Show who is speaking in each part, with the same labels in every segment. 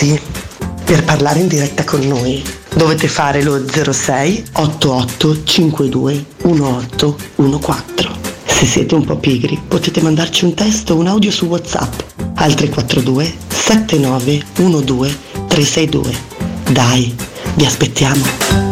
Speaker 1: Ragazzi, per parlare in diretta con noi dovete fare lo 06 88 52 1814. Se siete un po' pigri potete mandarci un testo o un audio su WhatsApp al 342 79 12 362. Dai, vi aspettiamo.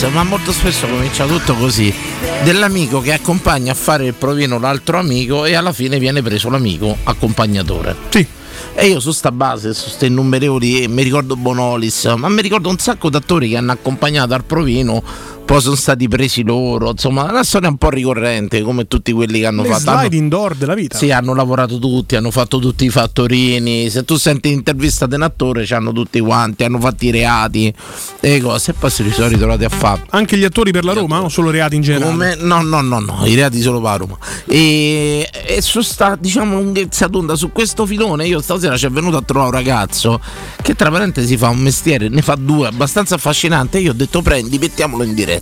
Speaker 2: Bonolis, ma molto spesso comincia tutto così, dell'amico che accompagna a fare il provino l'altro amico e alla fine viene preso l'amico accompagnatore.
Speaker 3: Sì.
Speaker 2: E io su sta base, su queste innumerevoli, mi ricordo Bonolis, ma mi ricordo un sacco d'attori che hanno accompagnato al provino, poi sono stati presi loro, insomma, è una storia un po' ricorrente come tutti quelli che hanno
Speaker 3: Le
Speaker 2: fatto. hanno-
Speaker 3: sliding door della vita.
Speaker 2: sì, hanno lavorato tutti, hanno fatto tutti i fattorini. Se tu senti l'intervista di un attore, hanno tutti quanti, hanno fatto i reati e cose, e poi si sono ritrovati a fare.
Speaker 3: Anche gli attori per la Roma o solo reati in generale?
Speaker 2: Come, no, no, no, no, i reati solo per Roma. E, e su sta, diciamo, lunghezza d'onda su questo filone, io stasera ci è venuto a trovare un ragazzo che tra parentesi fa un mestiere, ne fa due, abbastanza affascinante. Io ho detto prendi, mettiamolo in diretta.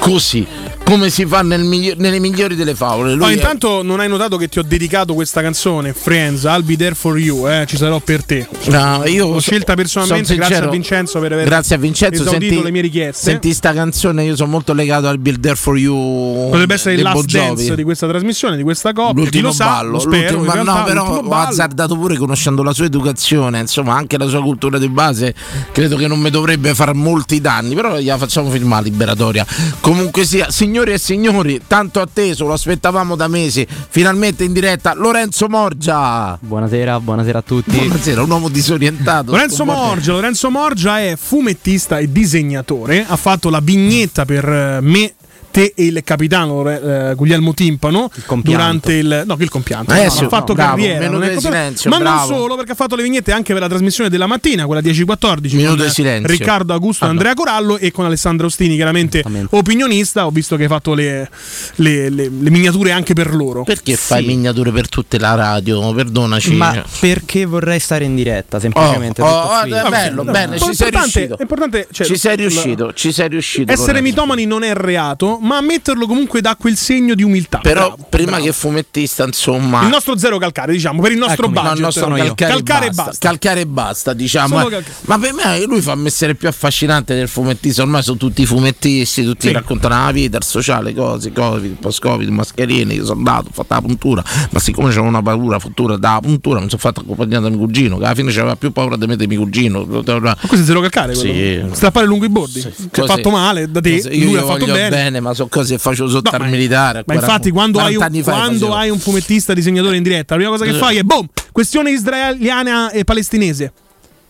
Speaker 2: Così, come si fa nel migli- nelle migliori delle favole. Lui
Speaker 3: Ma
Speaker 2: è-
Speaker 3: intanto non hai notato che ti ho dedicato questa canzone, Friends, I'll be there for you, eh, ci sarò per te.
Speaker 2: No, io
Speaker 3: L'ho scelta personalmente
Speaker 2: son
Speaker 3: grazie
Speaker 2: sincero,
Speaker 3: a Vincenzo per aver
Speaker 2: Grazie a Vincenzo,
Speaker 3: esaudito
Speaker 2: senti,
Speaker 3: le mie richieste.
Speaker 2: Senti sta canzone, io sono molto legato al Build There For You.
Speaker 3: Potrebbe essere il last dance di questa trasmissione, di questa coppia.
Speaker 2: L'ultimo
Speaker 3: sa,
Speaker 2: ballo,
Speaker 3: lo spero,
Speaker 2: l'ultimo-
Speaker 3: realtà,
Speaker 2: no, però
Speaker 3: l'ultimo
Speaker 2: ho azzardato pure conoscendo la sua educazione, insomma, anche la sua cultura di base, credo che non mi dovrebbe fare molti danni, però gliela facciamo firmare liberatoria. Comunque sia, signori e signori, tanto atteso, lo aspettavamo da mesi, finalmente in diretta Lorenzo Morgia.
Speaker 4: Buonasera, buonasera a tutti.
Speaker 2: Buonasera, un uomo disorientato.
Speaker 3: Lorenzo. Morgia, Lorenzo Morgia è fumettista e disegnatore, ha fatto la vignetta per eh, me te e il capitano eh, Guglielmo Timpano
Speaker 4: compianto.
Speaker 3: durante il no che il compianto
Speaker 2: Eh
Speaker 3: no,
Speaker 2: sì,
Speaker 3: ha fatto
Speaker 2: no, bravo,
Speaker 3: carriera
Speaker 2: minuto
Speaker 3: non è
Speaker 2: silenzio,
Speaker 3: ma
Speaker 2: bravo.
Speaker 3: non solo perché ha fatto le vignette anche per la trasmissione della mattina quella 10-14
Speaker 2: Minuto
Speaker 3: con
Speaker 2: di silenzio.
Speaker 3: Riccardo Augusto e
Speaker 2: Ah.
Speaker 3: Andrea Corallo e con Alessandro Ostini chiaramente opinionista ho visto che hai fatto le, le- le- le miniature anche per loro
Speaker 2: Perché fai miniature per tutte la radio? Perdonaci.
Speaker 4: Ma perché vorrei stare in diretta?
Speaker 2: Oh,
Speaker 4: Semplicemente.
Speaker 2: oh,
Speaker 4: tutto qui.
Speaker 2: guarda, bello,
Speaker 3: No,
Speaker 2: bene,
Speaker 3: no,
Speaker 2: ci sei
Speaker 3: importante-
Speaker 2: riuscito.
Speaker 3: è importante, cioè,
Speaker 2: ci sei riuscito, ci sei riuscito.
Speaker 3: essere mitomani non è reato ma ammetterlo comunque dà quel segno di umiltà
Speaker 2: Però
Speaker 3: Bravo,
Speaker 2: prima
Speaker 3: bravo.
Speaker 2: che fumettista, insomma.
Speaker 3: il nostro zero calcare diciamo per il nostro
Speaker 4: Eccomi,
Speaker 2: No,
Speaker 3: budget
Speaker 2: il nostro calcare,
Speaker 3: calcare
Speaker 2: basta.
Speaker 3: basta.
Speaker 2: Calcare e basta, diciamo. Eh.
Speaker 3: calcare.
Speaker 2: Ma per me lui fa il mestiere più affascinante del fumettista. Ormai sono tutti fumettisti, tutti
Speaker 3: Sì.
Speaker 2: raccontano la vita, il sociale, cose, covid, post-covid, mascherine, io sono andato, ho fatto la puntura. Ma siccome c'avevo una paura futura dalla puntura, mi sono fatto accompagnare da mio cugino, che alla fine c'aveva più paura di me di mio cugino.
Speaker 3: ma questo è zero calcare quello?
Speaker 2: Sì.
Speaker 3: strappare lungo i bordi
Speaker 2: Sì,
Speaker 3: ti ha fatto male da te.
Speaker 2: Io
Speaker 3: lui ha fatto bene,
Speaker 2: bene, ma sono cose che facevo sotto al militare.
Speaker 3: Ma infatti, quando, hai un,
Speaker 2: 40 anni fa
Speaker 3: quando hai un fumettista disegnatore in diretta, la prima cosa che fai è boom! Questione israeliana e palestinese.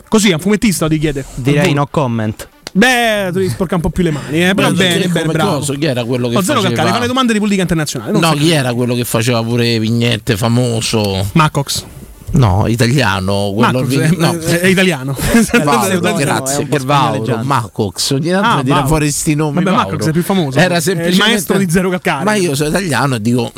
Speaker 3: Così, a un fumettista ti chiede.
Speaker 4: Direi no comment.
Speaker 3: Beh, tu devi sporcare un po' più le mani, eh. Però bene, bene, bravo.
Speaker 2: coso, chi era quello che
Speaker 3: Oh, zero
Speaker 2: faceva?
Speaker 3: calcare, fa le domande di politica internazionale. non
Speaker 2: No, chi era quello che faceva pure vignette famoso?
Speaker 3: Macox.
Speaker 2: No, italiano. Quello
Speaker 3: Macox
Speaker 2: vi-
Speaker 3: è,
Speaker 2: no.
Speaker 3: è italiano.
Speaker 2: Vauro, grazie, che Vauro. Macox, ogni tanto
Speaker 3: Ah,
Speaker 2: tira
Speaker 3: Vauro.
Speaker 2: fuori sti nomi.
Speaker 3: Vabbè,
Speaker 2: Vauro.
Speaker 3: Macox è più famoso.
Speaker 2: Era
Speaker 3: È il
Speaker 2: semplicemente
Speaker 3: maestro di Zero Calcare.
Speaker 2: Ma io sono italiano e dico,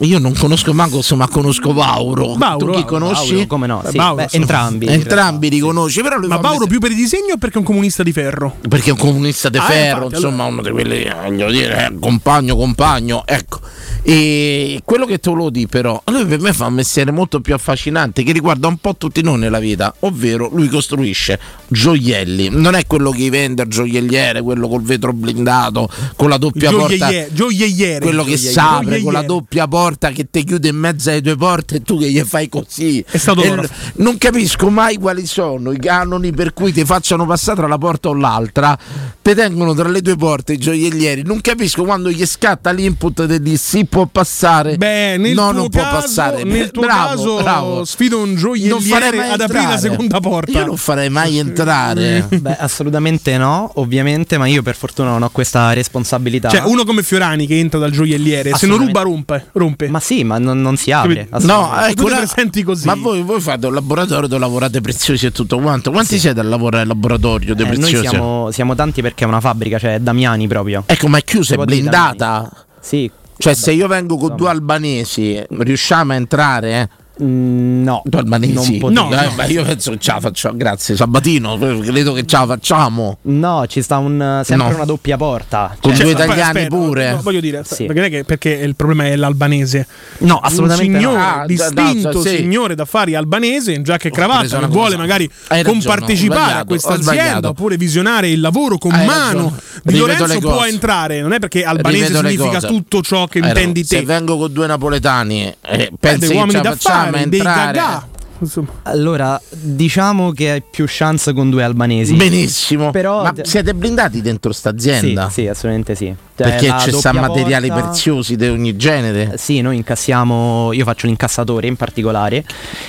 Speaker 2: io non conosco Macox, ma conosco Vauro.
Speaker 3: Vauro,
Speaker 2: tu chi
Speaker 3: Vauro,
Speaker 2: conosci?
Speaker 4: Vauro, come no? Sì,
Speaker 3: Vauro,
Speaker 4: beh, entrambi.
Speaker 2: Entrambi li conosci, però
Speaker 3: Ma
Speaker 2: messe-
Speaker 3: più per il disegno o perché è un comunista di ferro?
Speaker 2: perché è un comunista di
Speaker 3: Ah,
Speaker 2: ferro,
Speaker 3: infatti,
Speaker 2: insomma, uno di quelli, eh, voglio dire, eh, compagno, compagno, ecco. E quello che te lo dico però, lui per me fa un mestiere molto più affascinante che riguarda un po' tutti noi nella vita, ovvero lui costruisce gioielli, non è quello che vende il gioielliere, quello col vetro blindato, con la doppia porta,
Speaker 3: Gioielliere.
Speaker 2: Quello che si apre con la doppia porta che ti chiude in mezzo alle due porte e tu che gli fai così.
Speaker 3: È stato
Speaker 2: E non capisco mai quali sono i canoni per cui ti facciano passare tra la porta o l'altra, ti tengono tra le due porte i gioiellieri. Non capisco quando gli scatta l'input di si può passare.
Speaker 3: Beh,
Speaker 2: no, non può
Speaker 3: caso,
Speaker 2: passare.
Speaker 3: nel tuo
Speaker 2: Bravo,
Speaker 3: caso
Speaker 2: bravo.
Speaker 3: Sfido un
Speaker 2: Non farei
Speaker 3: gioielliere
Speaker 2: mai
Speaker 3: ad aprire la
Speaker 2: entrare.
Speaker 3: seconda porta.
Speaker 2: Io non farei mai entrare.
Speaker 4: Beh, assolutamente no, ovviamente, ma io per fortuna non ho questa responsabilità.
Speaker 3: Cioè, uno come Fiorani che entra dal gioielliere, se non ruba rompe. rompe.
Speaker 4: Ma sì, ma non, non si apre.
Speaker 2: No,
Speaker 4: assolutamente.
Speaker 2: ecco,
Speaker 3: tu ti
Speaker 2: la-
Speaker 3: presenti così.
Speaker 2: Ma voi, voi fate un laboratorio dove lavorate preziosi e tutto quanto. Quanti siete al lavorare al laboratorio dei
Speaker 4: Eh, noi
Speaker 2: preziosi?
Speaker 4: siamo, siamo tanti perché è una fabbrica, cioè Damiani proprio.
Speaker 2: Ecco, ma è chiusa, è blindata.
Speaker 4: Sì.
Speaker 2: Cioè, se io vengo con due albanesi, riusciamo a entrare? Eh?
Speaker 4: Mm, no,
Speaker 2: albanesi?
Speaker 4: non.
Speaker 3: No,
Speaker 2: Eh,
Speaker 3: no.
Speaker 2: ma io penso che ce la facciamo. Grazie, Sabatino. Credo che ce la facciamo.
Speaker 4: No, ci sta un, sempre
Speaker 2: No.
Speaker 4: una doppia porta.
Speaker 2: Con
Speaker 4: Cioè,
Speaker 2: due italiani
Speaker 3: aspetta,
Speaker 2: pure.
Speaker 3: no, voglio dire,
Speaker 4: Sì.
Speaker 3: perché, non è che- perché il problema è l'albanese.
Speaker 4: no, assolutamente
Speaker 3: un signore
Speaker 4: no.
Speaker 2: Ah, da-
Speaker 3: distinto
Speaker 2: da- sì.
Speaker 3: signore d'affari albanese in giacca e cravatta
Speaker 2: preso
Speaker 3: che vuole magari
Speaker 2: Hai ragione,
Speaker 3: compartecipare a questa azienda oppure visionare il lavoro con
Speaker 2: Hai
Speaker 3: mano
Speaker 2: ragione.
Speaker 3: di
Speaker 2: Rivedo
Speaker 3: Lorenzo può
Speaker 2: cose.
Speaker 3: entrare non è perché albanese
Speaker 2: Rivedo
Speaker 3: significa tutto ciò che
Speaker 2: Eh,
Speaker 3: intendi
Speaker 2: Se
Speaker 3: te
Speaker 2: vengo con due napoletani, eh,
Speaker 3: Eh,
Speaker 2: pensi che
Speaker 3: uomini
Speaker 2: ce la facciamo a
Speaker 3: d'affari dei
Speaker 2: entrare?
Speaker 3: gagà Insomma.
Speaker 4: Allora, diciamo che hai più chance con due albanesi.
Speaker 2: Benissimo.
Speaker 4: Però-
Speaker 2: Ma siete blindati dentro sta
Speaker 4: Sì,
Speaker 2: azienda?
Speaker 4: sì, assolutamente sì. Cioè,
Speaker 2: Perché ci sta materiali
Speaker 4: porta-
Speaker 2: preziosi di ogni genere.
Speaker 4: Sì, noi incassiamo, io faccio l'incassatore in particolare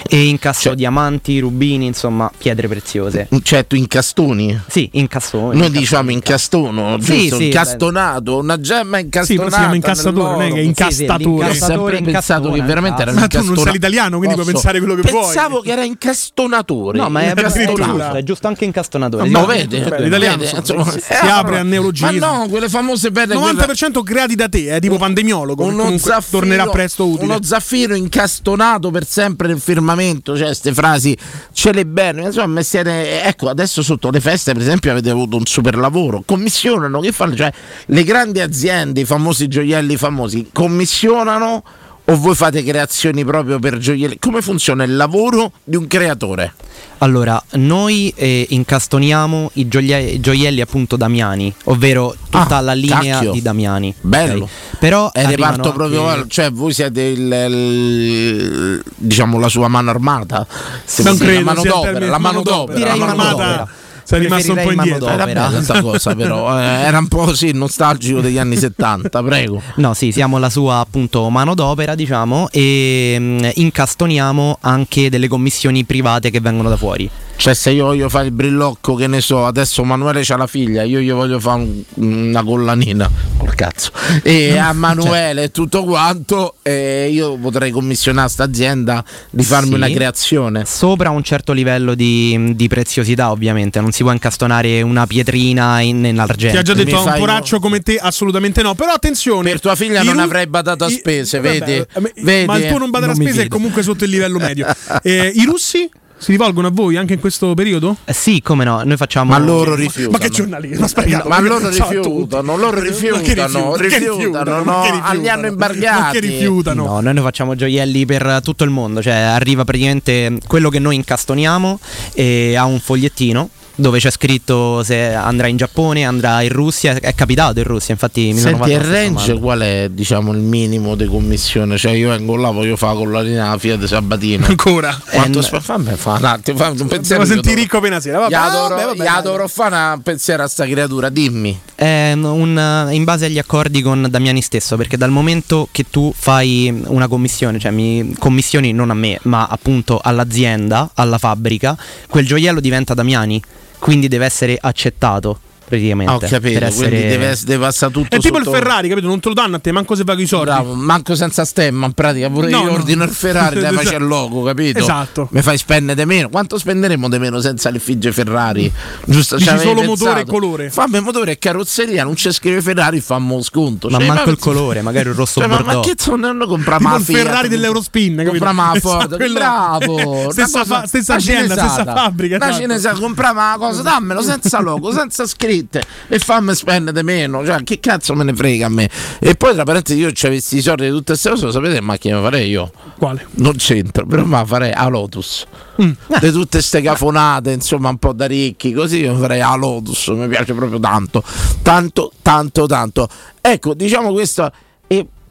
Speaker 4: e incasso
Speaker 2: Cioè-
Speaker 4: diamanti, rubini, insomma, pietre preziose.
Speaker 2: Cioè, tu incastoni?
Speaker 4: Sì, incassone.
Speaker 2: Noi diciamo incastono,
Speaker 4: Sì,
Speaker 2: giusto?
Speaker 4: sì,
Speaker 2: Incastonato, una gemma
Speaker 3: Sì,
Speaker 2: incastonata.
Speaker 3: però si chiama incasstatore, non è che è
Speaker 2: nell'oro.
Speaker 3: incastatore.
Speaker 2: Ho sempre pensato che veramente era un
Speaker 3: Ma tu non sei l'italiano, quindi puoi
Speaker 2: Posso-
Speaker 3: pensare quello che vuoi.
Speaker 2: Pensavo che era incastonatore.
Speaker 4: No, ma è giusto, è giusto anche incastonatore.
Speaker 2: No,
Speaker 4: Sì.
Speaker 2: vede,
Speaker 3: Beh, l'italiano,
Speaker 2: vede,
Speaker 3: insomma,
Speaker 2: insomma,
Speaker 3: si-
Speaker 2: eh,
Speaker 3: si apre a neologismo.
Speaker 2: Ma no, quelle famose belle
Speaker 3: 90% creati da te, eh, tipo pandemiologo,
Speaker 2: uno zaffiro,
Speaker 3: tornerà presto utile.
Speaker 2: uno zaffiro incastonato per sempre nel firmamento, cioè queste frasi ce le bene, insomma, mestiere, ecco, adesso sotto le feste per esempio avete avuto un super lavoro, commissionano, che fanno? Cioè, le grandi aziende, i famosi gioielli famosi, commissionano o voi fate creazioni proprio per gioielli? Come funziona il lavoro di un creatore?
Speaker 4: Allora, noi eh, incastoniamo i, gioie- i gioielli appunto Damiani, ovvero tutta
Speaker 2: Ah,
Speaker 4: la linea
Speaker 2: cacchio.
Speaker 4: di Damiani.
Speaker 2: Bello.
Speaker 4: ok? Però
Speaker 2: È reparto proprio,
Speaker 4: anche-
Speaker 2: cioè voi siete il, il- diciamo la sua mano armata, Se
Speaker 3: Non credo
Speaker 2: manodopera,
Speaker 3: termine
Speaker 2: la manodopera,
Speaker 4: Direi
Speaker 2: la
Speaker 3: armata.
Speaker 2: manodopera.
Speaker 3: Sei rimasto un po' indietro.
Speaker 2: Era
Speaker 4: manodopera.
Speaker 2: bella sta cosa però, eh, era un po' sì, nostalgico degli anni 70, prego.
Speaker 4: No, sì, siamo la sua appunto manodopera, diciamo, e mm, incastoniamo anche delle commissioni private che vengono da fuori.
Speaker 2: Cioè se io voglio fare il brillocco, che ne so, adesso Manuele c'ha la figlia, io gli voglio fare un- una collanina, col cazzo, e a Manuele e tutto quanto, e io potrei commissionare a sta azienda di farmi
Speaker 4: Sì.
Speaker 2: una creazione.
Speaker 4: Sopra un certo livello di, di preziosità, ovviamente, non si può incastonare una pietrina in, in argento.
Speaker 3: Ti ha già detto a un poraccio come te? Assolutamente no. Però attenzione.
Speaker 2: Per tua figlia
Speaker 3: i
Speaker 2: non
Speaker 3: ru-
Speaker 2: avrei badato a
Speaker 3: i-
Speaker 2: spese,
Speaker 3: vabbè,
Speaker 2: vedi?
Speaker 3: eh, ma-
Speaker 2: Vedi?
Speaker 3: Ma il tuo non badare a spese è comunque sotto il livello medio. Eh, I russi si rivolgono a voi anche in questo periodo?
Speaker 4: Eh, sì, come no, noi facciamo...
Speaker 2: Ma loro rifiutano.
Speaker 3: Ma che giornalismo? Spiegato,
Speaker 2: Ma
Speaker 3: perché
Speaker 2: loro rifiutano, loro
Speaker 3: Ma che
Speaker 2: rifiutano,
Speaker 3: ma che
Speaker 2: rifiutano,
Speaker 3: ma
Speaker 2: no,
Speaker 3: che
Speaker 2: li hanno
Speaker 3: rifiutano?
Speaker 2: imbargati.
Speaker 3: Ma che rifiutano?
Speaker 4: No, noi ne facciamo gioielli per tutto il mondo, cioè arriva praticamente quello che noi incastoniamo e ha un fogliettino dove c'è scritto se andrà in Giappone, andrà in Russia, è capitato in Russia, infatti mi sono
Speaker 2: Senti,
Speaker 4: fatto
Speaker 2: il range
Speaker 4: domanda.
Speaker 2: qual è diciamo il minimo di commissione? Cioè io vengo là, voglio fare con la linea Fiat Sabatino.
Speaker 3: Ancora.
Speaker 2: Quanto
Speaker 4: Eh,
Speaker 2: spa- fammi fa un attimo, fammi un pensiero.
Speaker 3: Devo sentire ricco appena sera. Vabbè,
Speaker 2: Ya
Speaker 3: vabbè,
Speaker 2: dovrò,
Speaker 3: vabbè,
Speaker 2: dovrò fare un pensiero a sta creatura, dimmi.
Speaker 4: È un- in base agli accordi con Damiani stesso, perché dal momento che tu fai una commissione, cioè mi commissioni non a me, ma appunto all'azienda, alla fabbrica, quel gioiello diventa Damiani, quindi deve essere accettato praticamente.
Speaker 2: Ah, ho capito,
Speaker 4: per essere...
Speaker 2: quindi deve, deve passare tutto
Speaker 3: È tipo il Ferrari, capito? Non te lo danno a te, manco se paghi i soldi.
Speaker 2: Bravo, manco senza stemma, in pratica pure
Speaker 3: No,
Speaker 2: io
Speaker 3: no.
Speaker 2: ordino il Ferrari, te faccio il logo, capito?
Speaker 3: Esatto.
Speaker 2: Mi fai spendere di meno. Quanto spenderemo di meno senza l'effigie Ferrari? Giusto,
Speaker 3: Dici solo
Speaker 2: pensato?
Speaker 3: motore e colore.
Speaker 2: Fammi motore e carrozzeria, non c'è scrive Ferrari, fammo sconto.
Speaker 4: Ma
Speaker 2: Cioè,
Speaker 4: manco
Speaker 2: ma-
Speaker 4: il colore, magari il rosso
Speaker 2: Cioè, ma, ma che sono non comprare
Speaker 3: Tipo
Speaker 2: la
Speaker 3: il
Speaker 2: Fiat,
Speaker 3: Ferrari dell'Eurospin, capito?
Speaker 2: Comprare la
Speaker 3: Esatto,
Speaker 2: bravo.
Speaker 3: Stessa
Speaker 2: cosa-
Speaker 3: fa- stessa azienda, stessa fabbrica,
Speaker 2: Una
Speaker 3: esatto.
Speaker 2: comprava una cosa, dammelo senza logo, senza scritte e fammi spendere meno. Cioè, che cazzo me ne frega a me? E poi, tra parentesi, io ci avessi i soldi di tutte queste cose, lo sapete che macchina farei io?
Speaker 3: Quale?
Speaker 2: Non c'entro, però ma farei a Lotus.
Speaker 3: Mm.
Speaker 2: Di tutte ste cafonate, insomma, un po' da ricchi, così io farei a Lotus, mi piace proprio tanto. Tanto, tanto, tanto. Ecco, diciamo questo.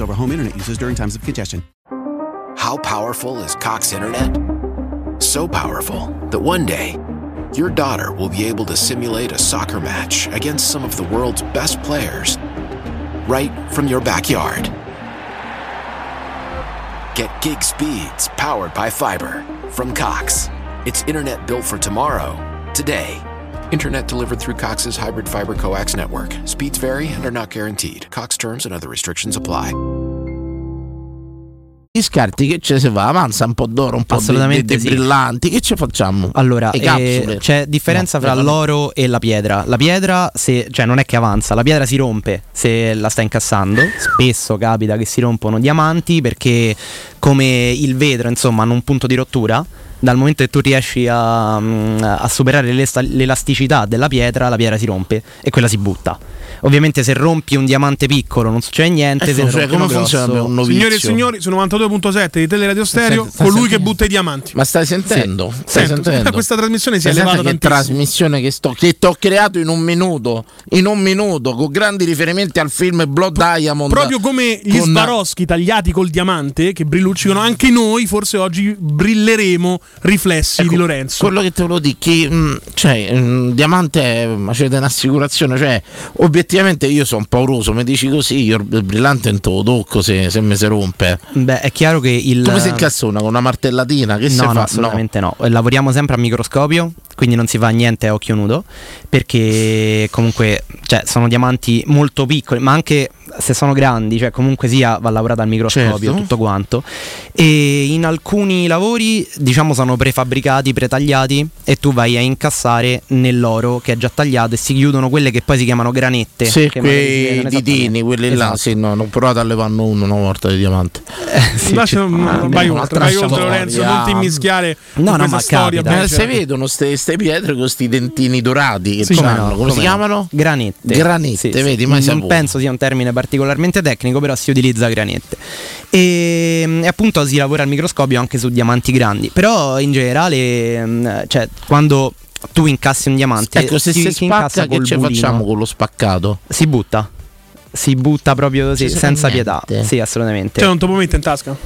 Speaker 5: over home internet users during times of congestion.
Speaker 6: How powerful is Cox Internet? So powerful that one day, your daughter will be able to simulate a soccer match against some of the world's best players right from your backyard. Get gig speeds powered by fiber from Cox. It's internet built for tomorrow, today. Internet delivered through Cox's hybrid fiber coax network. Speeds vary and are not guaranteed. Cox terms and other restrictions apply.
Speaker 2: gli scarti che ce si fa? Avanza un po' d'oro, un po' di,
Speaker 4: Assolutamente
Speaker 2: di- di
Speaker 4: sì.
Speaker 2: brillanti. Che ci facciamo?
Speaker 4: Allora, eh, c'è differenza
Speaker 2: No,
Speaker 4: fra
Speaker 2: le-
Speaker 4: l'oro e la pietra. La pietra, se, cioè non è che avanza, la pietra si rompe se la sta incassando. Spesso capita che si rompono diamanti perché, come il vetro, insomma, hanno un punto di rottura. Dal momento che tu riesci a, mm, a superare l'elasticità della pietra, la pietra si rompe e quella si butta. Ovviamente, se rompi un diamante piccolo non succede niente. se
Speaker 2: Ecco,
Speaker 4: ne
Speaker 2: cioè, come funziona
Speaker 4: grosso-
Speaker 2: un novizio?
Speaker 3: Signori e signori, su 92.7 di Teleradio Stereo,
Speaker 2: stai
Speaker 3: colui che
Speaker 2: sentendo?
Speaker 3: butta i diamanti.
Speaker 2: Ma stai sentendo? Stai
Speaker 3: Sento,
Speaker 2: sentendo?
Speaker 3: questa trasmissione si è elevata
Speaker 2: che
Speaker 3: tantissimo.
Speaker 2: trasmissione che sto che t'ho creato in un minuto, in un minuto, con grandi riferimenti al film Blood Diamond.
Speaker 3: Proprio come gli
Speaker 2: con-
Speaker 3: Swarovski tagliati col diamante che brilluccicano, anche noi forse oggi brilleremo riflessi di Lorenzo.
Speaker 2: Quello che te lo dico, che, mh, cioè, mh, diamante è ma c'è un'assicurazione, cioè, obiettivamente io sono pauroso, mi dici così, io il brillante non te lo tocco se, se mi si rompe.
Speaker 4: Beh, è chiaro che il.
Speaker 2: Come si incassona con una martellatina? Che si
Speaker 4: No,
Speaker 2: fa?
Speaker 4: no, assolutamente no. Eh, Lavoriamo sempre a microscopio, quindi non si fa niente a occhio nudo, perché comunque cioè, sono diamanti molto piccoli, ma anche se sono grandi, cioè comunque sia va lavorato al microscopio
Speaker 2: Certo.
Speaker 4: tutto quanto. E in alcuni lavori, diciamo, sono prefabbricati, pretagliati e tu vai a incassare nell'oro che è già tagliato e si chiudono quelle che poi si chiamano granette.
Speaker 2: Sì,
Speaker 4: si
Speaker 2: quei ditini, quelli là,
Speaker 4: Esatto.
Speaker 2: sì, no, non provato a levarne uno una volta di diamante.
Speaker 4: Sì,
Speaker 3: Lascia-
Speaker 4: cioè,
Speaker 3: vai
Speaker 2: almeno
Speaker 3: oltre,
Speaker 2: un'altra
Speaker 3: vai oltre
Speaker 2: storia.
Speaker 3: Lorenzo, non ti immischiare
Speaker 4: No,
Speaker 3: con
Speaker 4: no, ma
Speaker 3: storia.
Speaker 4: capita.
Speaker 2: Ma
Speaker 3: beh,
Speaker 2: si
Speaker 3: certo.
Speaker 2: vedono queste pietre con questi dentini dorati che
Speaker 3: Sì,
Speaker 4: come no,
Speaker 2: come, si
Speaker 4: come no.
Speaker 2: chiamano?
Speaker 4: Granette.
Speaker 2: Granette,
Speaker 4: Sì, sì.
Speaker 2: vedi, mai
Speaker 4: Non
Speaker 2: saputo.
Speaker 4: penso sia un termine particolarmente tecnico, però si utilizza granette. E, e appunto si lavora al microscopio anche su diamanti grandi. Però in generale, mm, cioè, quando tu incassi un diamante,
Speaker 2: Ecco, se si,
Speaker 4: si incassa
Speaker 2: spacca, che
Speaker 4: bulino,
Speaker 2: facciamo con lo spaccato?
Speaker 4: Si butta. Si butta proprio così, senza
Speaker 2: niente.
Speaker 4: pietà. Sì, assolutamente.
Speaker 3: Cioè, non te lo puoi mettere in tasca.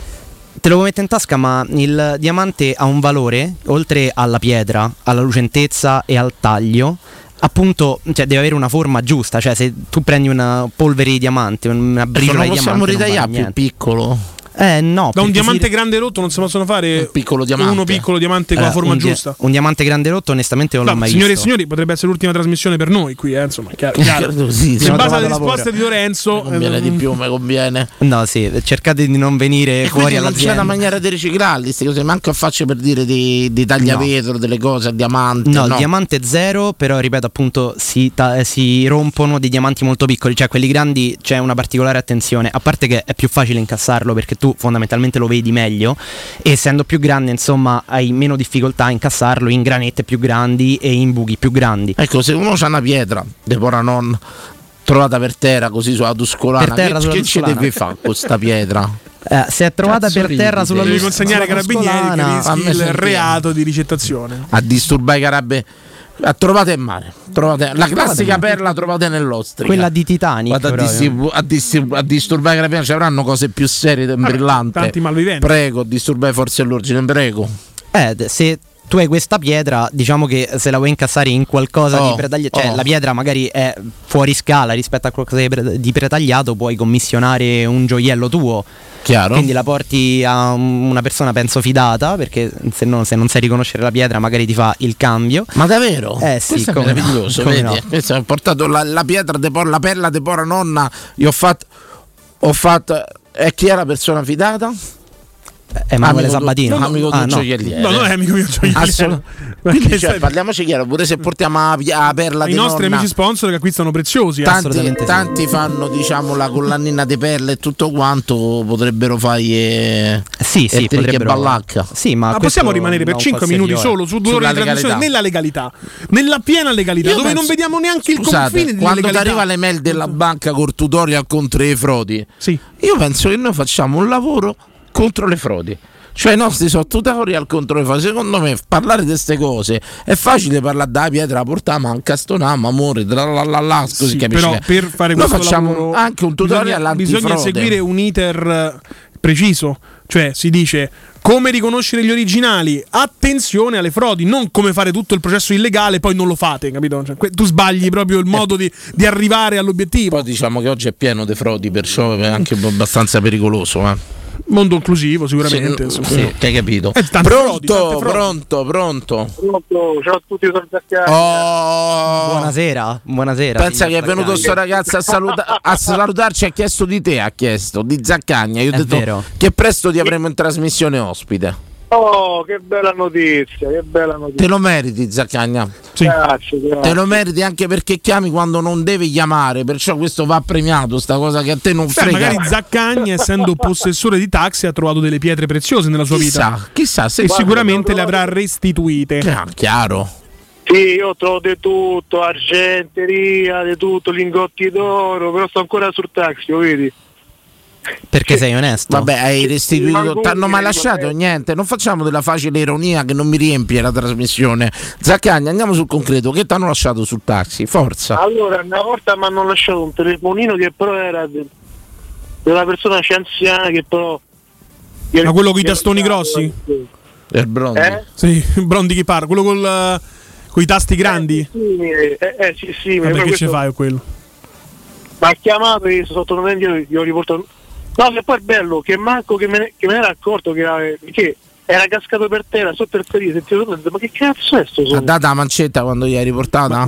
Speaker 4: Te lo puoi mettere in tasca, ma il diamante ha un valore, oltre alla pietra, alla lucentezza e al taglio. Appunto, cioè, deve avere una forma giusta. Cioè, se tu prendi una polvere di diamante, una briciola di
Speaker 2: possiamo
Speaker 4: diamante. non vale
Speaker 2: ritagliare più
Speaker 4: niente.
Speaker 2: piccolo?
Speaker 4: Eh no,
Speaker 3: Da un diamante
Speaker 4: si-
Speaker 3: grande rotto non si possono fare
Speaker 2: Un piccolo diamante.
Speaker 3: uno piccolo diamante con la
Speaker 4: Allora,
Speaker 3: forma
Speaker 4: un dia-
Speaker 3: giusta.
Speaker 4: un diamante grande rotto, onestamente, non
Speaker 3: No,
Speaker 4: l'ho mai
Speaker 3: signore e
Speaker 4: visto.
Speaker 3: signori, potrebbe essere l'ultima trasmissione per noi qui, eh, insomma, chiaro. chiaro.
Speaker 2: Sì,
Speaker 3: In
Speaker 2: sì.
Speaker 4: Abbiamo
Speaker 3: base alle risposte di Lorenzo,
Speaker 2: Mi conviene
Speaker 3: eh,
Speaker 2: di più, mi conviene.
Speaker 4: No, sì, cercate di non venire
Speaker 2: E
Speaker 4: fuori
Speaker 2: quindi non c'è
Speaker 4: all'azienda.
Speaker 2: una maniera di riciclarli, queste cose, manco a faccio per dire di, di tagliavetro, delle cose a diamante.
Speaker 4: No,
Speaker 2: No,
Speaker 4: il diamante zero, però ripeto appunto si, ta- eh, si rompono dei diamanti molto piccoli, cioè quelli grandi c'è una particolare attenzione, a parte che è più facile incassarlo perché tu fondamentalmente lo vedi meglio e essendo più grande insomma hai meno difficoltà a incassarlo in granette più grandi e in buchi più grandi.
Speaker 2: Ecco, se uno c'ha una pietra, de pora non trovata per terra così sulla Tuscolana,
Speaker 4: Per terra
Speaker 2: che,
Speaker 4: sulla
Speaker 2: che ci deve fare con questa pietra?
Speaker 4: Eh, se è trovata
Speaker 2: Cazzo
Speaker 4: per
Speaker 2: ridi,
Speaker 4: terra sulla
Speaker 3: devi consegnare ai carabinieri che rischi il reato di ricettazione.
Speaker 2: A disturbare i carabbe. A trovate in mare, trovate, la classica perla trovate nell'ostrica.
Speaker 4: Quella di Titanic.
Speaker 2: Vado a,
Speaker 4: proprio.
Speaker 2: distribu- a, distribu- a disturbare carabinieri, ci avranno cose più serie e brillanti.
Speaker 3: tanti malviventi.
Speaker 2: Prego, disturbare le forze dell'ordine, prego.
Speaker 4: Eh, se tu hai questa pietra, diciamo che se la vuoi incassare in qualcosa
Speaker 2: Oh,
Speaker 4: di pretagliato, cioè
Speaker 2: oh.
Speaker 4: la pietra magari è fuori scala rispetto a qualcosa di, pre- di pretagliato, puoi commissionare un gioiello tuo.
Speaker 2: Chiaro?
Speaker 4: Quindi la porti a un- una persona, penso, fidata, perché se, no- se non sai riconoscere la pietra magari ti fa il cambio.
Speaker 2: Ma davvero?
Speaker 4: Eh sì,
Speaker 2: Questo è
Speaker 4: no,
Speaker 2: meraviglioso,
Speaker 4: come
Speaker 2: vedi?
Speaker 4: no.
Speaker 2: Ha portato la, la pietra, de por- la perla di pora nonna. Io ho fatto. Ho fatto. E chi è la persona fidata?
Speaker 4: Emanuele
Speaker 2: Amico tu-
Speaker 4: Sabatino.
Speaker 2: amico
Speaker 4: Ah,
Speaker 2: tu
Speaker 4: no.
Speaker 2: gioielliere.
Speaker 3: No, non è amico mio gioielliere.
Speaker 2: Assolut- cioè,
Speaker 3: sai-
Speaker 2: parliamoci chiaro, pure se portiamo pi- la perla
Speaker 3: I
Speaker 2: di
Speaker 3: nostri
Speaker 2: nonna,
Speaker 3: amici sponsor che acquistano preziosi. eh.
Speaker 2: tanti,
Speaker 4: assolutamente sì.
Speaker 2: tanti fanno diciamo la collanina di perle e tutto quanto potrebbero fare eh,
Speaker 4: Sì, sì, potrebbero-
Speaker 2: ballacca.
Speaker 4: Sì, ma,
Speaker 3: Ma possiamo rimanere per
Speaker 4: da un
Speaker 3: 5
Speaker 4: qualsiasi
Speaker 3: minuti solo su due ore di trasmissione nella legalità, nella piena legalità,
Speaker 2: Io
Speaker 3: dove non
Speaker 2: penso-
Speaker 3: vediamo neanche il
Speaker 2: Scusate,
Speaker 3: confine
Speaker 2: quando ti arriva l'email della banca col tutorial contro le frodi
Speaker 3: Sì.
Speaker 2: io penso che noi facciamo un lavoro contro le frodi. Cioè i nostri sono tutorial contro le frodi. Secondo me parlare di queste cose è facile parlare da pietra portiamo a incastonamo amore tra la la la così
Speaker 3: Sì,
Speaker 2: capisci?
Speaker 3: però per fare
Speaker 2: noi
Speaker 3: questo
Speaker 2: facciamo
Speaker 3: lavoro
Speaker 2: anche un tutorial
Speaker 3: bisogna, bisogna seguire un iter eh, preciso, cioè si dice come riconoscere gli originali, attenzione alle frodi, non come fare tutto il processo illegale e poi non lo fate, capito? Cioè, tu sbagli proprio il modo di, di arrivare all'obiettivo.
Speaker 2: poi diciamo che oggi è pieno di frodi perciò è anche abbastanza pericoloso eh.
Speaker 3: Mondo inclusivo sicuramente.
Speaker 2: Sì, sì, che hai capito
Speaker 3: Eh,
Speaker 2: pronto pronto pronto
Speaker 7: Pronto, ciao a tutti, sono Zacchiani.
Speaker 2: oh
Speaker 4: Buonasera, buonasera.
Speaker 2: Pensa che è venuto
Speaker 4: Saccagni.
Speaker 2: sto ragazzo a, saluta- a salutarci, ha chiesto di te, ha chiesto, di Zaccagna. Io ho
Speaker 4: È
Speaker 2: detto
Speaker 4: vero.
Speaker 2: che presto ti avremo in trasmissione ospite.
Speaker 7: Oh, che bella notizia, che bella
Speaker 2: Te
Speaker 7: notizia.
Speaker 2: lo meriti, Zaccagna.
Speaker 3: Sì.
Speaker 7: Grazie, grazie.
Speaker 2: Te lo meriti anche perché chiami quando non devi chiamare, perciò questo va premiato, sta cosa che a te non
Speaker 3: Beh,
Speaker 2: frega.
Speaker 3: magari Zaccagni, essendo possessore di taxi, ha trovato delle pietre preziose nella sua vita.
Speaker 2: chissà, chissà se
Speaker 3: E sicuramente le avrà restituite.
Speaker 2: Ah, chiaro.
Speaker 7: Sì, io trovo di tutto, argenteria, di tutto, lingotti d'oro, però sto ancora sul taxi, lo vedi?
Speaker 4: Perché sei onesto?
Speaker 2: Vabbè, hai restituito.
Speaker 7: Rimango
Speaker 2: T'hanno mai lasciato niente? Non facciamo della facile ironia che non mi riempie la trasmissione. Zaccagna, andiamo sul concreto. Che ti hanno lasciato sul taxi? Forza.
Speaker 7: Allora, una volta mi hanno lasciato un telefonino che però era de- della persona anziana che però...
Speaker 3: Ma quello con i tastoni grossi?
Speaker 2: Il Brondi.
Speaker 7: Eh?
Speaker 3: Sì, Brondi chi parla, quello col, con i tasti grandi.
Speaker 7: Sì, eh, eh, sì, sì, ma
Speaker 3: ci
Speaker 7: questo-
Speaker 3: fai con quello?
Speaker 7: Mi ha chiamato e sotto un io gli ho riportato. No, che poi è bello, che manco che me ne, che me ne era accorto che era, che era cascato per terra sotto il sedile, sentivo tutto, ma che cazzo è sto
Speaker 2: Ha data la mancetta quando gli hai riportata?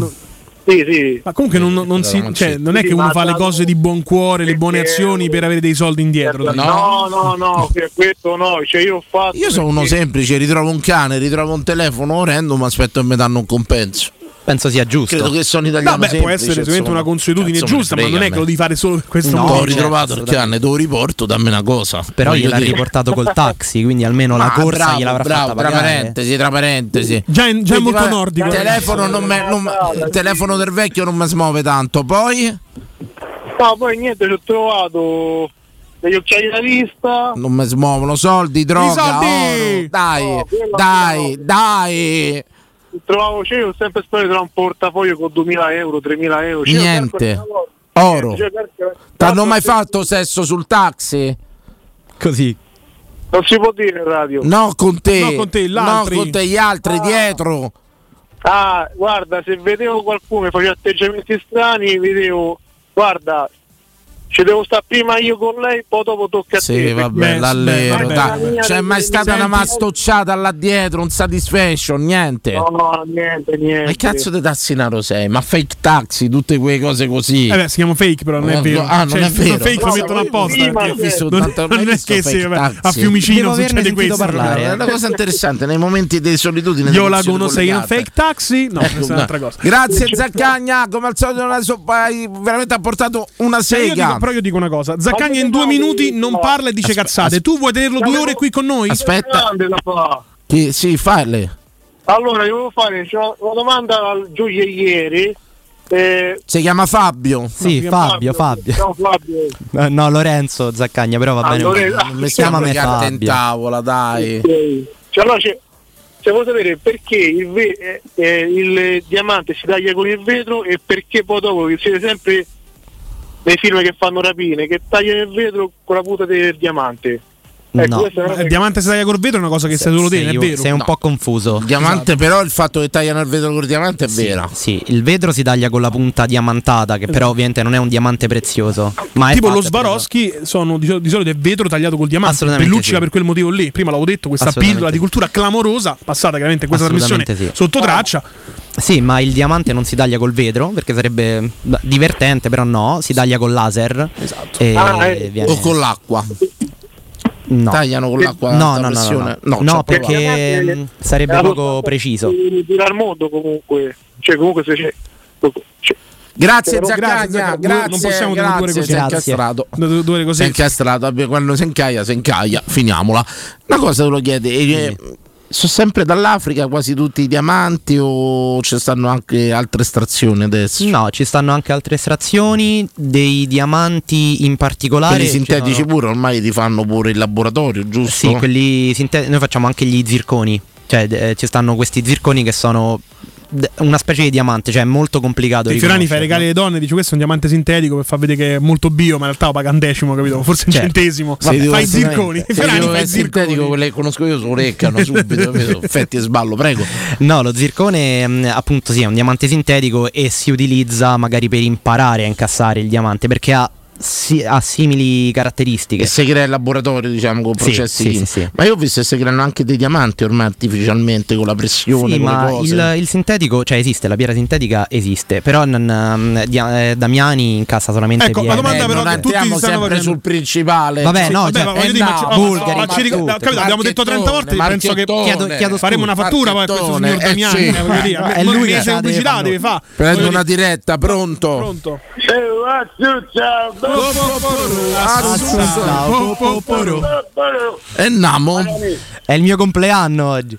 Speaker 7: Sì, sì.
Speaker 3: Ma comunque non, non si, cioè, non è che uno fa le cose di buon cuore, le buone azioni per avere dei soldi indietro.
Speaker 7: No, no, no, che questo no, cioè io ho fatto.
Speaker 2: Io sono uno
Speaker 7: perché-
Speaker 2: semplice, ritrovo un cane, ritrovo un telefono orrendo, ma aspetto che mi danno un compenso.
Speaker 4: Penso sia giusto.
Speaker 2: Credo che sono italiano
Speaker 3: No, beh, può essere sicuramente una consuetudine
Speaker 2: Cazzo
Speaker 3: giusta, ma non è che lo devi fare solo per questo
Speaker 4: No,
Speaker 3: modo.
Speaker 2: Ho
Speaker 4: certo,
Speaker 2: ritrovato il
Speaker 4: assolutamente.
Speaker 2: cane, te lo riporto, dammi una cosa.
Speaker 4: Però
Speaker 2: Voglio
Speaker 4: gliel'ha
Speaker 2: dire.
Speaker 4: riportato col taxi, quindi almeno la
Speaker 2: Ma
Speaker 4: corsa
Speaker 2: bravo,
Speaker 4: gliel'avrà
Speaker 2: bravo,
Speaker 4: fatta
Speaker 2: tra parentesi, tra parentesi.
Speaker 3: Già, in- già è
Speaker 2: Quindi,
Speaker 3: molto
Speaker 2: vabbè,
Speaker 3: nordico.
Speaker 2: Il telefono, non me- non- il telefono del vecchio non mi smuove tanto. Poi
Speaker 7: No, poi niente, ci ho trovato degli occhiali da vista.
Speaker 2: non mi smuovono soldi, droga.
Speaker 3: soldi!
Speaker 2: oro. Dai,
Speaker 7: No,
Speaker 2: dai, dai.
Speaker 7: Trovavo, cioè, io ho sempre sperato di trovare un portafoglio con 2000 euro, 3000 euro. Cioè, io
Speaker 2: Niente. Oro.
Speaker 7: cioè,
Speaker 2: T'hanno mai fatto sesso sul taxi?
Speaker 4: Così.
Speaker 7: Non si può dire radio.
Speaker 2: No, con te.
Speaker 3: No, con te, gli
Speaker 2: No,
Speaker 3: altri.
Speaker 2: con te, gli altri dietro.
Speaker 7: Ah, guarda, se vedevo qualcuno che faceva atteggiamenti strani, vedevo, guarda, ci devo stare prima io con lei, poi dopo tocca a
Speaker 2: Sì,
Speaker 7: te.
Speaker 2: vabbè,
Speaker 3: Beh,
Speaker 2: l'allero,
Speaker 3: beh,
Speaker 2: C'è mai stata
Speaker 7: senti-
Speaker 2: una mastocciata là dietro, un satisfaction, niente.
Speaker 7: No, no, niente, niente.
Speaker 2: Ma che cazzo di tassinaro sei? Ma fake taxi, tutte quelle cose così.
Speaker 3: Eh beh, si chiama fake, però non è vero.
Speaker 2: ah, non
Speaker 3: Cioè,
Speaker 2: è vero.
Speaker 3: Fake lo
Speaker 7: No,
Speaker 3: mettono apposta.
Speaker 7: prima visto
Speaker 3: non,
Speaker 2: tanto-
Speaker 3: non
Speaker 2: hai
Speaker 3: è che sì,
Speaker 2: taxi?
Speaker 3: a Fiumicino
Speaker 4: Devo averne
Speaker 3: succede
Speaker 4: sentito
Speaker 3: questo.
Speaker 4: parlare.
Speaker 2: È una cosa interessante nei momenti di solitudine.
Speaker 3: Io la conosco in
Speaker 2: collegate.
Speaker 3: fake taxi? No,
Speaker 2: Ecco,
Speaker 3: questa è un'altra cosa.
Speaker 2: Grazie Zaccagna, come al solito non veramente ha portato una
Speaker 3: Cioè, io
Speaker 2: sega.
Speaker 3: Però io dico una cosa: Zaccagna in due minuti non
Speaker 7: no.
Speaker 3: parla e dice
Speaker 2: Aspetta,
Speaker 3: cazzate.
Speaker 2: aspetta.
Speaker 3: Tu vuoi tenerlo due ore qui con noi?
Speaker 2: Aspetta, che, sì, falle.
Speaker 7: Allora, io volevo fare una domanda al gioiellieri. Eh,
Speaker 2: Si chiama Fabio.
Speaker 4: Sì, Fabio, Fabio.
Speaker 7: Ciao Fabio.
Speaker 4: Eh, No, Lorenzo Zaccagna, però va bene.
Speaker 7: Allora,
Speaker 2: Non mi
Speaker 4: Chiamami
Speaker 2: sembra carta in
Speaker 4: Fabio.
Speaker 2: tavola, dai.
Speaker 7: Cioè, allora, cioè, volevo sapere perché il, ve- eh, eh, il diamante si taglia con il vetro e perché poi dopo che siete sempre nei film che fanno rapine, che tagliano il vetro con la punta del diamante. Ecco,
Speaker 4: No.
Speaker 3: Il diamante si taglia col vetro è una cosa che sai solo te,
Speaker 4: sei,
Speaker 3: è vero.
Speaker 4: sei un po' confuso.
Speaker 2: Il diamante, però, il fatto che tagliano il vetro col diamante è vero.
Speaker 4: Sì, il vetro si taglia con la punta diamantata, che però ovviamente non è un diamante prezioso. Ma è
Speaker 3: Tipo lo Swarovski sono di, di solito è vetro tagliato col diamante.
Speaker 4: Assolutamente
Speaker 3: Belluccica
Speaker 4: sì.
Speaker 3: per quel motivo lì. Prima l'avevo detto, questa pillola di
Speaker 4: sì.
Speaker 3: cultura clamorosa, passata chiaramente in questa trasmissione
Speaker 4: Assolutamente sì.
Speaker 3: sotto traccia.
Speaker 4: Sì, ma il diamante non si taglia col vetro perché sarebbe divertente, però no, si taglia col laser. Esatto. E
Speaker 7: Ah, eh.
Speaker 4: viene-
Speaker 2: O con l'acqua.
Speaker 4: No.
Speaker 2: Tagliano con l'acqua.
Speaker 4: No, no, no, no,
Speaker 2: pressione.
Speaker 4: no,
Speaker 2: ci
Speaker 4: no
Speaker 2: ho provato.
Speaker 4: perché mh, sarebbe
Speaker 7: Era
Speaker 4: poco preciso.
Speaker 7: al mondo comunque. Cioè, comunque se c'è. cioè,
Speaker 2: Grazie Zaccagna,
Speaker 3: grazie, Zaccagna.
Speaker 2: grazie,
Speaker 3: Non possiamo
Speaker 2: grazie,
Speaker 3: così.
Speaker 2: sei incastrato.
Speaker 3: Due, ore così.
Speaker 2: Sei incastrato, quando si incaia, si incaia, finiamola. Una cosa te lo chiede, eh, sono sempre dall'Africa quasi tutti i diamanti o ci stanno anche altre estrazioni adesso?
Speaker 4: No, ci stanno anche altre estrazioni, dei diamanti in particolare.
Speaker 2: Quelli
Speaker 4: ci
Speaker 2: sintetici
Speaker 4: sono-
Speaker 2: pure ormai li fanno pure in laboratorio, giusto?
Speaker 4: Sì, quelli sintetici. Noi facciamo anche gli zirconi. Cioè, eh, ci stanno questi zirconi che sono una specie di diamante, cioè è molto complicato.
Speaker 3: E Fiorani fa i
Speaker 4: riconoscerlo.
Speaker 3: regali alle donne, dice questo è un diamante sintetico per far vedere che è molto bio, ma in realtà lo paga un decimo, capito? Forse un
Speaker 4: Certo.
Speaker 3: centesimo.
Speaker 2: Se devo
Speaker 3: Fai i zirconi.
Speaker 2: se
Speaker 3: Fiorani
Speaker 2: devo
Speaker 3: fa i
Speaker 2: essere sintetico,
Speaker 3: zirconi.
Speaker 2: quelle che conosco io sono orecchiano subito, effetti e sballo, prego.
Speaker 4: No, lo zircone mh, appunto sì, è un diamante sintetico e si utilizza magari per imparare a incassare il diamante perché ha, si- ha simili caratteristiche.
Speaker 2: Che si crea in laboratorio, diciamo, con processi
Speaker 4: sì, sì, sì.
Speaker 2: Ma io ho visto che si creano anche dei diamanti ormai artificialmente con la pressione,
Speaker 4: Sì,
Speaker 2: con
Speaker 4: ma
Speaker 2: le cose.
Speaker 4: il, il sintetico, cioè esiste, la pietra sintetica esiste, però non, um, Dia- eh, Damiani incassa solamente
Speaker 3: Ecco, la
Speaker 4: pietre.
Speaker 3: domanda
Speaker 2: Eh,
Speaker 3: però
Speaker 2: non
Speaker 3: che tutti
Speaker 2: andiamo
Speaker 3: stanno
Speaker 2: sempre
Speaker 3: facendo.
Speaker 2: sul principale.
Speaker 4: Vabbè, no,
Speaker 3: Vabbè,
Speaker 4: cioè,
Speaker 3: ma
Speaker 4: eh,
Speaker 3: dire, ma
Speaker 4: no,
Speaker 3: ci- oh,
Speaker 4: Bulgari,
Speaker 3: ma ci ric-
Speaker 4: tutto.
Speaker 3: capito, abbiamo detto 30 volte, penso che
Speaker 4: chiedo- chiedo
Speaker 3: faremo una fattura poi a questo signor
Speaker 2: eh,
Speaker 3: Damiani. eh,
Speaker 4: È lui che
Speaker 3: pubblicità
Speaker 4: fare
Speaker 3: deve fare.
Speaker 2: Prendo una
Speaker 3: dire-
Speaker 2: diretta, pronto?
Speaker 3: Pronto?
Speaker 2: E namo.
Speaker 4: È il mio compleanno oggi.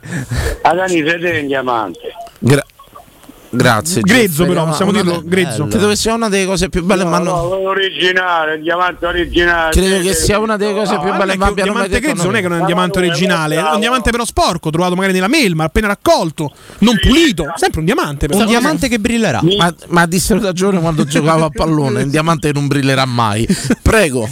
Speaker 8: Adani siete in diamante.
Speaker 2: Gra- grazie.
Speaker 3: Grezzo però,
Speaker 2: No,
Speaker 3: possiamo
Speaker 2: una
Speaker 3: dirlo, grezzo.
Speaker 2: Credo che sia una delle cose più belle, ma
Speaker 8: No,
Speaker 2: no.
Speaker 8: no, originale, il diamante originale.
Speaker 2: Credo che sia una delle cose più
Speaker 3: Ma
Speaker 2: belle, ma
Speaker 3: un
Speaker 2: mai
Speaker 3: diamante grezzo non è che non è un diamante originale, è un diamante però sporco, trovato magari nella melma, appena raccolto, non pulito, sempre un diamante. però.
Speaker 4: Un diamante che brillerà.
Speaker 2: Ma, ma dissero da giovane quando giocavo a pallone, il diamante non brillerà mai. Prego.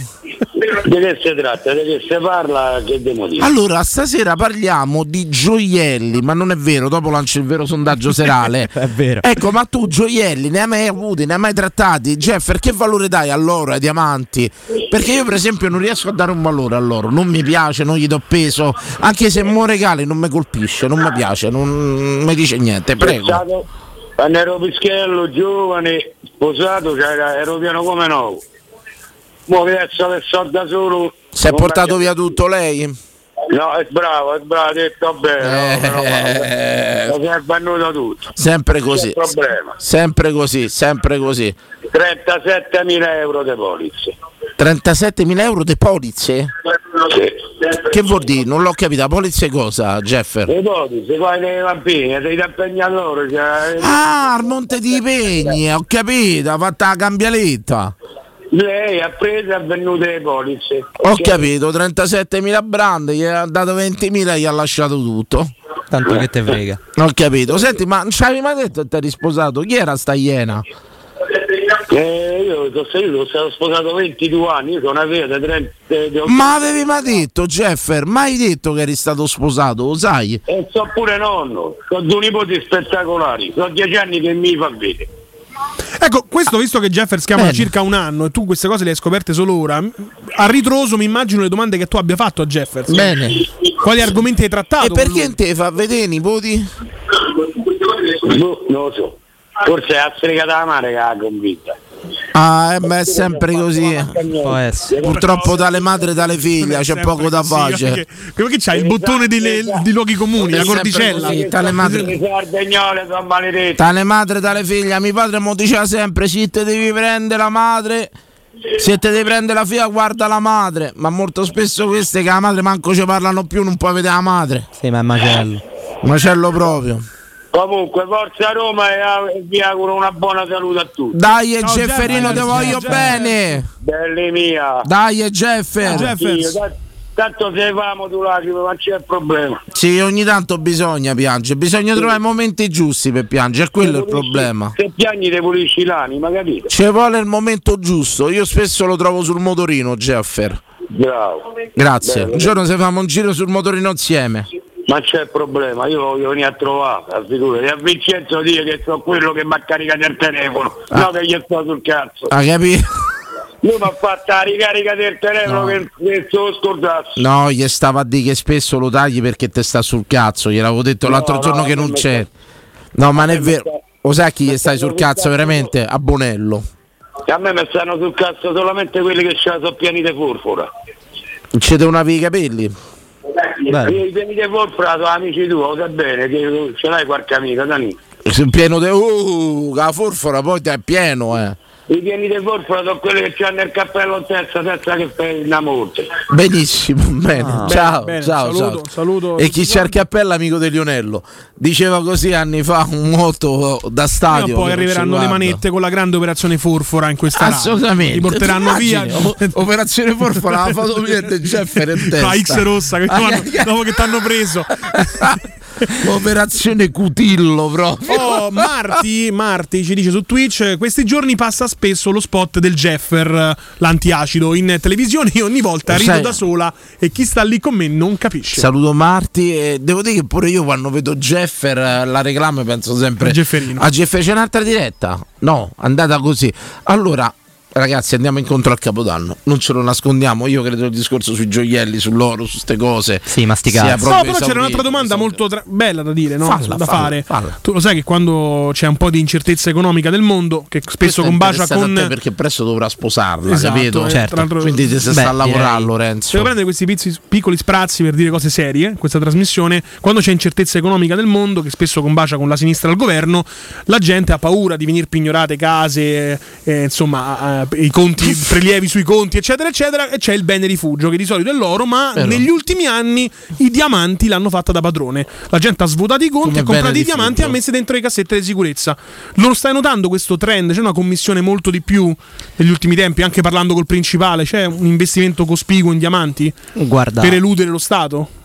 Speaker 8: Di che si tratta? Di che si parla? Che devo dire?
Speaker 2: Allora, stasera parliamo di gioielli, ma non è vero, dopo lancio il vero sondaggio serale.
Speaker 4: È vero.
Speaker 2: Ecco, ma tu gioielli ne hai mai avuti, ne hai mai trattati? Jeffer, che valore dai all'oro, ai diamanti? Perché io per esempio non riesco a dare un valore all'oro, non mi piace, non gli do peso, anche se mo regali non mi colpisce, non mi piace, non mi dice niente, prego.
Speaker 8: Pensato, Quando ero pischello, giovane, sposato, cioè, era- ero pieno come nuovo. Mo' che adesso che so da solo...
Speaker 2: Si è portato via tutto lei?
Speaker 8: No, è bravo, è bravo, ha detto bene. no, però guarda,
Speaker 2: Eh,
Speaker 8: si è venuto tutto.
Speaker 2: sempre così, sempre così, sempre così.
Speaker 8: 37.000 euro di polizia.
Speaker 2: 37.000 euro di polizze?
Speaker 8: Sì.
Speaker 2: Che vuol dire? Non l'ho capita. Polizia cosa, Jeffer?
Speaker 8: Le polizze, poi dei bambini, dei impegnatori. Cioè,
Speaker 2: Ah, al Monte di Pegni, ho capito, ha fatto la cambialetta.
Speaker 8: Lei ha preso e è venuta le polizze.
Speaker 2: Ho capito, 37.000 brand, gli ha dato 20.000 e gli ha lasciato tutto.
Speaker 4: Tanto che te frega.
Speaker 2: Ho capito. Senti, ma non ci avevi mai detto che ti eri sposato? Chi era sta iena?
Speaker 8: Eh, io sono stato, sono stato 22 anni, io sono una vita 30 di
Speaker 2: Ma avevi mai detto, Jeffer? Mai detto che eri stato sposato, lo sai?
Speaker 8: E so pure nonno, ho due nipoti spettacolari, sono dieci anni che mi fa vedere.
Speaker 3: Ecco, questo visto che Jeffers chiama da circa un anno e tu queste cose le hai scoperte solo ora, a ritroso mi immagino le domande che tu abbia fatto a Jeffers.
Speaker 2: Bene.
Speaker 3: Quali argomenti hai trattato?
Speaker 2: E perché
Speaker 3: lui?
Speaker 2: te fa vedere i nipoti?
Speaker 9: Boh, non lo so. Forse è la strega della mare che ha convinta.
Speaker 2: Ah, eh, beh, è sempre così.
Speaker 4: Può essere.
Speaker 2: Purtroppo dalle madre e dalle figlie c'è poco da fare.
Speaker 3: Perché, perché c'hai il bottone di, le- di luoghi comuni, la cordicella.
Speaker 2: così, tale madre-. Tale madre, tale figlia, mio padre mi diceva sempre: se te devi prendere la madre, se te devi prendere la figlia, guarda la madre. Ma molto spesso queste che la madre manco ci parlano più, non puoi vedere la madre.
Speaker 4: Sì, ma è macello.
Speaker 2: Macello proprio.
Speaker 9: Comunque, forza Roma e vi auguro una buona salute a tutti.
Speaker 2: Dai, e Jefferino,
Speaker 3: Jeffer,
Speaker 2: te voglio
Speaker 3: ciao,
Speaker 2: bene.
Speaker 9: Belli mia.
Speaker 2: Dai, e Jeffer.
Speaker 3: Jeff-
Speaker 9: tanto se famo tu lacrime, ma c'è problema.
Speaker 2: Sì, ogni tanto bisogna piangere, bisogna trovare i momenti giusti per piangere, è quello il problema.
Speaker 9: Se piagni te pulisci l'anima, capito?
Speaker 2: Ci vuole il momento giusto. Io spesso lo trovo sul motorino, Jeffer.
Speaker 9: Bravo.
Speaker 2: Grazie.
Speaker 9: Bello.
Speaker 2: Un giorno se facciamo un giro sul motorino insieme.
Speaker 9: Ma c'è problema, io voglio venire a trovare. E a Vincenzo dire che sono quello che mi ha caricato il telefono, no che gli sto sul cazzo.
Speaker 2: Ah, capito?
Speaker 9: Lui mi ha fatto la ricarica del telefono
Speaker 2: No.
Speaker 9: che, che se lo scordasse.
Speaker 2: No, gli stava a dire che spesso lo tagli perché te sta sul cazzo. Gliel'avevo detto
Speaker 9: No,
Speaker 2: l'altro
Speaker 9: no,
Speaker 2: giorno che
Speaker 9: non
Speaker 2: non c'è.
Speaker 9: sta-
Speaker 2: No, ma non è vero.
Speaker 9: sta-
Speaker 2: Lo sai chi gli stai sul cazzo veramente? A Bonello.
Speaker 9: E a me mi stanno sul cazzo solamente quelli che ce la sono pieni di forfora.
Speaker 2: Ci devono avere i capelli.
Speaker 4: Bello.
Speaker 9: I pieni di forfora sono amici tuoi, lo sai bene, che ce l'hai qualche amica, Dani.
Speaker 2: Pieno di. Uh, la forfora poi te è pieno, eh.
Speaker 9: I pieni di forfora sono quelli che hanno il cappello in testa senza che fai una morte.
Speaker 2: Benissimo, bene. ciao,
Speaker 3: bene,
Speaker 2: ciao,
Speaker 3: saluto,
Speaker 2: ciao.
Speaker 3: saluto
Speaker 2: E chi c'è il cappello, amico di Lionello. Diceva così anni fa un motto da stadio. che
Speaker 3: poi arriveranno le manette con la grande operazione Forfora in questa.
Speaker 2: Assolutamente.
Speaker 3: Li porteranno via.
Speaker 2: O- operazione Forfora, la foto di Jeffer in testa.
Speaker 3: La X rossa che
Speaker 2: Ah,
Speaker 3: dopo che ti hanno preso.
Speaker 2: Operazione Cutillo proprio.
Speaker 3: Oh, Marti, Marti ci dice su Twitch: Questi giorni passa spesso lo spot del Jeffer, l'antiacido, in televisione. Io ogni volta
Speaker 2: Lo
Speaker 3: rido
Speaker 2: sai-
Speaker 3: da sola e chi sta lì con me non capisce.
Speaker 2: Saluto Marti e devo dire che pure io quando vedo Jeffer la reclamo penso sempre
Speaker 3: A Jefferino.
Speaker 2: A Jeffer c'è un'altra diretta? No, andata così. Allora, ragazzi, andiamo incontro al Capodanno. Non ce lo nascondiamo. Io credo il discorso sui gioielli, sull'oro, su queste cose.
Speaker 4: Sì, ma sti
Speaker 2: sia
Speaker 4: cazzi.
Speaker 2: proprio
Speaker 3: No, però c'era
Speaker 2: esaurito,
Speaker 3: un'altra domanda
Speaker 2: esaurito.
Speaker 3: molto tra- bella da dire, no?
Speaker 2: Falla,
Speaker 3: da
Speaker 2: falla,
Speaker 3: fare.
Speaker 2: falla.
Speaker 3: Tu lo sai che quando c'è un po' di incertezza economica del mondo, che spesso
Speaker 2: Questo
Speaker 3: combacia con.
Speaker 2: perché presto dovrà sposarla,
Speaker 3: Esatto,
Speaker 2: capito?
Speaker 3: eh,
Speaker 4: Certo.
Speaker 3: tra l'altro-
Speaker 2: Quindi si
Speaker 4: Beh,
Speaker 2: sta a lavorare,
Speaker 4: direi-
Speaker 2: Lorenzo.
Speaker 3: Se prendere questi pizzi- piccoli sprazzi per dire cose serie, questa trasmissione, quando c'è incertezza economica del mondo, che spesso combacia con la sinistra al governo, la gente ha paura di venire pignorate case, eh, insomma, eh, i conti, prelievi sui conti, eccetera, eccetera, e c'è il bene rifugio, che di solito è l'oro, ma
Speaker 2: Vero.
Speaker 3: negli ultimi anni i diamanti l'hanno fatta da padrone. La gente ha svuotato i conti,
Speaker 2: Come
Speaker 3: ha comprato i diamanti e ha messi dentro le cassette di sicurezza. Lo stai notando questo trend? C'è una commissione molto di più negli ultimi tempi, anche parlando col principale, c'è un investimento cospicuo in diamanti?
Speaker 4: Guarda,
Speaker 3: per eludere lo Stato?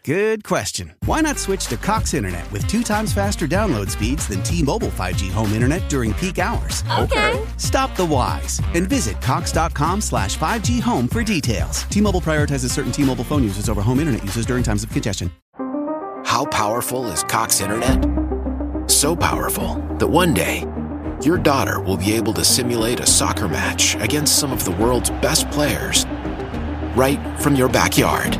Speaker 5: Good question. Why not switch to Cox Internet with two times faster download speeds than T-Mobile 5G home internet during peak hours?
Speaker 10: Okay.
Speaker 5: Stop the whys and visit cox.com slash 5G home for details. T-Mobile prioritizes certain T-Mobile phone users over home internet users during times of congestion.
Speaker 11: How powerful is Cox Internet? So powerful that one day, your daughter will be able to simulate a soccer match against some of the world's best players right from your backyard.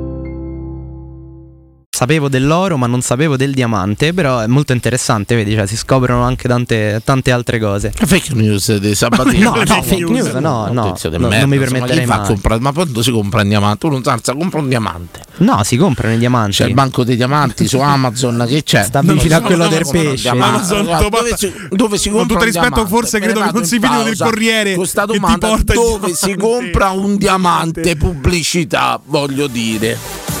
Speaker 4: Sapevo dell'oro, ma non sapevo del diamante. Però è molto interessante, vedi, cioè, si scoprono anche tante, tante altre cose.
Speaker 2: Fake news di Sabatino.
Speaker 4: No, no, fake news, no, no,
Speaker 2: di
Speaker 4: no,
Speaker 2: merda,
Speaker 4: non mi permetterei
Speaker 2: chi va a
Speaker 4: mai.
Speaker 2: comprare- ma quando si compra un diamante? Tu non sai, compra un diamante.
Speaker 4: No, si comprano i diamanti.
Speaker 2: C'è il banco dei diamanti su Amazon che c'è.
Speaker 4: Sta
Speaker 2: Non
Speaker 4: vicino a quello
Speaker 2: no,
Speaker 4: del
Speaker 2: no, no,
Speaker 4: pesce.
Speaker 3: Amazon, dopo-
Speaker 2: dove, si, dove si
Speaker 3: Con
Speaker 2: compra
Speaker 3: tutto
Speaker 2: un
Speaker 3: rispetto,
Speaker 2: diamante?
Speaker 3: forse credo che non si fidino del Corriere
Speaker 2: con sta
Speaker 3: che ti
Speaker 2: domanda dove si compra un diamante pubblicità voglio dire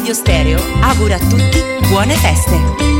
Speaker 12: Teleradio Stereo augura a tutti buone feste.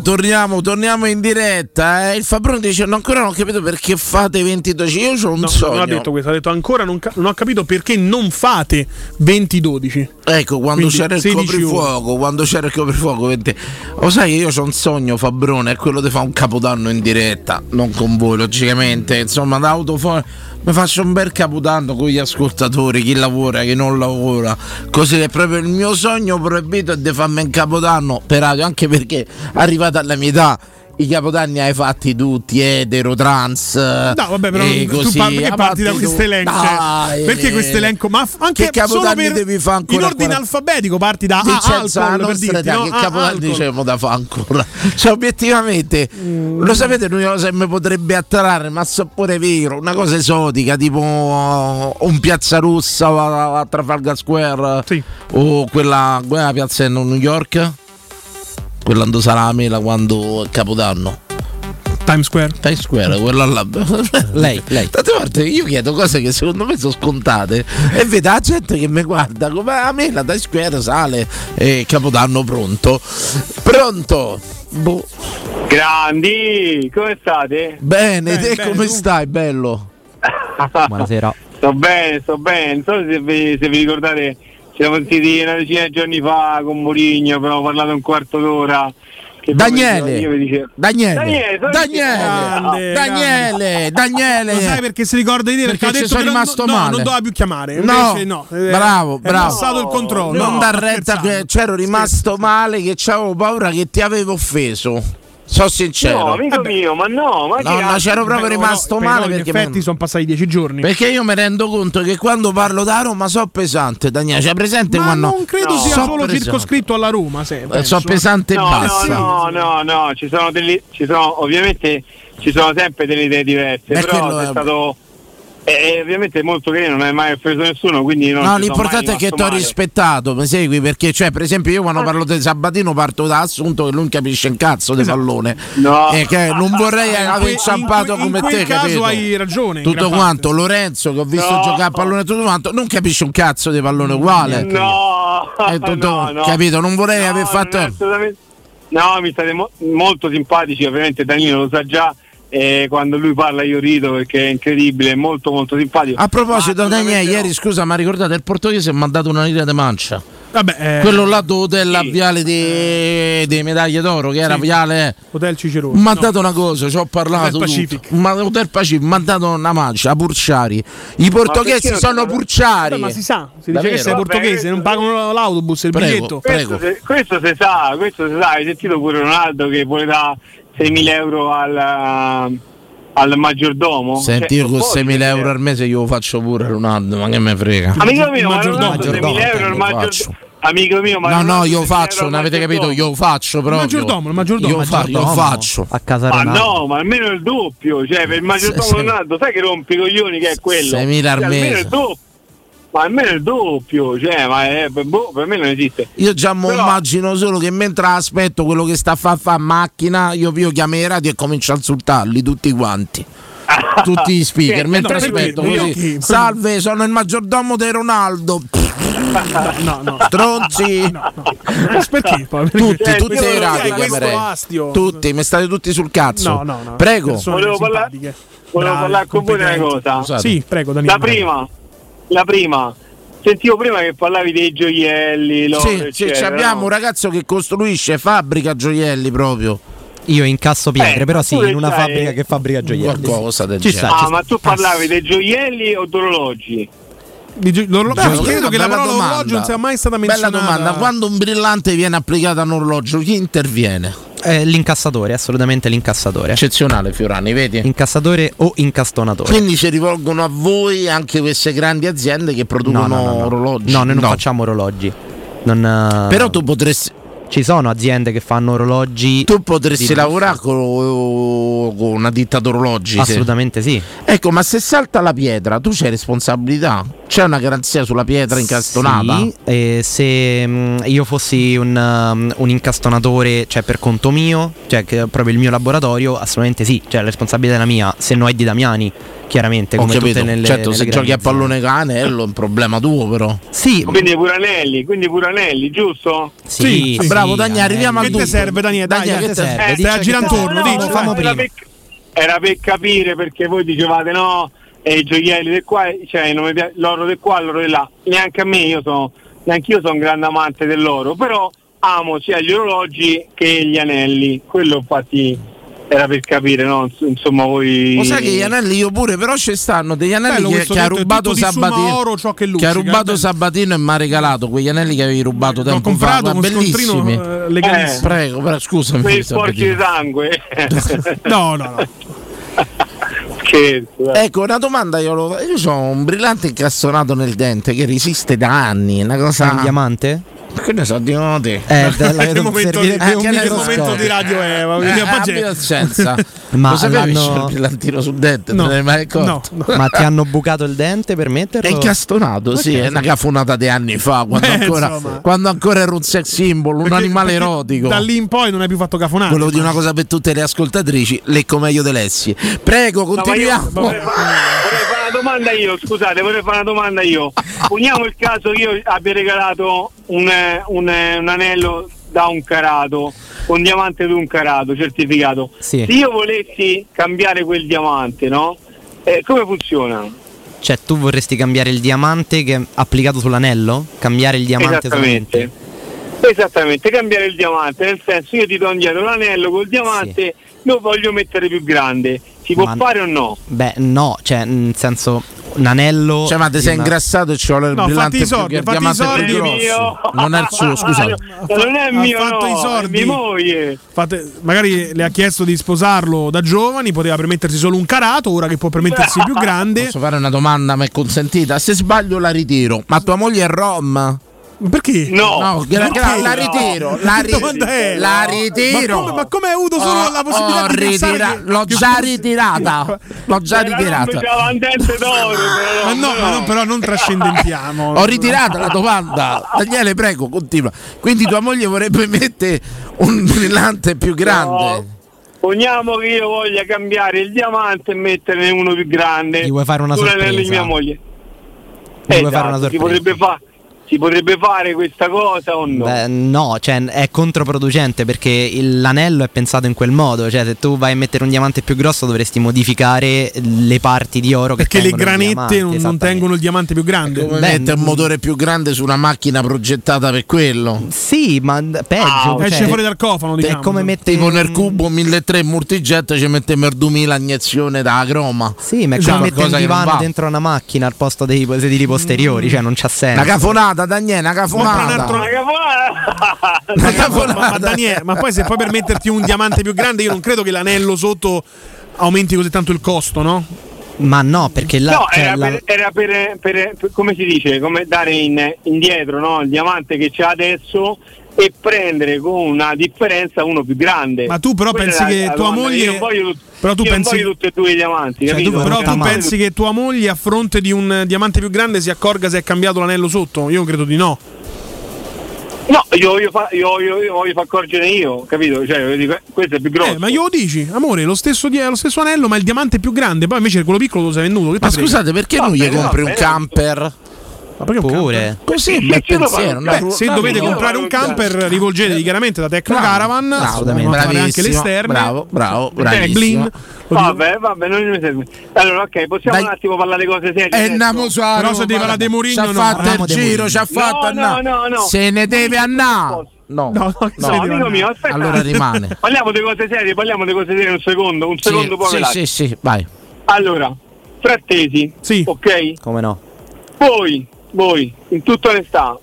Speaker 2: Torniamo, torniamo in diretta. eh. Il Fabrone dice: no, ancora non ho capito perché fate 20-12. Io ho un
Speaker 3: No,
Speaker 2: sogno.
Speaker 3: non ha detto questo, ha detto ancora non, ca- non ho capito perché non fate 20-12.
Speaker 2: Ecco, quando
Speaker 3: Quindi
Speaker 2: c'era il
Speaker 3: 16
Speaker 2: coprifuoco, quando c'era il coprifuoco, lo sai che io ho un sogno, Fabrone, è quello di fare un capodanno in diretta, non con voi, logicamente. Insomma, da autofone mi faccio un bel capodanno con gli ascoltatori, chi lavora, chi non lavora. Così è proprio il mio sogno proibito di farmi un capodanno per radio, anche perché arrivata alla mia età. I capodanni hai fatti tutti, etero, trans. No,
Speaker 3: vabbè, però
Speaker 2: e
Speaker 3: tu
Speaker 2: così,
Speaker 3: par- perché
Speaker 2: hai
Speaker 3: parti da questo
Speaker 2: tu-
Speaker 3: elenco?
Speaker 2: Dai,
Speaker 3: perché
Speaker 2: eh.
Speaker 3: questo elenco? Ma anche
Speaker 2: Che capodanni
Speaker 3: per,
Speaker 2: devi fare ancora
Speaker 3: in ordine
Speaker 2: qua?
Speaker 3: alfabetico parti da A,
Speaker 2: Vincenzo,
Speaker 3: alcol,
Speaker 2: la
Speaker 3: per
Speaker 2: nostra
Speaker 3: dirti,
Speaker 2: età,
Speaker 3: no?
Speaker 2: che
Speaker 3: alcol.
Speaker 2: dicevamo da fa ancora cioè obiettivamente lo sapete l'unica cosa che mi potrebbe attrarre ma so pure vero una cosa esotica tipo uh, un piazza russa a, a Trafalgar Square o quella, quella piazza in New York quella ando salame la quando è capodanno
Speaker 3: Times Square
Speaker 2: Times Square quella là
Speaker 4: lei, lei
Speaker 2: tante volte io chiedo cose che secondo me sono scontate e vedo la gente che mi guarda come a me la Times Square sale e capodanno pronto pronto boh.
Speaker 13: Grandi, come state?
Speaker 2: bene, te come stai bello
Speaker 4: Buonasera.
Speaker 13: Sto bene, sto bene. Non so se vi, se vi ricordate siamo sentiti una decina di giorni fa con Mourinho, abbiamo parlato un quarto d'ora.
Speaker 2: Daniele,
Speaker 13: io mi dicevo-
Speaker 2: Daniele,
Speaker 13: Daniele,
Speaker 2: Daniele,
Speaker 3: Grande,
Speaker 2: Daniele, Daniele.
Speaker 3: Lo sai perché si ricorda di te? Perché,
Speaker 2: Perché
Speaker 3: ha detto
Speaker 2: sono
Speaker 3: che non-
Speaker 2: rimasto
Speaker 3: no,
Speaker 2: male.
Speaker 3: non doveva più chiamare.
Speaker 2: No,
Speaker 3: Invece no. eh,
Speaker 2: bravo,
Speaker 3: è
Speaker 2: bravo.
Speaker 3: passato il controllo.
Speaker 2: Non
Speaker 3: No,
Speaker 2: dar retta che c'ero rimasto male, che c'avevo paura che ti avevo offeso. So sincero.
Speaker 13: No, amico mio, ma no, ma
Speaker 2: No, ma c'ero proprio
Speaker 3: Però,
Speaker 2: rimasto
Speaker 3: però
Speaker 2: male
Speaker 3: in
Speaker 2: perché
Speaker 3: effetti
Speaker 2: me-
Speaker 3: sono passati dieci giorni.
Speaker 2: Perché io mi rendo conto che quando parlo da Roma so pesante, Daniele. C'è presente
Speaker 3: Ma
Speaker 2: quando.
Speaker 3: non credo sia
Speaker 2: So
Speaker 3: solo
Speaker 2: pesante.
Speaker 3: circoscritto alla Roma. Se,
Speaker 2: Eh, so pesante e
Speaker 13: no,
Speaker 2: basta.
Speaker 13: No, no, no, no, ci sono delle, ci sono, ovviamente ci sono sempre delle idee diverse,
Speaker 2: Beh,
Speaker 13: però è
Speaker 2: è-
Speaker 13: stato eh, ovviamente è molto carino, non hai mai offeso nessuno, quindi non
Speaker 2: No, l'importante è che ti ho rispettato, mi segui? Perché, cioè, per esempio, io quando parlo di Sabatino parto da assunto che lui non capisce un cazzo di pallone.
Speaker 13: No.
Speaker 2: E che non vorrei
Speaker 3: In que-
Speaker 2: aver
Speaker 3: in
Speaker 2: inciampato
Speaker 3: in
Speaker 2: come
Speaker 3: quel
Speaker 2: te,
Speaker 3: caso
Speaker 2: capito?
Speaker 3: hai ragione, in
Speaker 2: Tutto quanto, Lorenzo, che ho visto
Speaker 13: No.
Speaker 2: giocare a pallone tutto quanto, non capisce un cazzo di pallone uguale.
Speaker 13: No,
Speaker 2: È tutto-
Speaker 13: no, no.
Speaker 2: capito? Non vorrei
Speaker 13: No,
Speaker 2: aver fatto.
Speaker 13: No, mi state mo- molto simpatici, ovviamente Danilo lo sa già. E quando lui parla io rido perché è incredibile, è molto molto simpatico.
Speaker 2: A proposito, Daniele, ieri scusa, ma ricordate il portoghese mi ha dato una linea di mancia.
Speaker 3: Vabbè, eh,
Speaker 2: Quello là d'hotel a Viale di, di medaglie d'oro, che era
Speaker 3: Sì.
Speaker 2: Viale.
Speaker 3: Hotel Cicerone.
Speaker 2: Mi ha
Speaker 3: no.
Speaker 2: dato una cosa, ci ho parlato.
Speaker 3: Hotel
Speaker 2: tutto.
Speaker 3: Pacific.
Speaker 2: Ma Hotel Pacific mi ha dato una mancia, a Purciari. I portoghesi sono.
Speaker 3: Vabbè, ma si sa, si dice
Speaker 2: Davvero?
Speaker 3: che sei
Speaker 13: Vabbè,
Speaker 3: portoghese, non pagano l'autobus, il
Speaker 2: Prego.
Speaker 3: biglietto.
Speaker 13: questo, se- questo si sa, questo si sa, hai sentito pure Ronaldo che vuole dare 6.000 euro al, al maggiordomo?
Speaker 2: Senti,
Speaker 13: Cioè,
Speaker 2: io con
Speaker 13: non può
Speaker 2: 6.000
Speaker 13: dire-
Speaker 2: euro al mese io lo faccio pure Ronaldo, ma che me frega?
Speaker 13: Amico mio, ma Ronaldo 6.000
Speaker 2: maggiordomo,
Speaker 13: euro al
Speaker 2: lo
Speaker 13: maggiordomo.
Speaker 2: faccio.
Speaker 13: Amico mio, ma
Speaker 2: No, no, io
Speaker 13: 6.000
Speaker 2: faccio, non avete capito, io faccio
Speaker 3: Il
Speaker 2: proprio.
Speaker 3: maggiordomo, il maggiordomo.
Speaker 2: Io, fa- io faccio.
Speaker 4: A casa
Speaker 13: Ma
Speaker 4: Ronaldo.
Speaker 13: no, ma almeno il doppio, cioè per il maggiordomo. Ronaldo, sai che rompi i coglioni che è quello?
Speaker 2: 6.000 al
Speaker 13: Cioè, almeno
Speaker 2: mese.
Speaker 13: il doppio. Ma almeno il doppio, cioè, ma è, boh, per me non esiste.
Speaker 2: Io già
Speaker 13: Però-
Speaker 2: immagino solo che mentre aspetto quello che sta a fa fa a macchina, io, io chiamo i radio e comincio a insultarli tutti quanti. Tutti gli speaker,
Speaker 13: Sì,
Speaker 2: mentre
Speaker 3: no,
Speaker 2: aspetto
Speaker 3: Io
Speaker 2: così.
Speaker 3: chi?
Speaker 2: Salve, sono il maggiordomo di Ronaldo.
Speaker 3: No, no.
Speaker 2: Stronzi.
Speaker 3: Perché? poi? Perché-
Speaker 2: Tutti,
Speaker 13: Eh,
Speaker 2: tutti
Speaker 13: io
Speaker 2: i radio chiamerei. Tutti, mi state tutti sul cazzo.
Speaker 3: No, no, no.
Speaker 2: Prego.
Speaker 13: Volevo parlare-. Volevo parlare con voi di una cosa.
Speaker 2: Scusate.
Speaker 3: Sì, prego, Danilo.
Speaker 13: La prima, la prima, sentivo prima che parlavi dei gioielli, l'oro,
Speaker 2: Sì, sì, abbiamo
Speaker 13: no?
Speaker 2: un ragazzo che costruisce fabbrica gioielli proprio.
Speaker 4: Io incasso pietre,
Speaker 13: Eh,
Speaker 4: però sì, in una fabbrica che fabbrica gioielli.
Speaker 2: Qualcosa del
Speaker 4: Ci
Speaker 2: genere.
Speaker 4: sta,
Speaker 13: Ah, ma tu parlavi dei gioielli o d'orologi?
Speaker 3: Di gio- l'orologio-
Speaker 2: Beh,
Speaker 3: credo che la
Speaker 2: bella
Speaker 3: parola
Speaker 2: domanda.
Speaker 3: orologio non sia mai stata
Speaker 2: Bella
Speaker 3: menzionata.
Speaker 2: domanda, quando un brillante viene applicato a un orologio, chi interviene?
Speaker 4: Eh, l'incassatore, assolutamente l'incassatore.
Speaker 2: Eccezionale Fiorani, vedi?
Speaker 4: Incassatore o incastonatore.
Speaker 2: Quindi ci rivolgono a voi anche queste grandi aziende che producono
Speaker 4: no, no, no,
Speaker 2: orologi.
Speaker 4: No, noi non facciamo orologi. Non, eh,
Speaker 2: Però tu potresti,
Speaker 4: Ci sono aziende che fanno orologi.
Speaker 2: tu potresti lavorare con, con una ditta d'orologi.
Speaker 4: Assolutamente sì.
Speaker 2: Ecco, ma se salta la pietra, tu c'hai responsabilità? C'è una garanzia sulla pietra incastonata?
Speaker 4: Sì, e se mm, io fossi un, um, un incastonatore, cioè per conto mio, cioè che è proprio il mio laboratorio, assolutamente sì, cioè la responsabilità è la mia, se no è di Damiani, chiaramente, come tutte nelle
Speaker 2: certo,
Speaker 4: nelle
Speaker 2: se giochi a pallone canello è un problema tuo, però.
Speaker 4: Sì,
Speaker 13: Quindi pure anelli, quindi pure anelli, giusto?
Speaker 4: sì, sì,
Speaker 2: bravo
Speaker 4: sì,
Speaker 2: Daniele, arriviamo al
Speaker 3: Che ti serve, Daniele? Dai,
Speaker 2: Daniele, che
Speaker 3: che
Speaker 2: te
Speaker 3: serve? Eh, stai a girare
Speaker 13: No,
Speaker 3: intorno,
Speaker 13: no,
Speaker 3: dici,
Speaker 13: no,
Speaker 4: famo
Speaker 13: era, per, era per capire perché voi dicevate no, e i gioielli del qua, cioè non mi piace- l'oro del qua, l'oro del là. Neanche a me, io sono, neanche io sono un grande amante dell'oro, però amo sia gli orologi che gli anelli. Quello infatti era per capire, no? Ins- Insomma, voi.
Speaker 2: Lo sai che gli anelli io pure, però ci stanno degli anelli
Speaker 3: Bello
Speaker 2: che, che ha rubato Sabatino.
Speaker 3: oro ciò che
Speaker 2: che
Speaker 3: luccica,
Speaker 2: ha rubato
Speaker 3: bello.
Speaker 2: Sabatino e mi ha regalato quegli anelli che avevi rubato
Speaker 3: L'ho
Speaker 2: tempo
Speaker 3: comprato
Speaker 2: fa.
Speaker 3: scontrino
Speaker 2: bellissimi.
Speaker 3: eh, legalissimo.
Speaker 2: Prego, prego, scusami.
Speaker 13: Per sporchi di sangue.
Speaker 3: No, no, no.
Speaker 13: Scherzo. dai.
Speaker 2: Ecco, una domanda io lo Io ho un brillante incastonato nel dente che resiste da anni, una
Speaker 4: È
Speaker 2: cosa.
Speaker 4: un diamante?
Speaker 2: Che ne so di te?
Speaker 4: Eh, bella,
Speaker 3: Che momento,
Speaker 4: servirebbe
Speaker 3: di,
Speaker 4: un
Speaker 3: momento di radio è? Ma
Speaker 2: Eh,
Speaker 3: quindi,
Speaker 2: abbi
Speaker 3: pazienza.
Speaker 4: Ma
Speaker 2: Lo sapevi
Speaker 4: l'hanno-
Speaker 2: il brillantino sul dente?
Speaker 3: No,
Speaker 2: Non te ne hai mai accorto?
Speaker 3: no, no.
Speaker 4: Ma ti hanno bucato il dente per metterlo?
Speaker 2: È incastonato, sì, è una cafonata di anni fa, quando,
Speaker 3: Eh,
Speaker 2: ancora, quando ancora era un sex symbol, un
Speaker 3: Perché-
Speaker 2: animale
Speaker 3: perché
Speaker 2: erotico.
Speaker 3: Da lì in poi non hai più fatto cafonate.
Speaker 2: Volevo dire una cosa per tutte le ascoltatrici, lecco meglio Delessi. Prego,
Speaker 13: No, ma io
Speaker 2: continuiamo.
Speaker 13: fare una domanda io, scusate, vorrei fare una domanda io. Poniamo il caso che io abbia regalato un, un, un anello da un carato, un diamante di un carato certificato.
Speaker 4: Sì.
Speaker 13: Se io volessi cambiare quel diamante, no? Eh, come funziona?
Speaker 4: Cioè, tu vorresti cambiare il diamante che è applicato sull'anello? Cambiare il diamante
Speaker 13: Esattamente. Esattamente, cambiare il diamante, nel senso io ti do indietro l'anello col diamante, lo voglio mettere più grande. Si può
Speaker 4: Ma-
Speaker 13: fare o no?
Speaker 4: Beh, no, cioè, nel senso, un anello.
Speaker 2: Cioè, ma ti sei
Speaker 4: una-
Speaker 2: ingrassato e ci vuole il
Speaker 3: No,
Speaker 2: brillante
Speaker 3: fatti i
Speaker 2: più
Speaker 3: soldi,
Speaker 2: che il
Speaker 3: fatti i
Speaker 2: diamante più
Speaker 3: soldi.
Speaker 2: Non è il suo, scusa.
Speaker 13: non è
Speaker 3: ha
Speaker 13: mio,
Speaker 3: fatto
Speaker 13: no,
Speaker 3: i
Speaker 13: mia moglie.
Speaker 3: Fate- magari le ha chiesto di sposarlo da giovani, poteva permettersi solo un carato, ora che può permettersi più grande.
Speaker 2: Posso fare una domanda, mi è consentita? Se sbaglio la ritiro, ma tua moglie è rom?
Speaker 3: Perché?
Speaker 13: No,
Speaker 2: No,
Speaker 3: Perché?
Speaker 2: la ritiro, la,
Speaker 3: Che domanda è?
Speaker 2: ri- la ritiro.
Speaker 3: Ma come, ma come hai avuto solo
Speaker 2: Ho-
Speaker 3: la possibilità
Speaker 2: ho
Speaker 3: di
Speaker 2: ritira-
Speaker 3: che-
Speaker 2: L'ho
Speaker 3: che
Speaker 2: già
Speaker 3: fosse-
Speaker 2: ritirata. L'ho già ritirata.
Speaker 13: Dente d'oro, però.
Speaker 3: Ma no, ma no, però non trascendentiamo.
Speaker 2: Ho ritirato la domanda. Daniele, prego, continua. Quindi tua moglie vorrebbe mettere un brillante più grande.
Speaker 13: Poniamo che io voglia cambiare il diamante e metterne uno più grande.
Speaker 4: Gli vuoi fare una sorpresa?
Speaker 13: mia moglie.
Speaker 4: Gli vuoi fare una
Speaker 13: Esatto, si
Speaker 4: sorpresa?
Speaker 13: potrebbe, fa- si potrebbe fare questa cosa o no?
Speaker 4: Beh, no, cioè è controproducente perché il- l'anello è pensato in quel modo, cioè se tu vai a mettere un diamante più grosso dovresti modificare le parti di oro che
Speaker 3: Perché le granette
Speaker 4: diamante,
Speaker 3: non, tengono il diamante più grande.
Speaker 2: Come
Speaker 4: Beh,
Speaker 2: mette un motore più grande su una macchina progettata per quello?
Speaker 4: Sì, ma peggio.
Speaker 3: Ah,
Speaker 4: cioè,
Speaker 3: esce fuori dal cofano,
Speaker 4: è
Speaker 3: diciamo.
Speaker 4: come mette
Speaker 2: Tipo nel cubo 1300 multijet ci mettiamo il 2000 iniezione da croma.
Speaker 4: Sì, ma è
Speaker 2: Cioè,
Speaker 4: come mettere un divano
Speaker 2: va.
Speaker 4: dentro una macchina al posto dei sedili posteriori, cioè non c'ha senso.
Speaker 2: Una cafonata, Daniele, una
Speaker 3: Compra un
Speaker 2: cafonata.
Speaker 3: altro-
Speaker 13: Ma che fa-
Speaker 2: Una cafonata.
Speaker 3: ma Daniele, ma poi se poi per metterti un diamante più grande, io non credo che l'anello sotto aumenti così tanto il costo, no?
Speaker 4: Ma no, perché la,
Speaker 13: no,
Speaker 4: cioè,
Speaker 13: era,
Speaker 4: la-
Speaker 13: per, era per- per- per- come si dice, come dare in- indietro no, il diamante che c'è adesso e prendere con una differenza uno più grande.
Speaker 3: Ma tu però
Speaker 13: Quella
Speaker 3: pensi
Speaker 13: è
Speaker 3: che tua
Speaker 13: domanda.
Speaker 3: moglie-
Speaker 13: Io non voglio,
Speaker 3: però tu pensi-
Speaker 13: voglio tutti e due i diamanti,
Speaker 4: Cioè,
Speaker 13: capito?
Speaker 4: tu-
Speaker 3: Però tu pensi che tua moglie a fronte di un diamante più grande si accorga se è cambiato l'anello sotto? Io credo di no.
Speaker 13: No, io voglio, fa- io, io- io voglio far accorgere io, capito? Cioè, io dico, questo è più grosso.
Speaker 3: Eh, ma io lo dici, amore, lo stesso, di- lo stesso anello, ma il diamante più grande, poi invece quello piccolo lo sei venduto. Che
Speaker 2: Ma
Speaker 3: te frega?
Speaker 2: scusate, perché non gli compri un
Speaker 13: vabbè.
Speaker 2: camper?
Speaker 3: Ma perché
Speaker 4: pure.
Speaker 2: Così, bel pensiero.
Speaker 3: Beh, se dovete comprare un camper, rivolgetevi chiaramente da Tecno
Speaker 2: Bravo,
Speaker 3: Caravan,
Speaker 2: bravo,
Speaker 3: assolutamente fare anche
Speaker 2: bravissimo,
Speaker 3: l'esterne.
Speaker 2: Bravo, bravo,
Speaker 3: Eh,
Speaker 2: bravissimo.
Speaker 13: Vabbè, vabbè, non mi serve. Allora, ok, possiamo
Speaker 2: Dai.
Speaker 13: un attimo parlare di cose serie. Adesso?
Speaker 2: Namusaro,
Speaker 3: Però se devi parlare di Mourinho,
Speaker 2: ci ha
Speaker 3: no.
Speaker 2: fatto il
Speaker 4: di
Speaker 2: giro, ci ha fatto
Speaker 13: No, no, no, no.
Speaker 2: Se ne deve andare. No,
Speaker 3: No, no,
Speaker 13: amico mio, aspetta.
Speaker 2: Allora rimane.
Speaker 13: Parliamo di cose serie, parliamo di cose serie un secondo, un secondo poi
Speaker 2: sì, sì, sì, vai.
Speaker 13: Allora, frattesi,
Speaker 3: Sì.
Speaker 13: ok?
Speaker 4: come no?
Speaker 13: Voi, voi, in tutta onestà,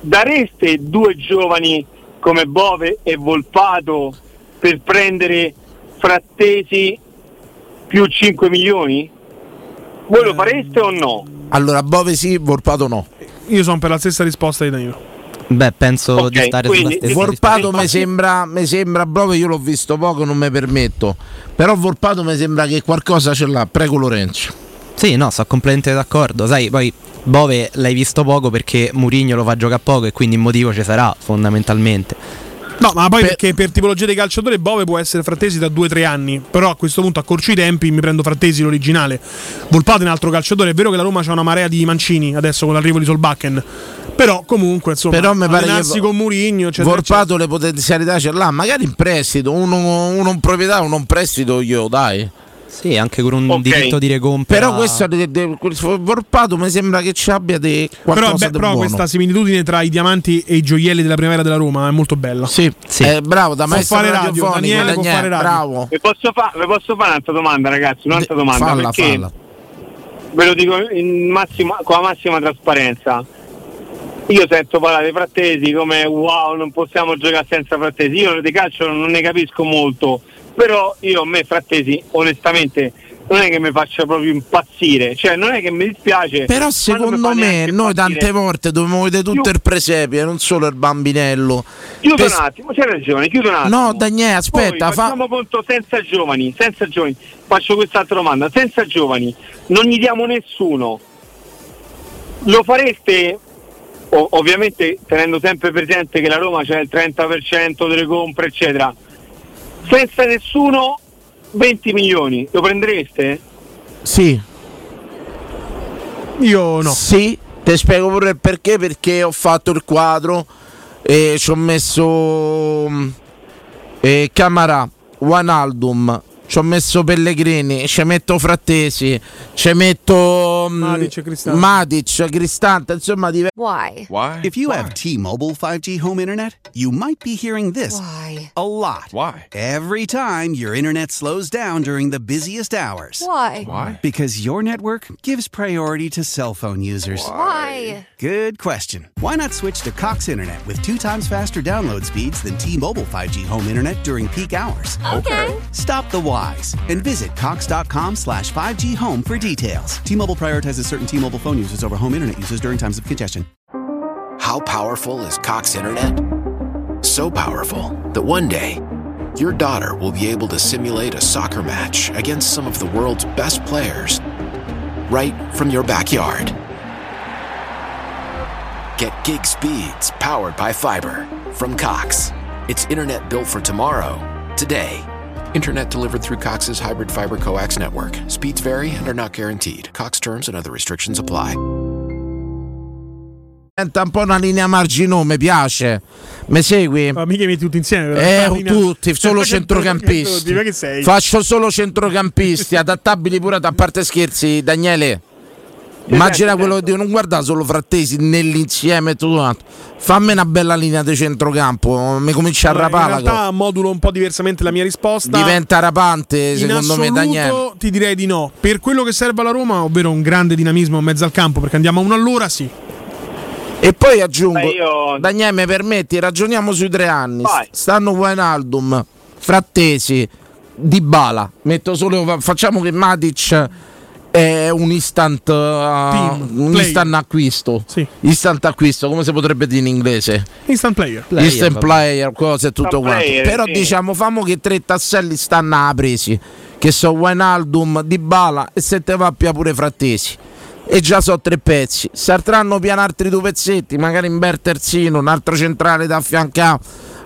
Speaker 13: dareste due giovani come Bove e Volpato per prendere frattesi più 5 milioni? Voi lo fareste o no?
Speaker 2: Allora, Bove sì, Volpato no.
Speaker 3: Io sono per la stessa risposta di Danilo.
Speaker 4: Beh, penso
Speaker 13: Ok,
Speaker 4: di stare
Speaker 13: quindi-
Speaker 4: sulla stessa
Speaker 2: Volpato mi sembra, mi sembra Bove, io l'ho visto poco, non mi permetto. Però Volpato mi sembra che qualcosa ce l'ha. Prego Lorenzo.
Speaker 4: Sì, no, sono completamente d'accordo. Sai, poi Bove l'hai visto poco perché Murigno lo fa giocare poco e quindi il motivo ci sarà fondamentalmente.
Speaker 3: No, ma poi
Speaker 2: Per-
Speaker 3: perché per tipologia di calciatore Bove può essere frattesi da 2-3 anni. Però a questo punto accorcio i tempi mi prendo frattesi l'originale. Volpato è un altro calciatore. È vero che la Roma c'ha una marea di mancini adesso con l'arrivo di Solbakken. Però comunque insomma
Speaker 2: Però mi pare
Speaker 3: allenarsi
Speaker 2: che
Speaker 3: con Murigno eccetera,
Speaker 2: Volpato le potenzialità ce l'ha, magari in prestito, uno, uno in proprietà, uno in prestito glielo dai.
Speaker 4: Sì, anche con un
Speaker 13: Ok.
Speaker 4: diritto di recompra.
Speaker 2: Però questo de, de, quel Volpato mi sembra che ci abbia de
Speaker 3: Però,
Speaker 2: qualcosa
Speaker 3: beh,
Speaker 2: di
Speaker 3: però
Speaker 2: buono.
Speaker 3: questa similitudine tra i diamanti e i gioielli della primavera della Roma è molto bella.
Speaker 2: Sì,
Speaker 4: Sì.
Speaker 2: Eh, bravo, da
Speaker 3: Può
Speaker 2: maestro
Speaker 3: fare radio,
Speaker 2: radiofonico,
Speaker 3: Daniele può fare radio.
Speaker 2: bravo.
Speaker 13: Vi posso, fa- vi posso fare un'altra domanda, ragazzi? Un'altra domanda.
Speaker 2: falla,
Speaker 13: perché
Speaker 2: falla.
Speaker 13: ve lo dico in massima- con la massima trasparenza. Io sento parlare frattesi come wow, non possiamo giocare senza frattesi. Io di calcio non ne capisco molto, però io a me frattesi onestamente non è che mi faccia proprio impazzire, cioè non è che mi dispiace.
Speaker 2: Però secondo me noi tante volte dobbiamo vedere tutto
Speaker 13: Chiu-
Speaker 2: il presepe, non solo il bambinello.
Speaker 13: Chiudo
Speaker 2: Per-
Speaker 13: un attimo, c'hai ragione, chiudo un attimo.
Speaker 2: No, Daniele, aspetta,
Speaker 13: Poi
Speaker 2: fa-
Speaker 13: facciamo conto senza giovani, senza giovani. Faccio quest'altra domanda, senza giovani, non gli diamo nessuno. Lo fareste ovviamente tenendo sempre presente che la Roma c'è il 30% delle compre, eccetera. Senza nessuno 20 milioni, lo prendereste?
Speaker 2: Sì.
Speaker 3: Io no.
Speaker 2: Sì, ti spiego pure il perché, perché ho fatto il quadro e ci ho messo mm, eh, Camara, Wanaldum, ci ho messo Pellegrini, ci metto Frattesi, ci metto mm,
Speaker 3: Matic e Cristante.
Speaker 2: Matic, Cristante, insomma div-
Speaker 14: Why?
Speaker 5: Why? If you have T-Mobile 5G home internet, you might be hearing this
Speaker 14: Why?
Speaker 5: a lot.
Speaker 15: Why?
Speaker 5: Every time your internet slows down during the busiest hours.
Speaker 14: Why?
Speaker 15: Why?
Speaker 5: Because your network gives priority to cell phone users.
Speaker 14: Why?
Speaker 5: Good question. Why not switch to Cox Internet with two times faster download speeds than T-Mobile 5G home internet during peak hours?
Speaker 14: Okay.
Speaker 5: Stop the whys and visit cox.com slash 5G home for details. T-Mobile prioritizes certain T-Mobile phone users over home internet users during times of congestion.
Speaker 6: How powerful is Cox Internet? So powerful that one day, your daughter will be able to simulate a soccer match against some of the world's best players right from your backyard. Get gig speeds powered by fiber from Cox. It's internet built for tomorrow, today. Internet delivered through Cox's hybrid fiber coax network. Speeds vary and are not guaranteed. Cox terms and other restrictions apply.
Speaker 2: diventa un po' una linea marginale, mi piace. Mi segui?
Speaker 3: Ma mica metti tutti insieme. però.
Speaker 2: Eh,
Speaker 3: linea-
Speaker 2: tutti, solo centrocampisti.
Speaker 3: ma che sei?
Speaker 2: Faccio solo centrocampisti, adattabili pure a parte scherzi, Daniele. Immagina quello che dico, non guarda solo frattesi nell'insieme e tutto quanto. Fammi una bella linea di centrocampo, mi comincia a
Speaker 3: Allora,
Speaker 2: rapare
Speaker 3: in realtà modulo un po' diversamente la mia risposta.
Speaker 2: Diventa rapante,
Speaker 3: In
Speaker 2: secondo me,
Speaker 3: assoluto
Speaker 2: Daniele.
Speaker 3: ti direi di no. Per quello che serve alla Roma, ovvero un grande dinamismo in mezzo al campo, perché andiamo a uno all'ora, sì.
Speaker 2: E poi aggiungo,
Speaker 13: Beh, io-
Speaker 2: Daniele, mi permetti, ragioniamo sui tre anni.
Speaker 13: Vai.
Speaker 2: Stanno Wijnaldum, Frattesi, Dybala. Metto solo, facciamo che Matic è un instant, uh,
Speaker 3: Team,
Speaker 2: un
Speaker 3: player.
Speaker 2: instant acquisto.
Speaker 3: Sì.
Speaker 2: Instant acquisto, come si potrebbe dire in inglese?
Speaker 3: Instant player.
Speaker 2: instant
Speaker 4: vabbè.
Speaker 2: player, cose e tutto
Speaker 13: Instant
Speaker 2: quanto.
Speaker 13: player,
Speaker 2: Però
Speaker 13: sì.
Speaker 2: diciamo, famo che tre tasselli stanno a presi. Che so Wijnaldum, Dybala e se te va più pure Frattesi. E già so tre pezzi. Sartranno piano altri due pezzetti, magari in Ber terzino, un altro centrale da affiancare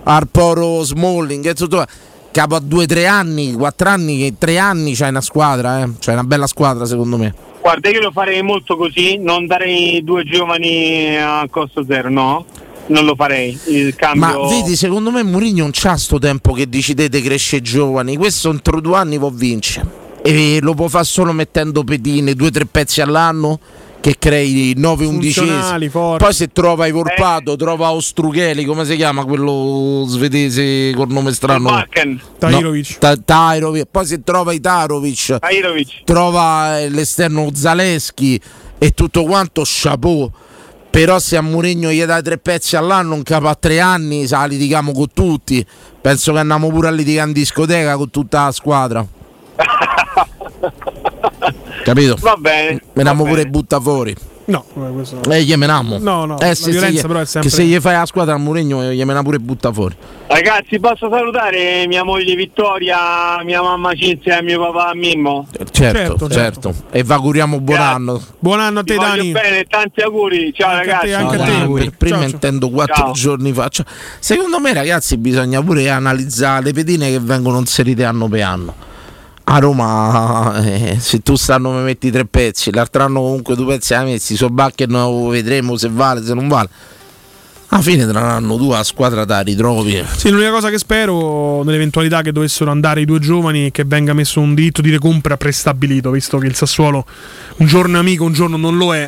Speaker 2: al Poro Smalling e tutto. Capo a due, tre anni, quattro anni, tre anni c'hai una squadra, eh. C'hai una bella squadra secondo me.
Speaker 13: Guarda, io lo farei molto così, non darei due giovani a costo zero, no? Non lo farei. Il cambio.
Speaker 2: Ma vedi, secondo me Mourinho non c'ha sto tempo che decidete cresce giovani. Questo entro due anni può vincere. E lo può fare solo mettendo pedine, due o tre pezzi all'anno che crei 9
Speaker 3: Funzionali,
Speaker 2: undicesimi.
Speaker 3: forti.
Speaker 2: Poi se trova i Volpato, trova Ostrucheli, come si chiama quello svedese col nome strano?
Speaker 13: Balkan,
Speaker 3: Tahirovic.
Speaker 2: Ta- Tahirovic. Poi se trova i Tarovic,
Speaker 13: Tahirovic.
Speaker 2: trova eh, l'esterno Zaleschi e tutto quanto, chapeau. Però se a Mourinho gli dai tre pezzi all'anno, un capo a tre anni, sa litighiamo con tutti. Penso che andiamo pure a litigare in discoteca con tutta la squadra. Capito?
Speaker 13: Va bene.
Speaker 2: Meniamo
Speaker 13: va
Speaker 2: pure butta fuori.
Speaker 3: No, eh, questo
Speaker 2: E gli menamo.
Speaker 3: No, no,
Speaker 2: eh,
Speaker 3: la
Speaker 2: se, se
Speaker 3: violenza
Speaker 2: gli,
Speaker 3: però è sempre-
Speaker 2: che se gli fai la squadra a Mourinho, gli mena pure butta fuori.
Speaker 13: Ragazzi, posso salutare mia moglie Vittoria, mia mamma Cinzia e mio papà Mimmo?
Speaker 2: Certo,
Speaker 3: Certo,
Speaker 2: certo. E vi auguriamo buon
Speaker 13: Grazie.
Speaker 2: anno.
Speaker 3: Buon anno a
Speaker 13: Ti
Speaker 3: te,
Speaker 13: voglio
Speaker 3: Dani.
Speaker 13: bene, tanti auguri. Ciao
Speaker 3: Anche a te,
Speaker 13: ragazzi.
Speaker 3: anche a
Speaker 2: No,
Speaker 3: te.
Speaker 2: dai,
Speaker 3: auguri.
Speaker 2: per prima
Speaker 3: Ciao, ciao.
Speaker 2: intendo quattro
Speaker 13: Ciao.
Speaker 2: giorni fa. Cioè, secondo me, ragazzi, bisogna pure analizzare le pedine che vengono inserite anno per anno. A Roma, eh, se tu stanno mi metti tre pezzi, l'altro anno comunque due pezzi la messi, so che noi vedremo se vale, se non vale. Alla fine tra un anno due la squadra la ritrovi.
Speaker 3: Sì, l'unica cosa che spero, nell'eventualità che dovessero andare i due giovani, è che venga messo un diritto di recompra prestabilito, visto che il Sassuolo un giorno è amico, un giorno non lo è.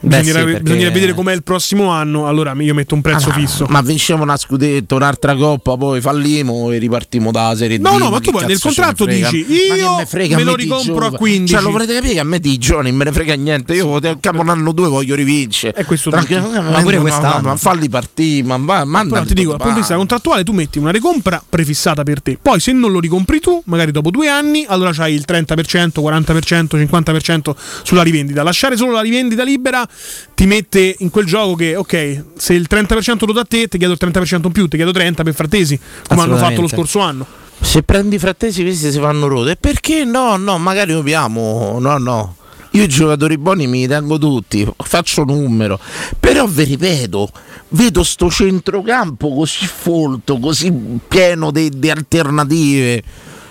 Speaker 3: Bisognerà,
Speaker 4: sì, perché-
Speaker 3: vedere com'è il prossimo anno. Allora io metto un prezzo
Speaker 2: Ah,
Speaker 3: fisso.
Speaker 2: Ma vinciamo una scudetto, un'altra coppa, poi fallimo e ripartimo dalla serie
Speaker 3: No,
Speaker 2: D,
Speaker 3: no, ma tu nel contratto dici, io
Speaker 2: me frega
Speaker 3: me lo ricompro a
Speaker 2: giovani?
Speaker 3: 15.
Speaker 2: Cioè, lo volete capire che a me di giovani non me ne frega niente. Io a capo un anno o due voglio rivincere.
Speaker 3: E questo
Speaker 2: Tranquillo,
Speaker 3: tutti.
Speaker 2: ma
Speaker 4: Ma pure quest'anno.
Speaker 2: Ma, falli partire, ma va, manda
Speaker 3: ti dico, dal punto di vista contrattuale, tu metti una recompra prefissata per te. Poi, se non lo ricompri tu, magari dopo due anni, allora c'hai il 30%, 40%, 50% sulla rivendita. Lasciare solo la rivendita libera ti mette in quel gioco che, ok, se il 30% lo dà a te, ti chiedo il 30% in più, ti chiedo 30 per frattesi, come hanno fatto lo scorso anno.
Speaker 2: Se prendi frattesi, questi si fanno rode. Perché no? No, magari opiamo. No, no. Io i giocatori buoni mi tengo tutti, faccio numero. Però vi ripeto, vedo sto centrocampo così folto, così pieno di alternative.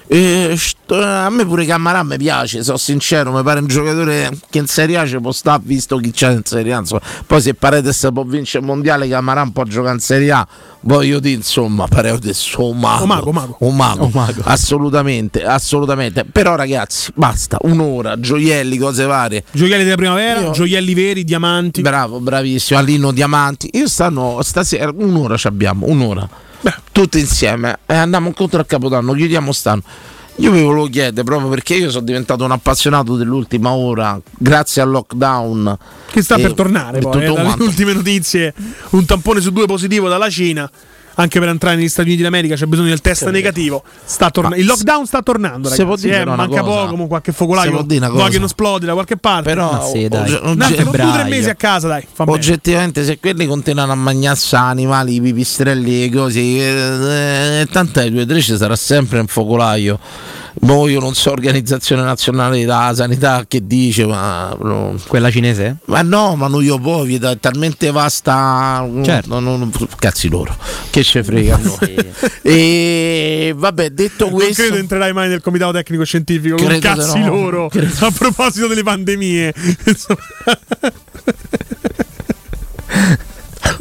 Speaker 2: Eh, st- a me pure Cammarà mi piace, sono sincero, mi pare un giocatore che in Serie A ci può stare visto chi c'è in Serie A. insomma. Poi se Paredes può vincere il mondiale, Cammarà può giocare in Serie A. Voglio dire, insomma, Paredes un mago.
Speaker 3: Un mago, mago.
Speaker 2: Un mago.
Speaker 4: Un mago.
Speaker 2: Assolutamente, assolutamente. Però ragazzi, basta, un'ora, gioielli, cose varie.
Speaker 3: Gioielli della primavera,
Speaker 2: Io-
Speaker 3: gioielli veri, diamanti.
Speaker 2: Bravo, bravissimo. Alino Diamanti. Io stanno, stasera, un'ora ci abbiamo, un'ora. Tutti insieme. E andiamo incontro a Capodanno, chiudiamo stanno. Io vi volevo chiedere proprio perché io sono diventato un appassionato dell'ultima ora, grazie al lockdown.
Speaker 3: Che sta per tornare poi, eh,
Speaker 2: quanto.
Speaker 3: ultime notizie, un tampone su due positivo dalla Cina. Anche per entrare negli Stati Uniti d'America c'è bisogno del test negativo. Sta torna- il lockdown sta tornando,
Speaker 2: se può
Speaker 3: ragazzi.
Speaker 2: dire
Speaker 3: eh,
Speaker 2: una
Speaker 3: manca
Speaker 2: cosa?
Speaker 3: poco, con qualche focolaio.
Speaker 2: può dire una
Speaker 3: vuoi
Speaker 2: cosa?
Speaker 3: che non esplode da qualche parte.
Speaker 2: Però
Speaker 4: Ma sì, dai.
Speaker 2: ogge-
Speaker 3: Un attimo, due o tre
Speaker 4: febbraio.
Speaker 3: mesi a casa, dai.
Speaker 2: Oggettivamente se quelli continuano a mangiarsi animali, i pipistrelli e cose, eh, eh, tant'è, due o tre ci sarà sempre un focolaio. Boh, io non so organizzazione nazionale della sanità che dice, ma no.
Speaker 4: Quella cinese?
Speaker 2: Ma no, ma non io poi vita è talmente vasta.
Speaker 4: Certo.
Speaker 2: no, no, cazzi loro, che ce frega. no. E vabbè, detto
Speaker 3: Non
Speaker 2: questo,
Speaker 3: credo entrerai mai nel comitato tecnico scientifico
Speaker 2: Credo
Speaker 3: cazzi
Speaker 2: no.
Speaker 3: loro a proposito delle pandemie.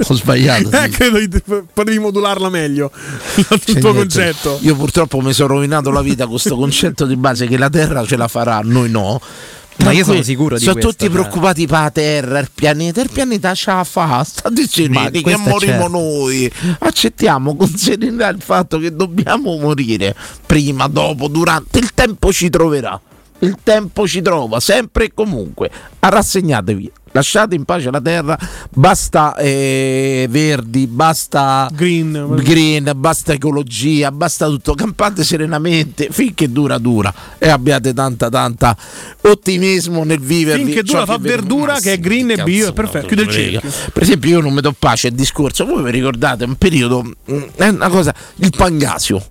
Speaker 2: Ho sbagliato.
Speaker 3: eh, credo potevi modularla meglio il tuo
Speaker 2: niente.
Speaker 3: concetto.
Speaker 2: Io purtroppo mi sono rovinato la vita con questo concetto di base che la Terra ce la farà, noi no.
Speaker 4: Ma io sono sicuro di
Speaker 2: Sono
Speaker 4: questo,
Speaker 2: tutti
Speaker 4: cioè.
Speaker 2: preoccupati per la Terra, il pianeta. Il pianeta ce la fa, sta dicendo
Speaker 4: Ma
Speaker 2: che morimo
Speaker 4: certo.
Speaker 2: noi. Accettiamo con serenità il fatto che dobbiamo morire prima, dopo, durante. Il tempo ci troverà. Il tempo ci trova, sempre e comunque. Rassegnatevi, lasciate in pace la terra, basta eh, verdi, basta
Speaker 3: Green.
Speaker 2: green, basta ecologia, basta tutto. Campate serenamente finché dura, dura e abbiate tanta, tanta ottimismo nel vivervi.
Speaker 3: Finché dura fa verdura, che è green e bio, è perfetto. Chiude il cerchio.
Speaker 2: Per esempio, io non mi do pace il discorso. Voi vi ricordate un periodo, è una cosa, il pangasio.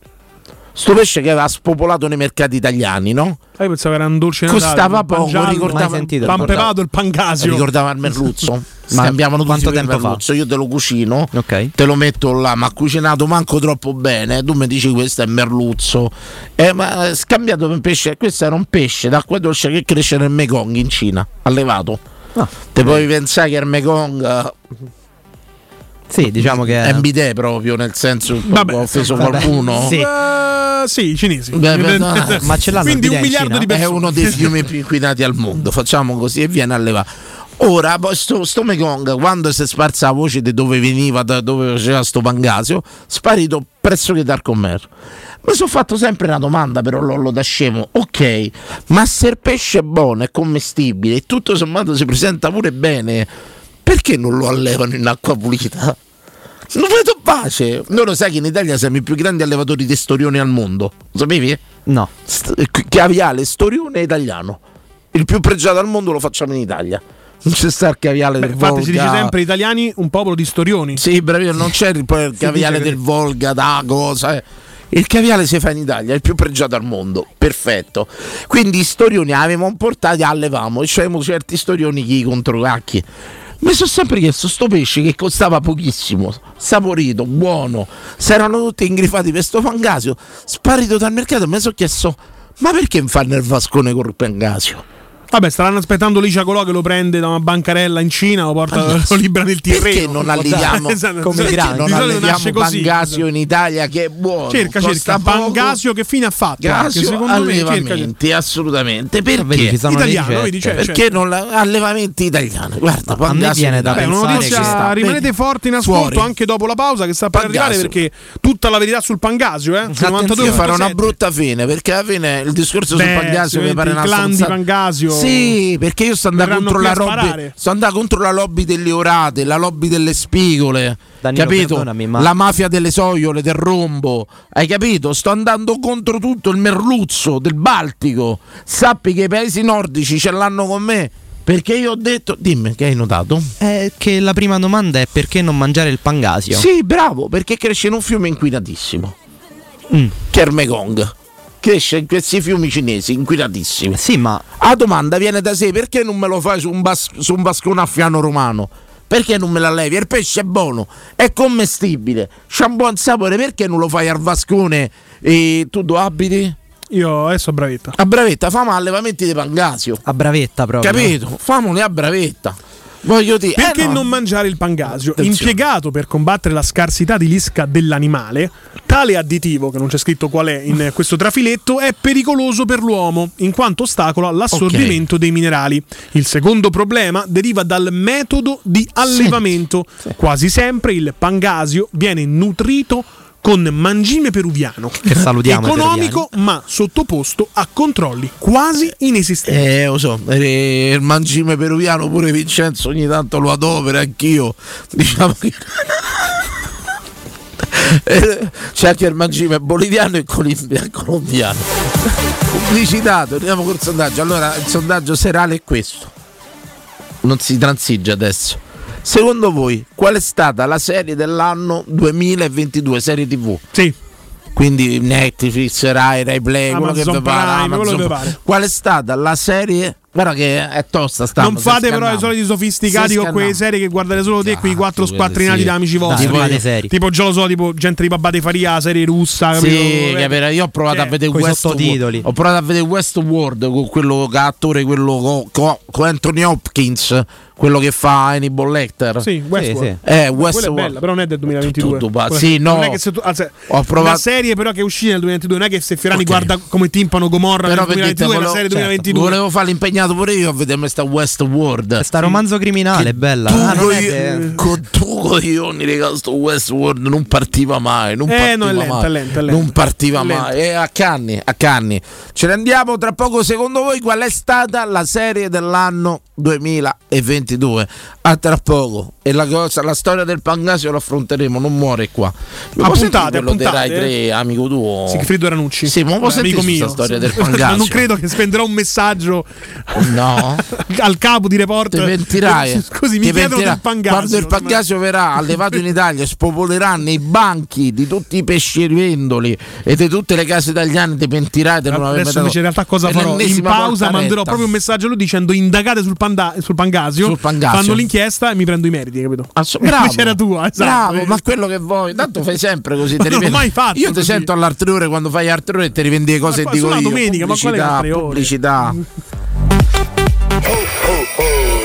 Speaker 2: Sto pesce che aveva spopolato nei mercati italiani, no?
Speaker 3: Ah, io pensavo era un dolce Natale,
Speaker 2: Costava
Speaker 3: pan
Speaker 2: poco,
Speaker 3: giallo,
Speaker 2: ricordava
Speaker 4: sentito.
Speaker 3: pan pepato, il pangasio.
Speaker 2: Ricordava il merluzzo?
Speaker 4: Ma
Speaker 2: Scambiavano tutti
Speaker 4: quanto tempo fa?
Speaker 2: merluzzo. Io te lo cucino,
Speaker 4: Ok.
Speaker 2: te lo metto là, ma cucinato manco troppo bene. Tu mi dici questo è merluzzo. Eh, ma eh, scambiato per pesce, questo era un pesce d'acqua dolce che cresce nel Mekong in Cina, allevato.
Speaker 4: Ah.
Speaker 2: Te puoi pensare che il Mekong eh,
Speaker 4: Sì, diciamo che
Speaker 2: è bidet proprio, nel senso
Speaker 3: Vabbè,
Speaker 2: ho offeso
Speaker 4: vabbè.
Speaker 2: qualcuno.
Speaker 4: Sì.
Speaker 3: Eh, sì, i cinesi.
Speaker 2: Beh, beh, no.
Speaker 4: Ma ce l'hanno
Speaker 3: Quindi un miliardo di
Speaker 2: è
Speaker 3: persone.
Speaker 2: uno dei fiumi più inquinati al mondo. Facciamo così e viene allevato. Ora, sto, sto Mekong, quando si è sparsa la voce di dove veniva, da dove faceva sto pangasio, sparito pressoché dal commercio. Mi sono fatto sempre una domanda, però Lollo da scemo. Ok, ma se il pesce è buono, è commestibile e tutto sommato si presenta pure bene, perché non lo allevano in acqua pulita? Non vedo pace. Loro sai che in Italia siamo i più grandi allevatori di storioni al mondo. Lo sapevi?
Speaker 4: No.
Speaker 2: St- caviale storione italiano. Il più pregiato al mondo lo facciamo in Italia. Non c'è sta il caviale
Speaker 3: Beh,
Speaker 2: del
Speaker 3: infatti
Speaker 2: Volga.
Speaker 3: si dice sempre italiani un popolo di storioni.
Speaker 2: Sì, bravino, non c'è il, poi il caviale del
Speaker 3: così.
Speaker 2: Volga, da cosa. eh. Il caviale si fa in Italia, è il più pregiato al mondo, perfetto. Quindi i storioni avevamo portati, allevamo e c'avevamo certi storioni chi contro cacchi. Mi sono sempre chiesto sto pesce che costava pochissimo, saporito, buono, si erano tutti ingrifati per sto pangasio, sparito dal mercato mi sono chiesto ma perché fanno il vascone col pangasio?
Speaker 3: Vabbè, staranno aspettando Licia Colò che lo prende da una bancarella in Cina, lo porta lo libera nel Tirreno.
Speaker 2: Perché non alleviamo,
Speaker 3: Esatto,
Speaker 2: perché
Speaker 3: di
Speaker 2: non
Speaker 3: solito
Speaker 2: alleviamo
Speaker 3: nasce così.
Speaker 2: Pangasio in Italia che è buono?
Speaker 3: Cerca, cerca.
Speaker 2: poco.
Speaker 3: Pangasio che fine ha fatto? Anche,
Speaker 2: Gasio,
Speaker 3: secondo me cerca,
Speaker 2: assolutamente. Perché?
Speaker 4: Vedi,
Speaker 3: Italiano, vedi, cioè,
Speaker 2: Perché non la- allevamenti italiani? Guarda,
Speaker 4: a me
Speaker 2: Pangasio
Speaker 4: viene da.
Speaker 3: Beh, notizia, rimanete
Speaker 2: Vedi?
Speaker 3: forti in ascolto
Speaker 2: Fuori.
Speaker 3: anche dopo la pausa che sta per
Speaker 2: Pangasio.
Speaker 3: arrivare perché tutta la verità sul Pangasio, eh? Sul 92,
Speaker 2: Io farò una
Speaker 3: 87.
Speaker 2: brutta fine perché alla fine il discorso sul Pangasio mi pare una
Speaker 3: clan di
Speaker 2: stronzata.
Speaker 3: Pangasio
Speaker 2: Sì, perché io sto andando contro la lobby. Sto andando contro la lobby delle orate, la lobby delle spigole.
Speaker 4: Danilo,
Speaker 2: capito?
Speaker 4: ma-
Speaker 2: La mafia delle soiole, del rombo. Hai capito? Sto andando contro tutto il merluzzo del Baltico. Sappi che i paesi nordici ce l'hanno con me. Perché io ho detto. Dimmi che hai notato?
Speaker 4: È che la prima domanda è perché non mangiare il pangasio?
Speaker 2: Sì, bravo, perché cresce in un fiume inquinatissimo.
Speaker 4: Mm.
Speaker 2: Mekong. Cresce in questi fiumi cinesi inquinatissimi.
Speaker 4: Sì, ma
Speaker 2: La domanda viene da sé: perché non me lo fai su un, bas- su un vascone a fiano romano? Perché non me la levi? Il pesce è buono, è commestibile, c'ha un buon sapore, perché non lo fai al vascone e tu dove abiti?
Speaker 3: Io adesso a bravetta.
Speaker 2: A bravetta, famo allevamenti di Pangasio.
Speaker 4: A bravetta proprio.
Speaker 2: Capito? Famoli a bravetta. Voglio dire,
Speaker 3: Perché
Speaker 2: eh no.
Speaker 3: non mangiare il pangasio?
Speaker 2: Attenzione.
Speaker 3: Impiegato per combattere la scarsità di lisca dell'animale, tale additivo, che non c'è scritto qual è in questo trafiletto, è pericoloso per l'uomo, in quanto ostacola l'assorbimento dei minerali. Il secondo problema deriva dal metodo di allevamento. Quasi sempre il pangasio viene nutrito con mangime peruviano,
Speaker 4: Che salutiamo,
Speaker 3: economico ma sottoposto a controlli quasi inesistenti.
Speaker 2: Eh, lo so, eh, il mangime peruviano pure Vincenzo ogni tanto lo adopera anch'io. Diciamo che. Eh, C'è anche il mangime boliviano e colombia- colombiano. Pubblicità, torniamo col sondaggio. Allora, il sondaggio serale è questo. Non si transige adesso. Secondo voi, qual è stata la serie dell'anno 2022? Serie TV?
Speaker 3: Sì.
Speaker 2: Quindi Netflix, Rai, Rai Play, quello che
Speaker 3: Amazon
Speaker 2: vi pare,
Speaker 3: quello
Speaker 2: Amazon Prime.
Speaker 3: pare.
Speaker 2: Qual è stata la serie? Guarda che è tosta sta.
Speaker 3: Non fate però i soliti sofisticati con quelle serie che guardate solo te, quei quattro squattrinati
Speaker 2: sì.
Speaker 3: da amici
Speaker 2: Dai,
Speaker 3: vostri.
Speaker 2: fate serie.
Speaker 3: Tipo, già lo so, tipo gente di Babà de Faria, serie russa.
Speaker 2: Sì,
Speaker 3: capito?
Speaker 2: io ho provato
Speaker 3: Cioè,
Speaker 2: a vedere Westworld. Ho provato a vedere Westworld con quello che attore, quello co- co- con Anthony Hopkins, quello che fa Hannibal Lecter.
Speaker 3: Sì, Westworld.
Speaker 2: Eh,
Speaker 3: Quella è
Speaker 2: Westworld.
Speaker 3: bella, però non è del 2022.
Speaker 2: Tutto
Speaker 3: Quella-
Speaker 2: sì, no.
Speaker 3: Non è che se tu, anzi,
Speaker 2: Ho provato-
Speaker 3: La serie però che è uscita nel 2022, non è che se Ferrani
Speaker 2: Ok.
Speaker 3: guarda come timpano Gomorra
Speaker 2: Però
Speaker 3: nel
Speaker 2: per
Speaker 3: 2022,
Speaker 2: dirti,
Speaker 3: è la
Speaker 2: volevo-
Speaker 3: serie
Speaker 2: certo,
Speaker 3: 2022.
Speaker 2: volevo fare l'impegnato pure io a vedermi sta Westworld.
Speaker 4: Sta romanzo criminale, bella.
Speaker 2: Tu
Speaker 4: Ah, non
Speaker 2: con
Speaker 4: è
Speaker 2: i-
Speaker 4: de-
Speaker 2: con tu coglioni, raga, sto Westworld non partiva mai. Non
Speaker 3: Eh,
Speaker 2: partiva
Speaker 3: no, è lento,
Speaker 2: mai.
Speaker 3: è lento, è lento.
Speaker 2: Non partiva
Speaker 3: È
Speaker 2: mai. E a canni, a canni. Ce ne andiamo tra poco. Secondo voi qual è stata la serie dell'anno 2022? A tra poco. E la, cosa, la storia del Pangasio lo affronteremo, non muore qua. Ma
Speaker 3: Appuntate,
Speaker 2: quello dei Rai
Speaker 3: appuntate.
Speaker 2: 3, amico tuo.
Speaker 3: Sigfrido Ranucci.
Speaker 2: Sì, ma può
Speaker 3: amico mio.
Speaker 2: storia del Pangasio?
Speaker 3: non credo che spenderò un messaggio
Speaker 2: No.
Speaker 3: al capo di report.
Speaker 2: Ti pentirai.
Speaker 3: Scusi, mi
Speaker 2: Ti
Speaker 3: chiedono del Pangasio.
Speaker 2: Quando il Pangasio verrà allevato in Italia, spopoleranno i banchi di tutti i pescivendoli e di tutte le case italiane. Ti pentirai di non aver
Speaker 3: Adesso invece in realtà cosa farò? In pausa manderò proprio un messaggio a lui dicendo indagate sul, panda- sul Pangasio,
Speaker 2: Sul Pangasio.
Speaker 3: fanno l'inchiesta e mi prendo i meriti, capito?
Speaker 2: Asso- bravo,
Speaker 3: Invece era tua, esatto.
Speaker 2: bravo, ma quello che vuoi, tanto fai sempre così.
Speaker 3: Non l'ho mai fatto
Speaker 2: Io ti sento all'altre ore quando fai altre ore e ti rivendi le cose
Speaker 3: Ma
Speaker 2: e
Speaker 3: qua
Speaker 2: dico
Speaker 3: sono
Speaker 2: io.
Speaker 3: domenica, ma quale
Speaker 2: pubblicità,
Speaker 3: altre ore?
Speaker 2: pubblicità.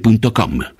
Speaker 16: residenze.com.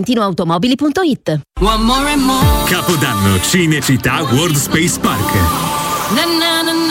Speaker 17: valentinoautomobili.it.
Speaker 18: Capodanno Cinecittà World Space Park.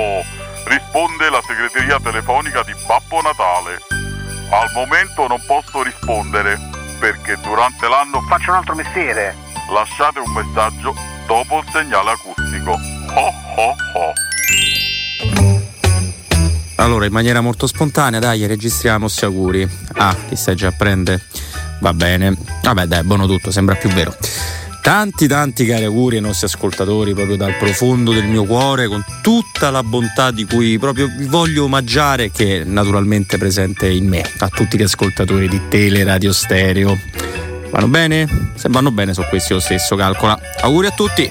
Speaker 19: Oh oh oh,
Speaker 20: segreteria telefonica di Babbo Natale. Al momento non posso rispondere perché durante l'anno faccio un altro mestiere. Lasciate un messaggio dopo il segnale acustico. Ho ho ho.
Speaker 21: Allora, in maniera molto spontanea, dai, registriamo sti auguri. Ah, ti stai già a prendere? Va bene. Vabbè, dai, buono tutto, sembra più vero. Tanti tanti cari auguri ai nostri ascoltatori proprio dal profondo del mio cuore con tutta la bontà di cui proprio vi voglio omaggiare che è naturalmente presente in me a tutti gli ascoltatori di Tele Radio Stereo. Vanno bene? se vanno bene sono questi lo stesso calcola. Auguri a tutti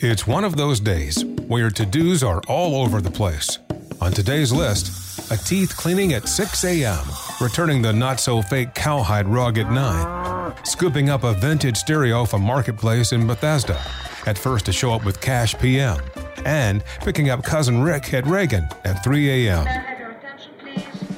Speaker 22: It's one of those days where to dos are all over the place. On today's list, a teeth cleaning at 6 a.m., returning the not so fake cowhide rug at 9, scooping up a vintage stereo from Marketplace in Bethesda, at first to show up with Cash PM, and picking up cousin Rick at Reagan at 3 a.m.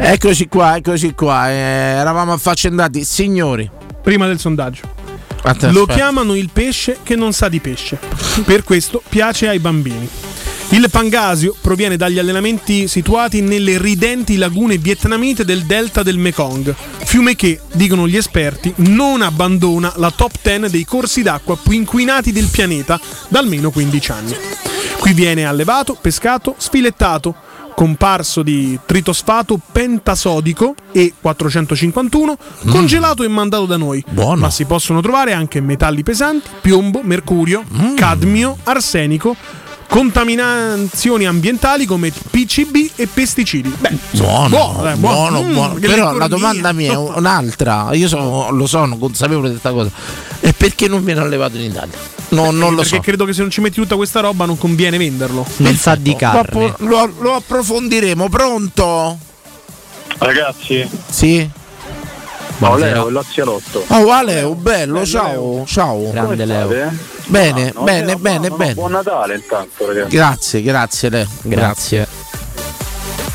Speaker 2: Eccoci qua, eccoci qua. eh, eravamo affaccendati, signori.
Speaker 3: Prima del sondaggio.
Speaker 2: Aspetta,
Speaker 3: Lo
Speaker 2: aspetta.
Speaker 3: chiamano il pesce che non sa di pesce. Per questo piace ai bambini. Il pangasio proviene dagli allenamenti situati nelle ridenti lagune vietnamite del delta del Mekong, fiume che, dicono gli esperti, non abbandona la top 10 dei corsi d'acqua più inquinati del pianeta da almeno 15 anni. Qui viene allevato, pescato, sfilettato, comparso di tritosfato pentasodico e 451, congelato e mandato da noi. Ma si possono trovare anche metalli pesanti, piombo, mercurio, cadmio, arsenico, contaminazioni ambientali come PCB e pesticidi. Beh,
Speaker 2: Buono,
Speaker 3: buono, eh,
Speaker 2: buono,
Speaker 3: Mm,
Speaker 2: buono. Però la domanda mia è un'altra. Io sono- lo sono consapevole di questa cosa. E perché non viene allevato in Italia? No, non lo
Speaker 3: perché
Speaker 2: so.
Speaker 3: credo che se non ci metti tutta questa roba non conviene venderlo.
Speaker 4: Non sa di
Speaker 2: appro- lo- lo approfondiremo. Pronto?
Speaker 13: Ragazzi,
Speaker 2: Sì.
Speaker 13: No, Leo, il Lazialotto.
Speaker 2: Oh, Aleo, bello, ciao. Ciao.
Speaker 4: Grande Leo.
Speaker 2: Bene,
Speaker 13: No,
Speaker 2: bene, bene,
Speaker 13: no,
Speaker 2: bene.
Speaker 13: Buon Natale intanto, ragazzi.
Speaker 2: Grazie, grazie Leo.
Speaker 4: Grazie.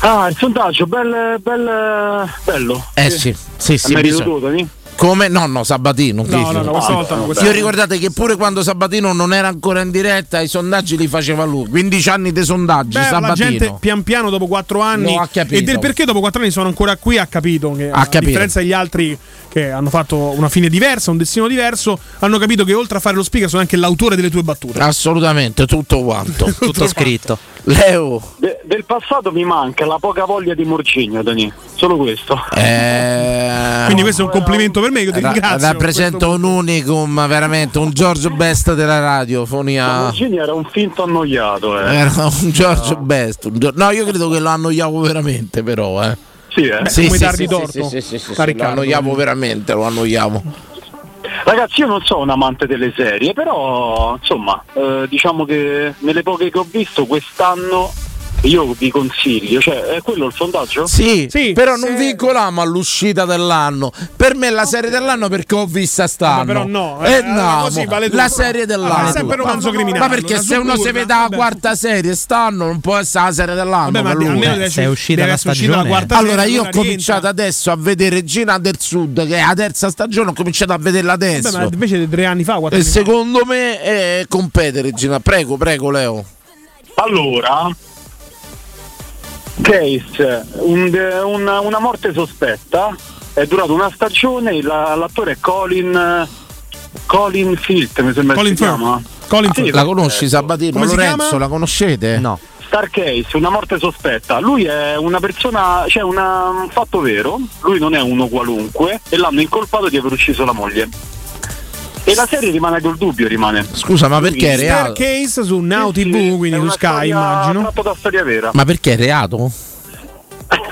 Speaker 13: Ah, il sondaggio, bel, bel, bello.
Speaker 2: Eh sì, sì, sì.
Speaker 13: Merito
Speaker 2: bisogna-? Come? No, no, Sabatino.
Speaker 13: No, no, no, questa volta no, questa
Speaker 2: Io ricordate che pure quando Sabatino non era ancora in diretta, i sondaggi li faceva lui. 15 anni di sondaggi,
Speaker 3: Beh, la
Speaker 2: Sabatino.
Speaker 3: gente pian piano dopo quattro anni
Speaker 2: Lo ha capito.
Speaker 3: e del perché dopo quattro anni sono ancora qui ha capito che
Speaker 2: Ha
Speaker 3: a
Speaker 2: capito.
Speaker 3: differenza degli altri che hanno fatto una fine diversa, un destino diverso, hanno capito che oltre a fare lo speaker sono anche l'autore delle tue battute.
Speaker 2: Assolutamente, tutto quanto.
Speaker 4: Tutto scritto.
Speaker 2: Leo.
Speaker 23: De- del passato mi manca la poca voglia di Morcigno, Dani. Solo questo.
Speaker 2: Eh,
Speaker 3: Quindi questo è un complimento per me, io ti
Speaker 2: ra-
Speaker 3: ringrazio.
Speaker 2: rappresenta un unicum, veramente un Giorgio Best della radiofonia.
Speaker 23: Morcigno era un finto annoiato, eh.
Speaker 2: Era un Giorgio Best. un Gio- No, io credo che lo annoiavo veramente, però. Eh.
Speaker 23: Sì, eh.
Speaker 2: Sì,
Speaker 3: come
Speaker 2: sì,
Speaker 3: dargli
Speaker 2: sì,
Speaker 3: torto
Speaker 2: sì, sì, sì, sì, lo annoiavo veramente, lo annoiavo.
Speaker 23: Ragazzi, io non sono un amante delle serie, però insomma, eh, diciamo che nelle poche che ho visto quest'anno io vi consiglio, cioè è quello il sondaggio?
Speaker 2: Sì, però non vincoliamo all'uscita dell'anno. Per me è la serie dell'anno perché ho vista st'anno.
Speaker 3: Vabbè, però no,
Speaker 2: Eh,
Speaker 3: eh,
Speaker 2: no,
Speaker 3: così vale
Speaker 2: la serie dell'anno.
Speaker 3: Vabbè, è sempre romanzo criminale,
Speaker 2: Ma perché se uno si vede la quarta serie st'anno non può essere la serie dell'anno.
Speaker 3: Vabbè, ma almeno deve
Speaker 4: se è uscita
Speaker 3: deve
Speaker 4: la
Speaker 3: la
Speaker 4: stagione.
Speaker 3: quarta
Speaker 2: Allora
Speaker 3: serie,
Speaker 2: io ho cominciato adesso a vedere Gina del Sud, che è la terza stagione, ho cominciato a vederla adesso.
Speaker 3: Vabbè, ma invece tre anni fa, quattro
Speaker 2: e
Speaker 3: anni fa.
Speaker 2: secondo me è competere Gina. Prego, prego Leo.
Speaker 23: Allora, case, un- una, una morte sospetta, è durato una stagione, la- l'attore è Colin, Colin Filt, mi sembra
Speaker 3: Colin
Speaker 23: che si chiama.
Speaker 3: Colin
Speaker 23: Sì,
Speaker 3: Firth.
Speaker 2: La conosci Sabatino?
Speaker 3: Come si
Speaker 2: Lorenzo,
Speaker 3: chiama?
Speaker 2: la conoscete?
Speaker 4: No.
Speaker 23: Star Case, una morte sospetta. Lui è una persona, cioè una- un fatto vero, lui non è uno qualunque e l'hanno incolpato di aver ucciso la moglie. E la serie rimane col dubbio, rimane.
Speaker 2: Scusa, ma perché è reato?
Speaker 3: Staircase su Now
Speaker 23: Sì, sì,
Speaker 3: TV, quindi
Speaker 23: è
Speaker 3: su Sky,
Speaker 23: storia
Speaker 3: immagino.
Speaker 23: Tratto da storia vera.
Speaker 2: Ma perché è reato?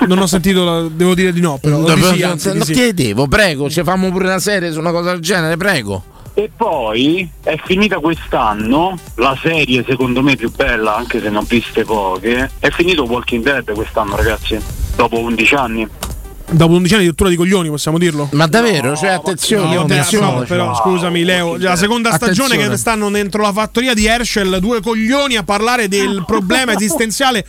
Speaker 3: Non ho sentito, la- devo dire di no, però.
Speaker 2: Non
Speaker 3: di sì, anzi,
Speaker 2: lo
Speaker 3: sì.
Speaker 2: chiedevo, prego, ci fammo pure una serie su una cosa del genere, prego.
Speaker 23: E poi è finita quest'anno, la serie secondo me più bella, anche se ne ho viste poche, è finito Walking Dead quest'anno ragazzi, dopo 11 anni.
Speaker 3: Dopo 11 anni di rottura di coglioni, possiamo dirlo?
Speaker 2: Ma davvero? Cioè, attenzione,
Speaker 3: No,
Speaker 2: attenzione.
Speaker 3: no, però scusami Leo, la seconda stagione
Speaker 2: Attenzione.
Speaker 3: che stanno dentro la fattoria di Herschel, due coglioni a parlare del problema esistenziale.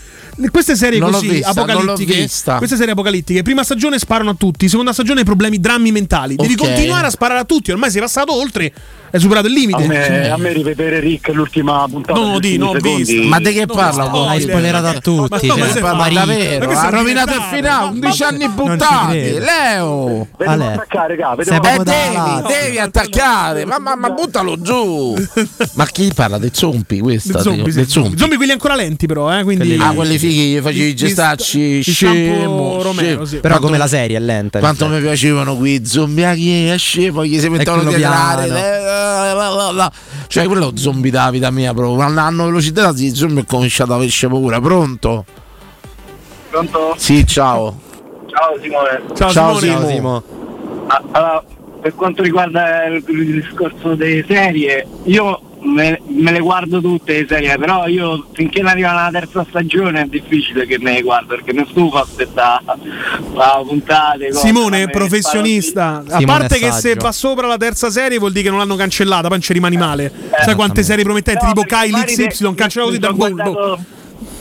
Speaker 3: Queste serie
Speaker 2: Non
Speaker 3: così
Speaker 2: vista,
Speaker 3: apocalittiche, queste serie apocalittiche, prima stagione sparano a tutti, seconda stagione problemi, drammi mentali. Devi
Speaker 2: Ok.
Speaker 3: continuare a sparare a tutti, ormai sei passato oltre, hai superato il limite.
Speaker 23: A me, a me rivedere Rick l'ultima puntata.
Speaker 3: No, di, no,
Speaker 23: secondi-
Speaker 3: visto.
Speaker 2: Ma di che
Speaker 3: Non
Speaker 2: parla? voi?
Speaker 4: Hai spoilerato a
Speaker 3: Ma
Speaker 4: tutti.
Speaker 3: no,
Speaker 4: cioè,
Speaker 3: ma se-
Speaker 2: Ma
Speaker 3: ma
Speaker 2: davvero? Ha rovinato il finale,
Speaker 3: ma-
Speaker 2: 11
Speaker 3: ma-
Speaker 2: anni
Speaker 4: non
Speaker 2: buttati. Leo!
Speaker 4: Ale.
Speaker 23: attaccare,
Speaker 2: Eh, devi, devi attaccare, ma, ma, ma buttalo giù. ma chi parla dei zompi questa?
Speaker 3: Zombie,
Speaker 2: Dei-
Speaker 3: sì.
Speaker 2: dei zombi.
Speaker 3: Zombie quelli ancora lenti però, eh, quindi
Speaker 2: Ah, quelli fighi, gli facevi i gestacci, scemo,
Speaker 3: Romero,
Speaker 2: scemo.
Speaker 3: sì.
Speaker 4: Però
Speaker 2: Quanto-
Speaker 4: come la serie è lenta.
Speaker 2: Quanto mi piacevano quei zombie, chi è scemo, gli si mettevano a
Speaker 4: quello
Speaker 2: Cioè, quello è lo zombie della vita mia proprio. Quando hanno velocità, i zombie ho cominciato a avere paura. Pronto?
Speaker 23: Pronto?
Speaker 2: Sì, ciao.
Speaker 23: Ciao Simone.
Speaker 3: Ciao,
Speaker 2: Ciao,
Speaker 3: Simone.
Speaker 2: Simo.
Speaker 4: Simo.
Speaker 23: Ah, allora, per quanto riguarda il, il discorso delle serie, io me, me le guardo tutte le serie, però io finché non arriva la terza stagione è difficile che me le guardo perché ne stufo aspettare la puntate. cose,
Speaker 3: Simone
Speaker 23: me-
Speaker 3: professionista, a
Speaker 4: Simone
Speaker 3: parte
Speaker 4: è
Speaker 3: che se va sopra la terza serie vuol dire che non l'hanno cancellata, poi non ci rimani male. Sai quante serie promettenti
Speaker 23: No,
Speaker 3: tipo Kyle XY cancellata così
Speaker 23: mi
Speaker 3: dal boh.
Speaker 23: guardato-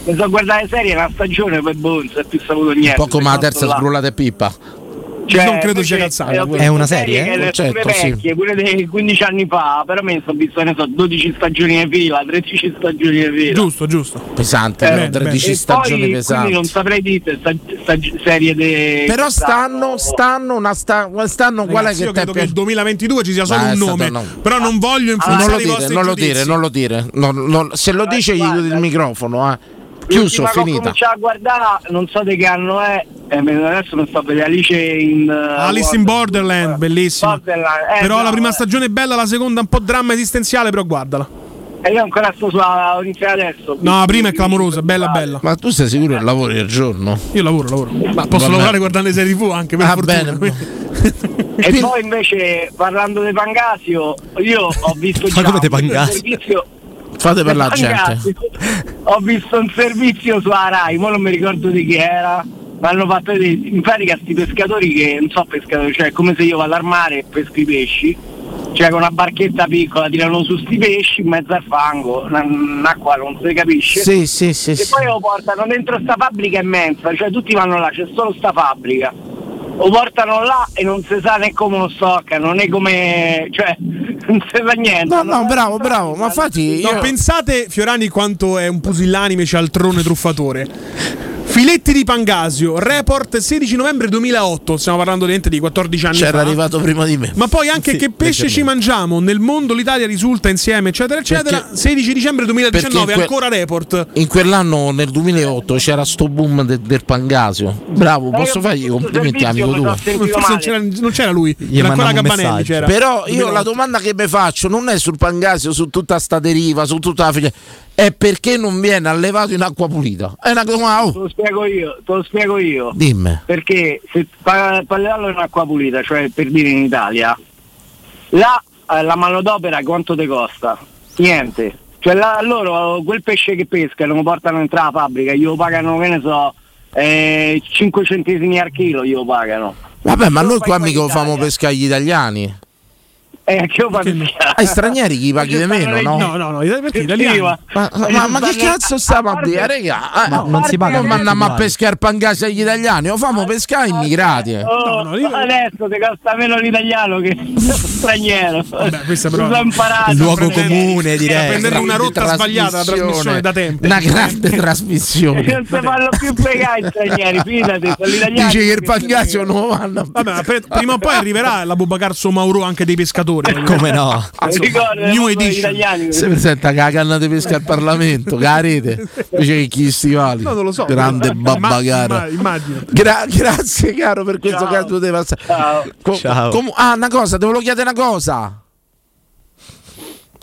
Speaker 23: Mi sono guardato le serie una stagione poi boh, non si è più saputo niente.
Speaker 2: Un po' come la terza sgrullata e pippa.
Speaker 23: Cioè,
Speaker 3: non credo sia calzata.
Speaker 23: eh.
Speaker 4: È una serie,
Speaker 23: le
Speaker 2: Certo,
Speaker 23: pure
Speaker 2: sì.
Speaker 23: vecchie, quelle dei 15 anni fa, però me ne sono visto, ne so, 12 stagioni di fila, 13 stagioni di fila.
Speaker 3: Giusto, giusto.
Speaker 2: Pesante,
Speaker 23: Eh,
Speaker 2: però,
Speaker 3: bene,
Speaker 2: 13
Speaker 23: E
Speaker 2: stagioni
Speaker 23: poi,
Speaker 2: pesanti.
Speaker 23: non saprei dire sta, sta- serie de
Speaker 2: Però stanno, stanno, una sta, stanno qual è che
Speaker 3: io credo che il
Speaker 2: piaciuto?
Speaker 3: 2022 ci sia solo
Speaker 2: è
Speaker 3: un
Speaker 2: stato
Speaker 3: nome,
Speaker 2: no.
Speaker 3: però non voglio
Speaker 2: non
Speaker 3: influenzare
Speaker 2: lo dire,
Speaker 3: vostri
Speaker 2: non lo dire, non lo dire. Non- non- se lo
Speaker 23: Eh,
Speaker 2: dice gli chiudi il microfono, eh. Chiuso, finita.
Speaker 23: cominciato a guardare, non so di che anno è, eh, adesso non sto a vedere Alice in... uh,
Speaker 3: Alice in Borderland, bellissima.
Speaker 23: Borderland, eh,
Speaker 3: però
Speaker 23: no,
Speaker 3: la prima
Speaker 23: eh.
Speaker 3: stagione è bella, la seconda un po' dramma esistenziale, però guardala.
Speaker 23: E io ancora sto sulla... ho iniziato adesso.
Speaker 3: No, la prima è clamorosa, bella bella.
Speaker 2: Ma tu sei sicuro che lavori al giorno?
Speaker 3: Io lavoro, lavoro. Ma posso
Speaker 2: Vabbè.
Speaker 3: lavorare guardando le serie TV anche per
Speaker 2: Ah,
Speaker 3: fortuna.
Speaker 2: bene.
Speaker 23: E poi invece parlando di Pangasio, io ho visto
Speaker 4: Ma
Speaker 23: già
Speaker 4: come
Speaker 23: un
Speaker 4: Pangasio?
Speaker 23: servizio
Speaker 2: Fate per la gente.
Speaker 23: Ho visto un servizio su Rai, ma non mi ricordo di chi era. Ma hanno fatto in pratica sti pescatori che non so pescatori, cioè è come se io vado al mare e pesco i pesci. Cioè con una barchetta piccola tirano su sti pesci in mezzo al fango, una- un'acqua non si capisce.
Speaker 2: Sì, sì, sì.
Speaker 23: E
Speaker 2: sì.
Speaker 23: poi lo portano dentro sta fabbrica immensa, cioè tutti vanno là, c'è solo sta fabbrica. Lo portano là e non si sa né come lo stoccano, né come. cioè non si sa niente.
Speaker 2: No, no, bravo, bravo. Ma infatti
Speaker 3: No,
Speaker 2: io...
Speaker 3: pensate, Fiorani, quanto è un pusillanime cialtrone truffatore. Filetti di Pangasio, report 16 novembre 2008, stiamo parlando di 14 anni
Speaker 2: C'era
Speaker 3: fa.
Speaker 2: arrivato prima di me.
Speaker 3: Ma poi anche
Speaker 2: Sì,
Speaker 3: che pesce ci mangiamo, nel mondo l'Italia risulta insieme, eccetera, eccetera.
Speaker 2: Perché-
Speaker 3: 16 dicembre 2019,
Speaker 2: perché in que-
Speaker 3: ancora report.
Speaker 2: In quell'anno, nel 2008, c'era sto boom de- del Pangasio. Bravo, posso fargli i complimenti, amico tuo.
Speaker 3: Forse non c'era, non c'era lui,
Speaker 2: Gli
Speaker 3: era ancora
Speaker 2: messaggio.
Speaker 3: C'era.
Speaker 2: Però io
Speaker 3: 2008.
Speaker 2: la domanda che mi faccio non è sul Pangasio, su tutta sta deriva, su tutta la figlia, è perché non viene allevato in acqua pulita. È una domanda.
Speaker 23: Te lo spiego io, te lo spiego io.
Speaker 2: Dimmi.
Speaker 23: Perché se pa- in acqua pulita, cioè per dire in Italia, là eh, la manodopera quanto ti costa? Niente. Cioè là, loro quel pesce che pescano lo portano dentro la fabbrica, glielo pagano, che ne so, eh, 5 centesimi al chilo glielo pagano.
Speaker 2: Vabbè, ma noi qua mica lo
Speaker 23: in
Speaker 2: famo pescare gli italiani.
Speaker 23: Eh, che
Speaker 2: Ai stranieri chi paghi di meno, no?
Speaker 3: No, no, no, perché italiani.
Speaker 2: Ma, ma- ma che cazzo stiamo a dire, raga? Eh,
Speaker 4: Ma non si paga
Speaker 2: Non
Speaker 4: per
Speaker 2: mandiamo a pescare il pangasio agli italiani, lo famo pescare agli immigrati. eh.
Speaker 23: Oh, adesso ti costa meno l'italiano che lo straniero.
Speaker 3: Vabbè, questa però
Speaker 23: imparato.
Speaker 4: Il luogo comune, direi.
Speaker 3: prendendo una rotta sbagliata la trasmissione da tempo.
Speaker 2: Una grande trasmissione.
Speaker 23: Non si fanno più pregare i stranieri, fidati, sono gli.
Speaker 2: Dice che il pangasio non lo vanno.
Speaker 3: Vabbè, prima o poi arriverà la Bobacarso Mauro anche dei pescatori.
Speaker 4: Come no?
Speaker 3: New edition.
Speaker 2: Si presenta che la canna di pesca al Parlamento, che la rete, invece che chi stivali.
Speaker 3: No, non lo so.
Speaker 2: Grande
Speaker 3: immagino.
Speaker 2: Gra- grazie caro per questo caso di passare. Co-
Speaker 4: Ciao.
Speaker 2: com- ah, una cosa, te volevo chiedere una cosa.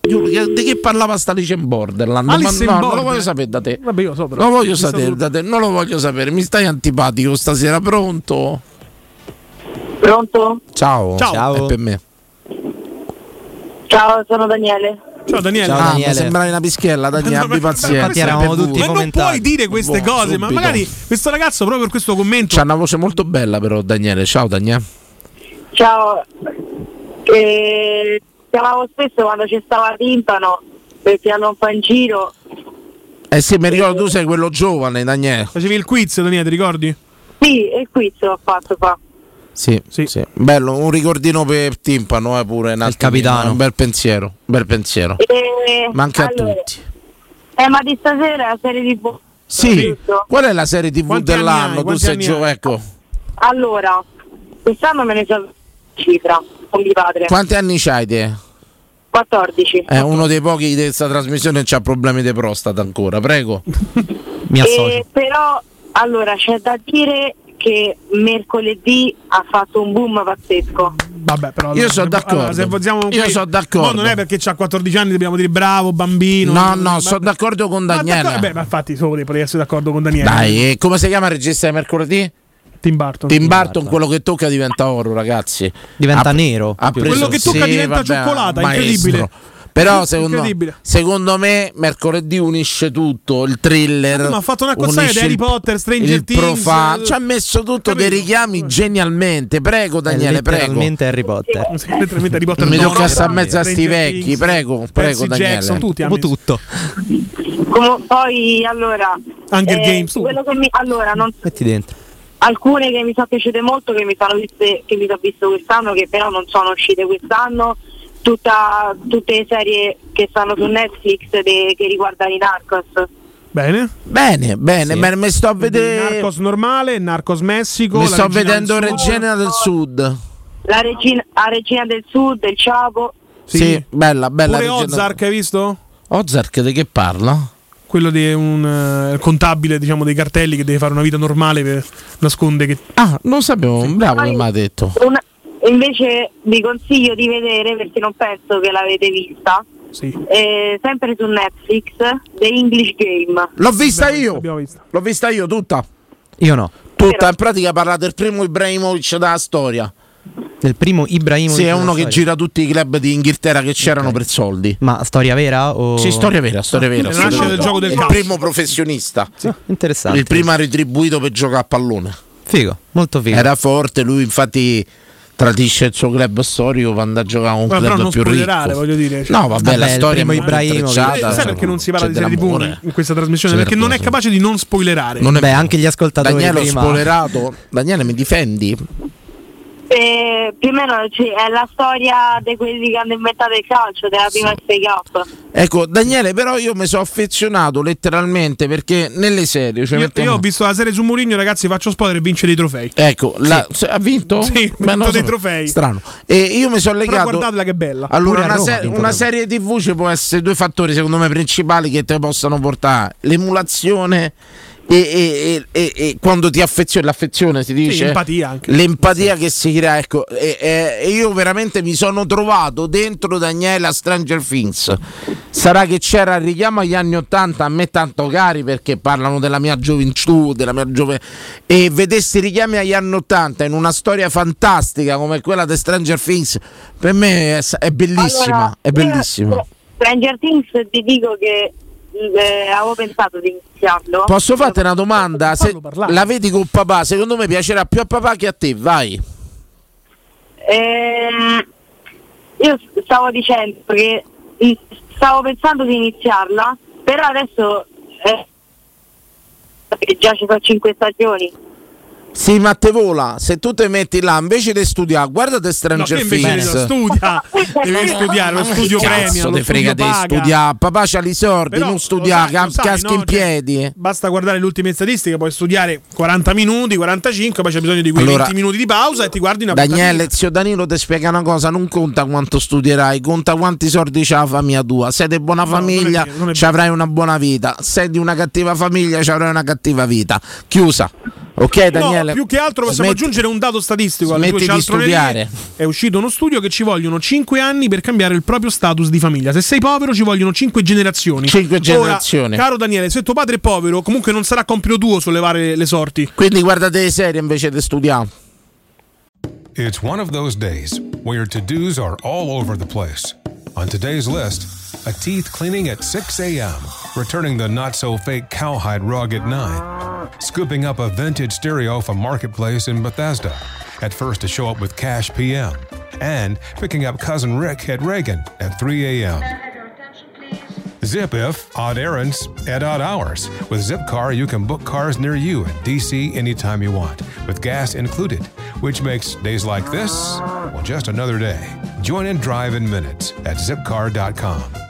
Speaker 2: Che- Di che parlava sta Alice in Borderland? Ma no, non lo voglio sapere da te.
Speaker 3: Vabbè, io so però.
Speaker 2: Non lo voglio
Speaker 3: Mi
Speaker 2: sapere da te, non lo voglio sapere. Mi stai antipatico stasera, pronto?
Speaker 24: Pronto?
Speaker 2: Ciao.
Speaker 3: Ciao.
Speaker 2: È per me.
Speaker 24: Ciao, sono Daniele.
Speaker 3: Ciao Daniele.
Speaker 4: Ciao,
Speaker 2: ah,
Speaker 4: Daniele.
Speaker 2: mi sembravi una pischella, Daniele, abbi
Speaker 3: ma-
Speaker 2: pazienza.
Speaker 4: Infatti eravamo tutti.
Speaker 3: Ma non puoi dire queste
Speaker 2: Boh,
Speaker 3: cose, ma
Speaker 2: subito.
Speaker 3: magari questo ragazzo proprio per questo commento.
Speaker 2: C'ha una voce molto bella però Daniele. Ciao Daniele.
Speaker 24: Ciao. Eh, chiamavo spesso quando ci stava timpano perché hanno un po' in giro.
Speaker 2: Eh sì, mi ricordo tu sei quello giovane, Daniele.
Speaker 3: Facevi il quiz, Daniele, ti ricordi?
Speaker 24: Sì, il quiz l'ho fatto fa.
Speaker 2: Sì, sì, Bello, un ricordino per Timpano, eh, pure. Un
Speaker 4: capitano.
Speaker 2: Un bel pensiero, un bel pensiero.
Speaker 24: E,
Speaker 2: Ma anche a
Speaker 24: allora,
Speaker 2: tutti.
Speaker 24: Eh, ma di stasera la serie di Bo-
Speaker 2: Sì, qual è la serie TV
Speaker 3: Quanti
Speaker 2: dell'anno? Tu sei giovane, ecco.
Speaker 24: Allora, quest'anno me ne so cifra con mio padre.
Speaker 2: Quanti anni c'hai te?
Speaker 24: 14.
Speaker 2: È uno dei pochi di questa trasmissione che ha problemi di prostata ancora, prego.
Speaker 4: Mi
Speaker 24: E, però, allora, c'è da dire che mercoledì ha fatto un boom pazzesco.
Speaker 3: Vabbè, però.
Speaker 2: Io sono d'accordo.
Speaker 3: allora, se vogliamo
Speaker 2: Io sono d'accordo.
Speaker 3: Ma non è perché c'ha 14 anni dobbiamo dire bravo, bambino.
Speaker 2: No, no,
Speaker 3: Ma-
Speaker 2: sono d'accordo con Daniele.
Speaker 3: Beh, ma infatti solo potrei essere d'accordo con Daniele.
Speaker 2: Dai, e come si chiama il regista di mercoledì?
Speaker 3: Tim Burton.
Speaker 2: Tim Burton, quello che tocca diventa oro, ragazzi.
Speaker 4: Diventa
Speaker 2: Ha-
Speaker 4: nero.
Speaker 2: ha
Speaker 3: Quello che tocca
Speaker 2: sì,
Speaker 3: diventa
Speaker 2: vabbè,
Speaker 3: cioccolata,
Speaker 2: maestro.
Speaker 3: incredibile.
Speaker 2: Però secondo, secondo me mercoledì unisce tutto, il thriller.
Speaker 3: Ma ha fatto una cozzaglia
Speaker 2: unisce
Speaker 3: di Harry Potter, Stranger
Speaker 2: il
Speaker 3: Things,
Speaker 2: profano.
Speaker 3: eh,
Speaker 2: Ci ha messo tutto dei richiami genialmente. Prego Daniele, prego.
Speaker 4: letteralmente Harry Potter.
Speaker 3: Letteralmente Harry Potter
Speaker 2: Mi
Speaker 3: no,
Speaker 2: tocca
Speaker 3: no,
Speaker 2: sta
Speaker 3: no,
Speaker 2: mezzo a sti vecchi,
Speaker 3: Things,
Speaker 2: prego, prego
Speaker 3: Percy
Speaker 2: Daniele.
Speaker 3: Jackson, tutti hanno
Speaker 4: tutto.
Speaker 24: Come- poi, allora,
Speaker 3: Hunger
Speaker 24: eh,
Speaker 3: Games, tu.
Speaker 24: quello che mi, allora, non,
Speaker 4: Metti dentro.
Speaker 24: alcune che mi sono piaciute molto, che mi sono viste, che mi sono visto quest'anno, che però non sono uscite quest'anno. Tutta, tutte le serie che stanno su Netflix de- che riguardano i Narcos.
Speaker 3: Bene.
Speaker 2: Bene, bene,
Speaker 3: Sì.
Speaker 2: bene, mi sto a vedere.
Speaker 3: Narcos normale, Narcos Messico.
Speaker 2: Mi sto vedendo
Speaker 3: del.
Speaker 2: Regina del Sud.
Speaker 24: La regina, la regina del Sud, il Ciapo.
Speaker 2: Sì, bella, bella.
Speaker 3: Pure
Speaker 2: Regina-
Speaker 3: Ozark, hai visto?
Speaker 2: Ozark di che parla?
Speaker 3: Quello di un eh, contabile, diciamo, dei cartelli che deve fare una vita normale per nascondere che.
Speaker 2: Ah, non sapevo, bravo che mi ha detto.
Speaker 24: Una- invece vi consiglio di vedere perché non penso che l'avete vista.
Speaker 3: Sì.
Speaker 24: eh, sempre su Netflix, The English Game.
Speaker 2: L'ho vista io.
Speaker 3: Vista.
Speaker 2: L'ho vista io tutta.
Speaker 4: Io no.
Speaker 2: Tutta, in pratica parla del primo Ibrahimovic della storia.
Speaker 4: Del primo Ibrahimovic.
Speaker 2: Sì, è uno che
Speaker 4: storia.
Speaker 2: gira tutti i club di Inghilterra che c'erano per soldi.
Speaker 4: Ma storia vera o.
Speaker 2: Sì, storia vera, storia vera.
Speaker 3: Nasce
Speaker 2: storia
Speaker 3: del
Speaker 2: vera.
Speaker 3: gioco del
Speaker 2: Il
Speaker 3: calcio.
Speaker 2: primo professionista.
Speaker 4: Interessante.
Speaker 2: Il primo retribuito per giocare a pallone.
Speaker 4: Figo, molto figo.
Speaker 2: Era forte, lui infatti tradisce il suo club storico quando a giocare a un
Speaker 3: Ma però
Speaker 2: club
Speaker 3: non
Speaker 2: più
Speaker 3: spoilerare,
Speaker 2: ricco.
Speaker 3: voglio dire. cioè-
Speaker 2: No, vabbè, la
Speaker 4: Vabbè,
Speaker 2: storia è intrecciata,
Speaker 3: Eh, sai perché non si parla di serie TV in questa trasmissione?
Speaker 2: C'è
Speaker 3: Perché non è capace di non spoilerare.
Speaker 2: Non è
Speaker 4: Beh, anche gli ascoltatori
Speaker 2: Daniele ho
Speaker 4: prima-
Speaker 2: spoilerato. Daniele mi difendi?
Speaker 24: Eh, più o meno sì, è la storia di quelli che hanno inventato il calcio, della prima FA Cup.
Speaker 2: Ecco, Daniele, però io mi sono affezionato letteralmente perché nelle serie. Cioè
Speaker 3: Io,
Speaker 2: mettiamo-
Speaker 3: io ho visto la serie su Mourinho, ragazzi, faccio spoiler e vince dei trofei.
Speaker 2: Ecco, la- se- ha vinto?
Speaker 3: Sì, ha vinto dei
Speaker 2: so-
Speaker 3: trofei.
Speaker 2: Strano. E io mi sono
Speaker 3: Però
Speaker 2: legato.
Speaker 3: guardatela che bella.
Speaker 2: Allora, una, se- una
Speaker 3: la
Speaker 2: serie TV ci può essere due fattori, secondo me, principali che te possano portare: l'emulazione e, e- e- quando ti affezioni, l'affezione si dice.
Speaker 3: empatia anche.
Speaker 2: L'empatia che si crea, ecco. E, e- e io veramente mi sono trovato dentro Daniele a Stranger Things. Sarà che c'era il richiamo agli anni Ottanta, a me tanto cari perché parlano della mia gioventù, della mia gioventù. E vedessi richiami agli anni Ottanta in una storia fantastica come quella di Stranger Things, per me è, è bellissima.
Speaker 24: Allora,
Speaker 2: è bellissima.
Speaker 24: io, Stranger Things ti dico che eh, avevo pensato di iniziarlo.
Speaker 2: Posso farti una domanda? Se la vedi con papà, secondo me piacerà più a papà che a te, vai.
Speaker 24: Ehm, io stavo dicendo che stavo pensando di iniziarla, però adesso eh, perché già ci sono cinque stagioni.
Speaker 2: Sì, ma te vola, se tu ti metti là invece di studiare, guardate
Speaker 3: No,
Speaker 2: Stranger Things.
Speaker 3: no, studia, devi studiare, lo studio
Speaker 2: Che
Speaker 3: premia,
Speaker 2: cazzo
Speaker 3: lo
Speaker 2: te frega di studiare? Papà c'ha i sordi,
Speaker 3: Però
Speaker 2: non
Speaker 3: lo
Speaker 2: studiare,
Speaker 3: lo sai,
Speaker 2: caschi
Speaker 3: no?
Speaker 2: in
Speaker 3: Cioè,
Speaker 2: piedi.
Speaker 3: Basta guardare le ultime statistiche, puoi studiare 40 minuti, 45, poi c'è bisogno di quei
Speaker 2: Allora,
Speaker 3: 20 minuti di pausa e ti guardi una
Speaker 2: Daniele, zio Danilo ti spiega una cosa, non conta quanto studierai, conta quanti soldi c'ha la famiglia tua. Sei di buona famiglia,
Speaker 3: non è
Speaker 2: ci avrai una buona vita. Sei di una cattiva famiglia, ci avrai una cattiva vita. Chiusa. Ok, Daniele?
Speaker 3: No, più che altro possiamo
Speaker 2: Smetti-
Speaker 3: aggiungere un dato statistico alle
Speaker 2: di
Speaker 3: cialtronerie.
Speaker 2: studiare.
Speaker 3: È uscito uno studio che ci vogliono 5 anni per cambiare il proprio status di famiglia. Se sei povero ci vogliono 5 generazioni.
Speaker 2: Cinque
Speaker 3: Ora,
Speaker 2: generazioni.
Speaker 3: caro Daniele, se tuo padre è povero, comunque non sarà compito tuo sollevare le sorti.
Speaker 2: Quindi guardate le serie invece di studiare.
Speaker 22: It's one of those days where your to dos are all over the place. On today's list, a teeth cleaning at 6 a.m., returning the not so fake cowhide rug at 9, scooping up a vintage stereo from Marketplace in Bethesda, at first to show up with cash PM, and picking up cousin Rick at Reagan at 3 a.m. Zip if odd errands at odd hours. With Zipcar, you can book cars near you in DC anytime you want, with gas included, which makes days like this, well, just another day. Join and drive in minutes at zipcar.com.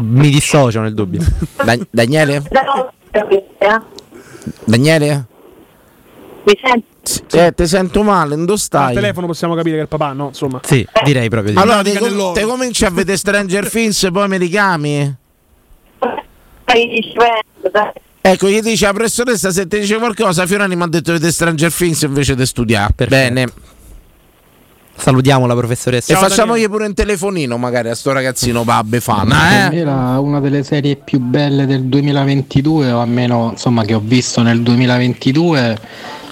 Speaker 4: Mi dissocio nel dubbio.
Speaker 2: Da- Daniele? Daniele?
Speaker 24: Mi senti?
Speaker 2: Eh, ti sento male, dove
Speaker 3: Al
Speaker 2: stai?
Speaker 3: telefono possiamo capire che è il papà, no? Insomma.
Speaker 4: Sì, direi proprio di
Speaker 2: Allora,
Speaker 3: Di
Speaker 2: te, com- te cominci a vedere Stranger Things e poi mi richiami? Ecco, gli dice la professoressa se ti dice qualcosa, Fiorani mi ha detto di vedere Stranger Things invece di studiare. Bene.
Speaker 4: Salutiamo la professoressa.
Speaker 2: e facciamogli pure un telefonino magari a sto ragazzino pa' Befana,
Speaker 25: Per
Speaker 2: eh?
Speaker 25: me era una delle serie più belle del 2022, o almeno insomma che ho visto nel 2022,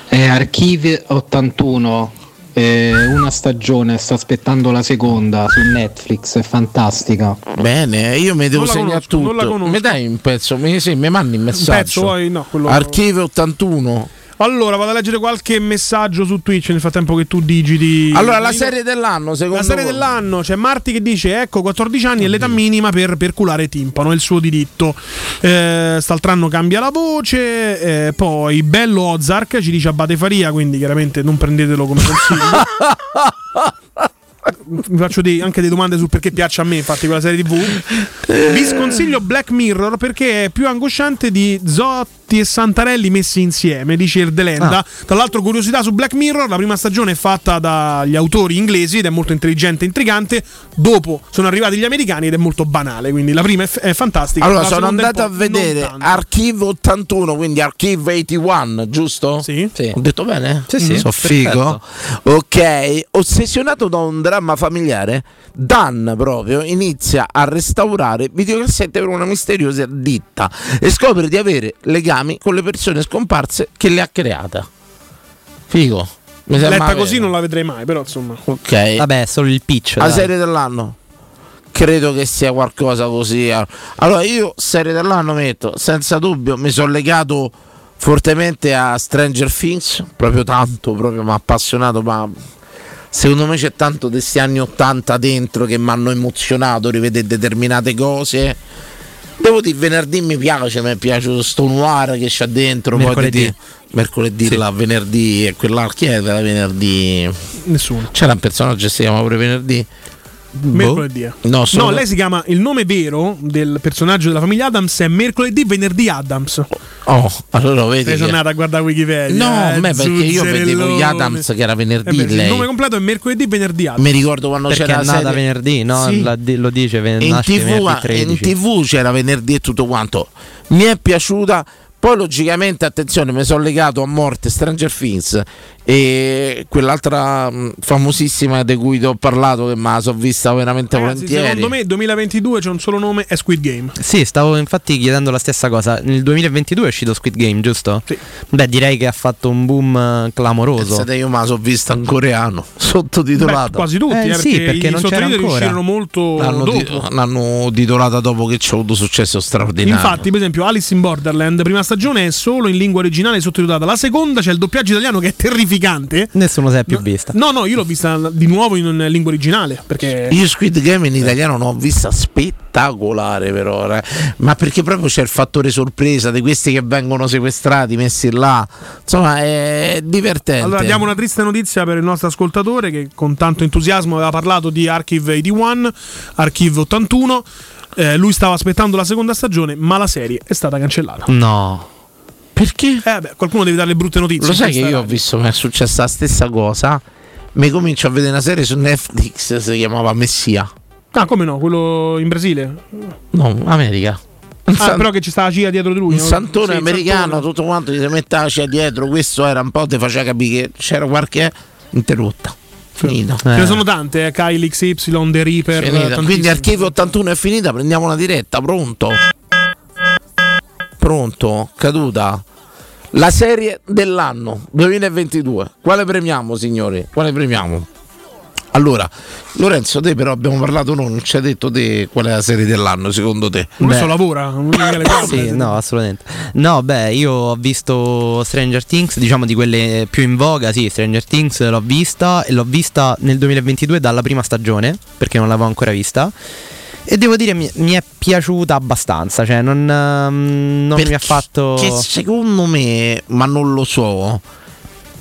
Speaker 25: è Archivi 81. eh, una stagione, sta aspettando la seconda su Netflix, è fantastica.
Speaker 2: Bene, io mi devo segnare tutto. Mi dai un pezzo? Mi, sì, mi mandi un messaggio.
Speaker 3: pezzo, poi no, quello-
Speaker 2: Archivio 81.
Speaker 3: Allora, vado a leggere qualche messaggio su Twitch nel frattempo che tu digiti.
Speaker 2: Allora, la serie dell'anno, secondo
Speaker 3: La serie
Speaker 2: voi?
Speaker 3: dell'anno c'è Marti che dice: Ecco, 14 anni è l'età minima per perculare timpano, è il suo diritto. Eh, St'altro anno cambia la voce. eh, poi Bello Ozark ci dice Abate Faria, quindi chiaramente non prendetelo come consiglio. Mi faccio dei- anche delle domande su perché piace a me, infatti, quella serie TV. Vi sconsiglio Black Mirror perché è più angosciante di Zotti e Santarelli messi insieme, dice Erdelenda.
Speaker 4: Ah.
Speaker 3: Tra l'altro, curiosità su Black Mirror: la prima stagione è fatta dagli autori inglesi ed è molto intelligente e intrigante. Dopo sono arrivati gli americani ed è molto banale. Quindi la prima è, f- è fantastica.
Speaker 2: Allora, sono andato a vedere
Speaker 3: tanto.
Speaker 2: Archivo 81, quindi Archive 81, giusto?
Speaker 3: Sì.
Speaker 2: Ho detto bene?
Speaker 4: Sì, sì,
Speaker 2: So figo. Ok, ossessionato da un dramma familiare, Dan proprio inizia a restaurare videocassette per una misteriosa ditta e scopre di avere legami con le persone scomparse che le ha create. Figo. Mi
Speaker 3: Letta
Speaker 2: vero.
Speaker 3: così non la vedrei mai, però insomma.
Speaker 2: Ok.
Speaker 4: Vabbè, è solo il pitch.
Speaker 2: La
Speaker 4: dai.
Speaker 2: serie dell'anno? Credo che sia qualcosa così. Allora, io serie dell'anno metto, senza dubbio, mi sono legato fortemente a Stranger Things, proprio tanto, proprio mi ha appassionato, ma secondo me c'è tanto di questi anni 80 dentro che mi hanno emozionato, rivedere determinate cose. Devo dire, venerdì mi piace, mi è piaciuto sto noir che c'è dentro. poi
Speaker 4: Mercoledì.
Speaker 2: di- mercoledì,
Speaker 4: Sì.
Speaker 2: là, venerdì e quella chi la venerdì?
Speaker 3: Nessuno.
Speaker 2: C'era un personaggio che si chiama pure venerdì?
Speaker 3: Mercoledì.
Speaker 2: Boh. No, solo-
Speaker 3: No, lei si chiama il nome vero del personaggio della famiglia Adams è mercoledì venerdì Adams.
Speaker 2: Oh, allora vedi.
Speaker 3: Sei tornata a guardare Wikipedia.
Speaker 2: No,
Speaker 3: eh,
Speaker 2: a me perché io vedevo gli. Adams che era venerdì.
Speaker 3: Eh beh,
Speaker 2: lei.
Speaker 3: Il nome completo è mercoledì venerdì Adams.
Speaker 2: Mi ricordo quando
Speaker 4: Perché
Speaker 2: c'era
Speaker 4: è nata
Speaker 2: serie-
Speaker 4: venerdì, no?
Speaker 2: Sì.
Speaker 4: La lo dice, ven-
Speaker 2: in TV,
Speaker 4: venerdì
Speaker 2: in
Speaker 4: 13.
Speaker 2: TV c'era venerdì e tutto quanto. Mi è piaciuta. Poi logicamente, attenzione, mi sono legato a morte Stranger Things e quell'altra mh, famosissima di cui ti ho parlato che me la sono vista veramente
Speaker 3: Ragazzi,
Speaker 2: volentieri.
Speaker 3: secondo me 2022 c'è un solo nome, è Squid Game.
Speaker 4: Sì, stavo infatti chiedendo la stessa cosa. Nel 2022 è uscito Squid Game, giusto? Sì. Beh, direi che ha fatto un boom eh, clamoroso.
Speaker 2: Pensate, io me la sono vista in coreano, sottotitolato.
Speaker 3: Beh, quasi tutti,
Speaker 4: Eh,
Speaker 3: eh,
Speaker 4: sì,
Speaker 3: perché,
Speaker 4: perché
Speaker 3: i
Speaker 4: non c'era
Speaker 3: sottotitoli
Speaker 4: ancora.
Speaker 3: uscirono molto
Speaker 2: L'hanno,
Speaker 3: dopo.
Speaker 2: ti- l'hanno titolata dopo che c'è avuto successo straordinario.
Speaker 3: Infatti, per esempio, Alice in Borderland, prima stagione è solo in lingua originale sottotitolata. La seconda c'è il doppiaggio italiano che è terrificante.
Speaker 4: Nessuno si è più vista.
Speaker 3: No, no, io l'ho vista di nuovo in lingua originale. Perché
Speaker 2: Io Squid Game in italiano l'ho vista spettacolare però, eh. ma perché proprio c'è il fattore sorpresa di questi che vengono sequestrati, messi là, insomma è divertente.
Speaker 3: Allora diamo una triste notizia per il nostro ascoltatore che con tanto entusiasmo aveva parlato di Archive 81, Archive 81. Eh, lui stava aspettando la seconda stagione, ma la serie è stata cancellata.
Speaker 4: No.
Speaker 2: Perché?
Speaker 3: Eh, beh, qualcuno deve dare le brutte notizie.
Speaker 2: Lo sai che io ho visto che è successa la stessa cosa, mi comincio a vedere una serie su Netflix, si chiamava Messia,
Speaker 3: Ah, come no? Quello in Brasile?
Speaker 2: no, America.
Speaker 3: Ah,
Speaker 2: san-
Speaker 3: però che ci sta la CIA dietro di lui.
Speaker 2: un
Speaker 3: no?
Speaker 2: santone
Speaker 3: Sì,
Speaker 2: americano,
Speaker 3: santone.
Speaker 2: tutto quanto gli si metteva c'è dietro, questo era un po', ti faceva capire che c'era qualche interrotta. Finita.
Speaker 3: Ce ne sono tante, eh, Kyle XY, The Reaper.
Speaker 2: Quindi Archivio 81 è finita, prendiamo una diretta, pronto? Pronto? Caduta. La serie dell'anno 2022. Quale premiamo, signori? Quale premiamo? Allora, Lorenzo, te però abbiamo parlato noi, non ci hai detto te qual è la serie dell'anno secondo te?
Speaker 3: Questo lavora.
Speaker 4: Sì, no, assolutamente. No, beh, io ho visto Stranger Things, diciamo di quelle più in voga, sì, Stranger Things l'ho vista e l'ho vista nel 2022 dalla prima stagione, perché non l'avevo ancora vista. E devo dire mi, mi è piaciuta abbastanza, cioè non, ehm, non mi ha fatto...
Speaker 2: Che secondo me, ma non lo so,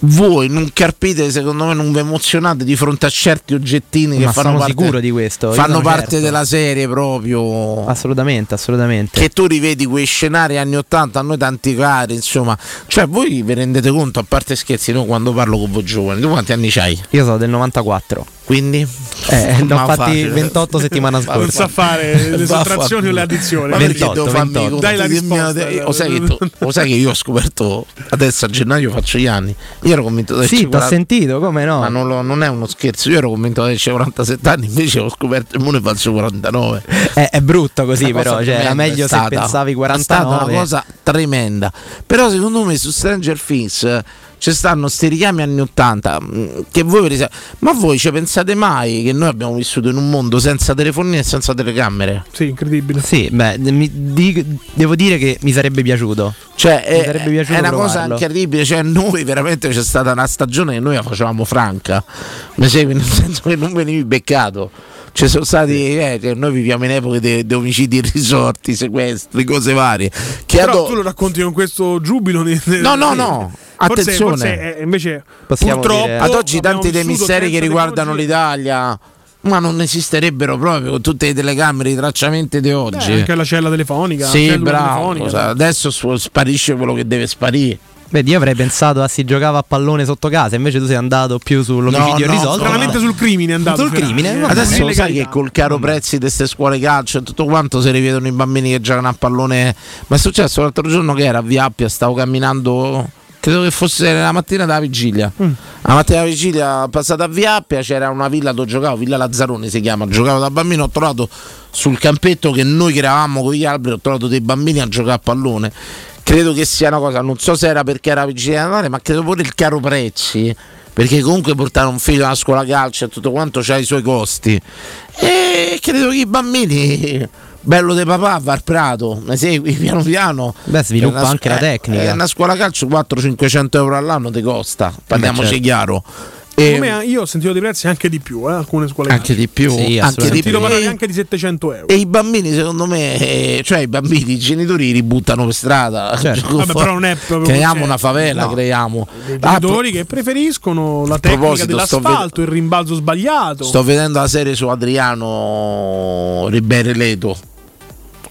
Speaker 2: voi non carpite, secondo me non vi emozionate di fronte a certi oggettini che
Speaker 4: Ma
Speaker 2: fanno
Speaker 4: sono
Speaker 2: parte,
Speaker 4: sicuro di questo, io
Speaker 2: fanno parte
Speaker 4: certo.
Speaker 2: della serie proprio.
Speaker 4: Assolutamente, assolutamente.
Speaker 2: Che tu rivedi quei scenari anni 80, a noi tanti cari, insomma. Cioè, voi vi rendete conto, a parte scherzi, no, quando parlo con voi giovani, tu quanti anni c'hai?
Speaker 4: Io sono del 94.
Speaker 2: Quindi?
Speaker 4: Eh, ne ho fatti
Speaker 2: facile.
Speaker 4: 28 settimana
Speaker 2: Ma
Speaker 3: Non
Speaker 4: scorsa.
Speaker 3: sa fare le sottrazioni o le addizioni.
Speaker 2: Ma perché
Speaker 4: 28,
Speaker 2: devo farmi
Speaker 4: 28.
Speaker 2: conto
Speaker 3: Dai la risposta.
Speaker 2: eh, Lo sai, che tu- lo sai che io ho scoperto adesso a gennaio faccio gli anni. Io ero convinto di
Speaker 4: Sì, ti ho
Speaker 2: 40
Speaker 4: sentito, come no?
Speaker 2: Ma non, lo- non è uno scherzo, io ero convinto di averci 47 anni, invece ho scoperto il mondo e faccio 49.
Speaker 4: È, è brutto così,
Speaker 2: Una
Speaker 4: però. Cioè, era meglio
Speaker 2: è
Speaker 4: se
Speaker 2: stata.
Speaker 4: pensavi
Speaker 2: È stata
Speaker 4: 49.
Speaker 2: una cosa tremenda. Però secondo me su Stranger Things eh, ci stanno sti richiami anni 80 mh, che voi per esempio, ma voi ci pensate mai che noi abbiamo vissuto in un mondo senza telefonini e senza telecamere?
Speaker 3: Sì, incredibile.
Speaker 4: Sì, beh, mi- di- devo dire che mi sarebbe piaciuto.
Speaker 2: Cioè,
Speaker 4: Mi
Speaker 2: è,
Speaker 4: sarebbe piaciuto
Speaker 2: è una cosa
Speaker 4: provarlo.
Speaker 2: incredibile. Cioè, noi veramente c'è stata una stagione che noi la facevamo franca. Mi segui? Nel senso che non venivi beccato. Ci sono stati, eh, che noi viviamo in epoche di omicidi irrisolti, sequestri, cose varie. Che
Speaker 3: Però
Speaker 2: ado-
Speaker 3: tu lo racconti con questo giubilo. di-
Speaker 2: No, no, no.
Speaker 3: Forse,
Speaker 2: Attenzione.
Speaker 3: forse è- invece
Speaker 4: Possiamo
Speaker 3: purtroppo
Speaker 4: dire-
Speaker 2: Ad oggi tanti dei misteri che
Speaker 3: 30
Speaker 2: riguardano
Speaker 3: tecnologie.
Speaker 2: l'Italia, ma non esisterebbero proprio con tutte le telecamere, i tracciamenti di
Speaker 3: Beh,
Speaker 2: oggi.
Speaker 3: anche la cella telefonica.
Speaker 2: sì, bravo.
Speaker 3: telefonica.
Speaker 2: Adesso sparisce quello che deve sparire.
Speaker 4: Vedi, io avrei pensato a si giocava a pallone sotto casa, invece tu sei andato più sull'omicidio
Speaker 2: No, no,
Speaker 4: risolto.
Speaker 3: Stranamente sul crimine è andato.
Speaker 4: Sul crimine,
Speaker 3: Eh,
Speaker 4: vabbè.
Speaker 2: Adesso lo sai che col caro prezzi di queste scuole calcio e tutto quanto si rivedono i bambini che giocano a pallone. Ma è successo l'altro giorno che era a Via Appia, stavo camminando. Credo che fosse la mattina della vigilia. La mattina della vigilia passata a Via Appia c'era una villa dove giocavo, Villa Lazzaroni si chiama. Giocavo da bambino, ho trovato sul campetto che noi creavamo con gli alberi, ho trovato dei bambini a giocare a pallone. Credo che sia una cosa, non so se era perché era vigilia di Natale, ma credo pure il caro prezzi perché comunque portare un figlio alla scuola calcio e tutto quanto ha i suoi costi. E credo che i bambini. Bello di papà, va al prato, ne segui piano piano.
Speaker 4: Beh, sviluppa
Speaker 2: una-
Speaker 4: anche la tecnica.
Speaker 2: eh, una scuola calcio 400-500 euro all'anno ti costa, parliamoci
Speaker 4: certo.
Speaker 2: chiaro. E-
Speaker 3: Secondo me, io ho sentito dei prezzi anche di più, eh, alcune scuole.
Speaker 2: anche di più,
Speaker 4: Sì,
Speaker 2: anche di più. E-
Speaker 3: anche di 700 euro.
Speaker 2: E i bambini, secondo me, eh, cioè i bambini, i genitori li ributtano per strada.
Speaker 4: Certo.
Speaker 3: Vabbè, però non è proprio
Speaker 2: Creiamo
Speaker 3: così.
Speaker 2: una favela,
Speaker 4: No.
Speaker 2: creiamo.
Speaker 3: Dei
Speaker 2: Ah,
Speaker 3: genitori che preferiscono la tecnica dell'asfalto, il rimbalzo sbagliato.
Speaker 2: Sto vedendo la serie su Adriano Ribere Leto.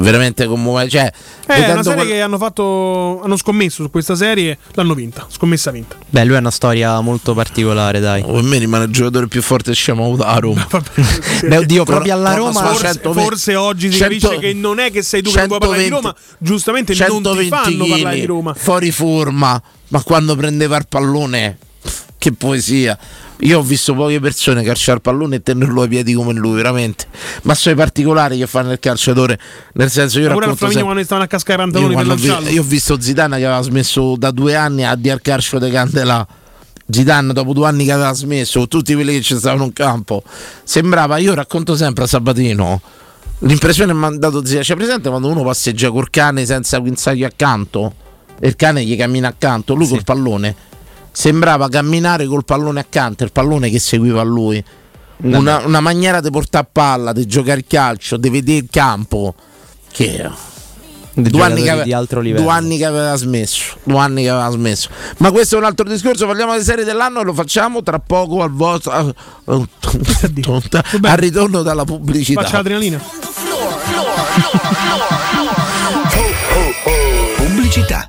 Speaker 2: Veramente commovente. Cioè,
Speaker 3: Eh, è una serie
Speaker 2: quel-
Speaker 3: che hanno fatto. Hanno scommesso su questa serie, l'hanno vinta. Scommessa vinta.
Speaker 4: Beh, lui ha una storia molto particolare, dai.
Speaker 2: Per me rimane il giocatore più forte scemo da Roma.
Speaker 4: Beh, oddio, proprio alla Roma.
Speaker 3: Forse,
Speaker 2: 120
Speaker 3: forse oggi si
Speaker 2: 100
Speaker 3: capisce che non è che sei tu che non puoi parlare di
Speaker 2: 120
Speaker 3: Roma. Giustamente non ti
Speaker 2: 120
Speaker 3: fanno parlare di Roma.
Speaker 2: fuori forma, ma quando prendeva il pallone, che poesia. Io ho visto poche persone calciare il pallone e tenerlo ai piedi come lui, veramente. Ma sono i particolari che fanno il calciatore. Nel senso, io
Speaker 3: pure
Speaker 2: racconto sempre-
Speaker 3: quando stavano a cascare i pantaloni per
Speaker 2: ho vi-
Speaker 3: lanciarlo.
Speaker 2: io ho visto Zidane che aveva smesso da due anni a dire al calcio de Candela. Zidane dopo due anni che aveva smesso, tutti quelli che ci stavano in campo, sembrava, io racconto sempre a Sabatino, l'impressione mi ha dato zia, c'è presente quando uno passeggia col cane senza guinzaglio accanto e il cane gli cammina accanto, lui col pallone, sembrava camminare col pallone accanto, il pallone che seguiva a lui. Una, una maniera di portare a palla, di giocare il calcio, di vedere il campo. Che due anni, che
Speaker 4: giocatori
Speaker 2: ave-
Speaker 4: di altro livello.
Speaker 2: due anni che aveva smesso. Due anni che aveva smesso. Ma questo è un altro discorso. Parliamo delle serie dell'anno e lo facciamo tra poco al vostro. al ritorno dalla pubblicità.
Speaker 3: Faccia l'adrenalina.
Speaker 18: Pubblicità.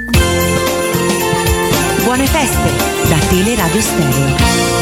Speaker 12: Buone feste da Teleradio Stereo.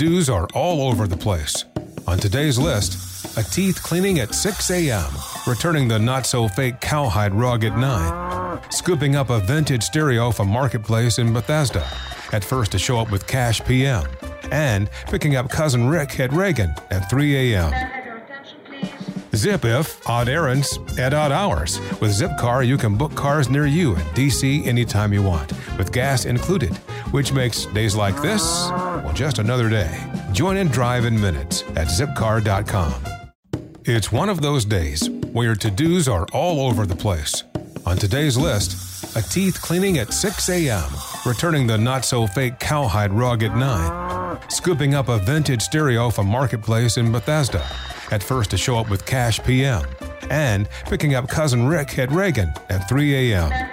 Speaker 22: Where to dos are all over the place. On today's list, a teeth cleaning at 6 a.m., returning the not so fake cowhide rug at 9, scooping up a vintage stereo from Marketplace in Bethesda, at first to show up with cash PM, and picking up cousin Rick at Reagan at 3 a.m. Zip if odd errands at odd hours. With Zipcar, you can book cars near you in DC anytime you want, with gas included, which makes days like this, just another day. Join in drive in minutes at zipcar.com. It's one of those days where your to dos are all over the place. On today's list, a teeth cleaning at 6 a.m., returning the not so fake cowhide rug at 9, scooping up a vintage stereo from Marketplace in Bethesda, at first to show up with cash PM, and picking up cousin Rick at Reagan at 3 a.m.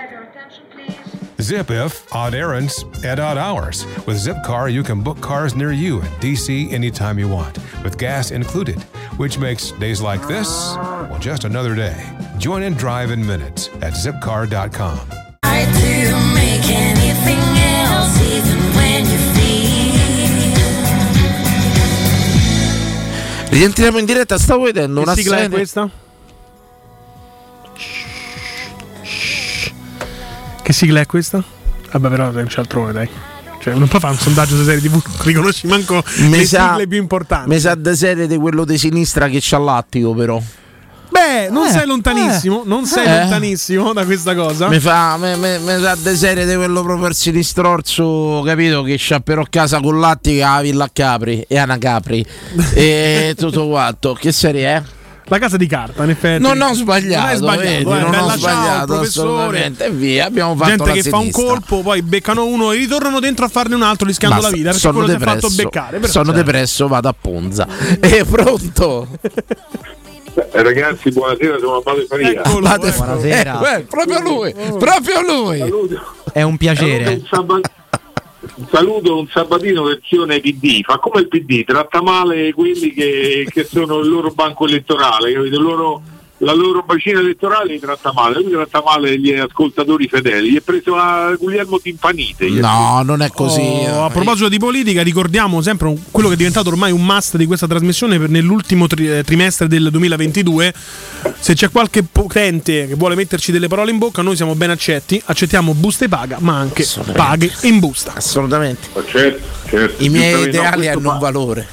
Speaker 22: Zip if odd errands at odd hours. With Zipcar, you can book cars near you in DC anytime you want, with gas included, which makes days like this, well, just another day. Join and drive in minutes at zipcar.com.
Speaker 12: I do make anything else, even when you feel.
Speaker 2: Rientriamo in diretta, stavo vedendo una
Speaker 3: Che sigla è
Speaker 2: serie.
Speaker 3: questa? Sigla è questa? Vabbè, però non c'è altrove, dai. Cioè, non puoi fare un sondaggio su serie TV, non riconosci manco
Speaker 2: Mi
Speaker 3: le
Speaker 2: sa-
Speaker 3: sigle più importanti.
Speaker 2: Mi sa di serie di quello di sinistra che c'ha l'attico, però.
Speaker 3: Beh, non
Speaker 2: Eh,
Speaker 3: sei lontanissimo, non sei
Speaker 2: Eh.
Speaker 3: lontanissimo da questa cosa.
Speaker 2: Mi fa me, me, me sa di serie di quello proprio al sinistrorzo, capito? Che c'ha però casa con l'attica a Villa Capri e Ana Capri e tutto quanto. Che serie è?
Speaker 3: La casa di carta, in effetti.
Speaker 2: Non ho sbagliato,
Speaker 3: Non hai sbagliato,
Speaker 2: vedi,
Speaker 3: eh,
Speaker 2: non
Speaker 3: bella
Speaker 2: ho
Speaker 3: ciao,
Speaker 2: sbagliato
Speaker 3: professore.
Speaker 2: assolutamente. E via, abbiamo fatto
Speaker 3: Gente
Speaker 2: la
Speaker 3: che fa un colpo, poi beccano uno e ritornano dentro a farne un altro rischiando
Speaker 2: Basta,
Speaker 3: la vita perché
Speaker 2: sono
Speaker 3: quello è
Speaker 2: depresso,
Speaker 3: fatto beccare. però-
Speaker 2: sono depresso, vado a Ponza. È pronto?
Speaker 26: Eh, ragazzi, buonasera, sono Abate Faria.
Speaker 2: Abate-
Speaker 4: Buonasera.
Speaker 2: Eh, eh, proprio lui, proprio lui.
Speaker 4: È un piacere.
Speaker 26: Saba- un saluto, un sabatino versione PD, fa come il PD, tratta male quelli che, che sono il loro banco elettorale, capito? Il loro- la loro bacina elettorale li tratta male, lui tratta male gli ascoltatori fedeli, gli è preso a Guglielmo Timpanite.
Speaker 2: No, non è così.
Speaker 3: Oh, a proposito di politica, ricordiamo sempre quello che è diventato ormai un must di questa trasmissione per nell'ultimo tri- eh, trimestre del 2022. Se c'è qualche potente che vuole metterci delle parole in bocca, noi siamo ben accetti. Accettiamo buste paga, ma anche paghe in busta.
Speaker 2: Assolutamente.
Speaker 26: Certo, certo.
Speaker 2: I miei
Speaker 26: no,
Speaker 2: ideali
Speaker 26: questo
Speaker 2: hanno un valore.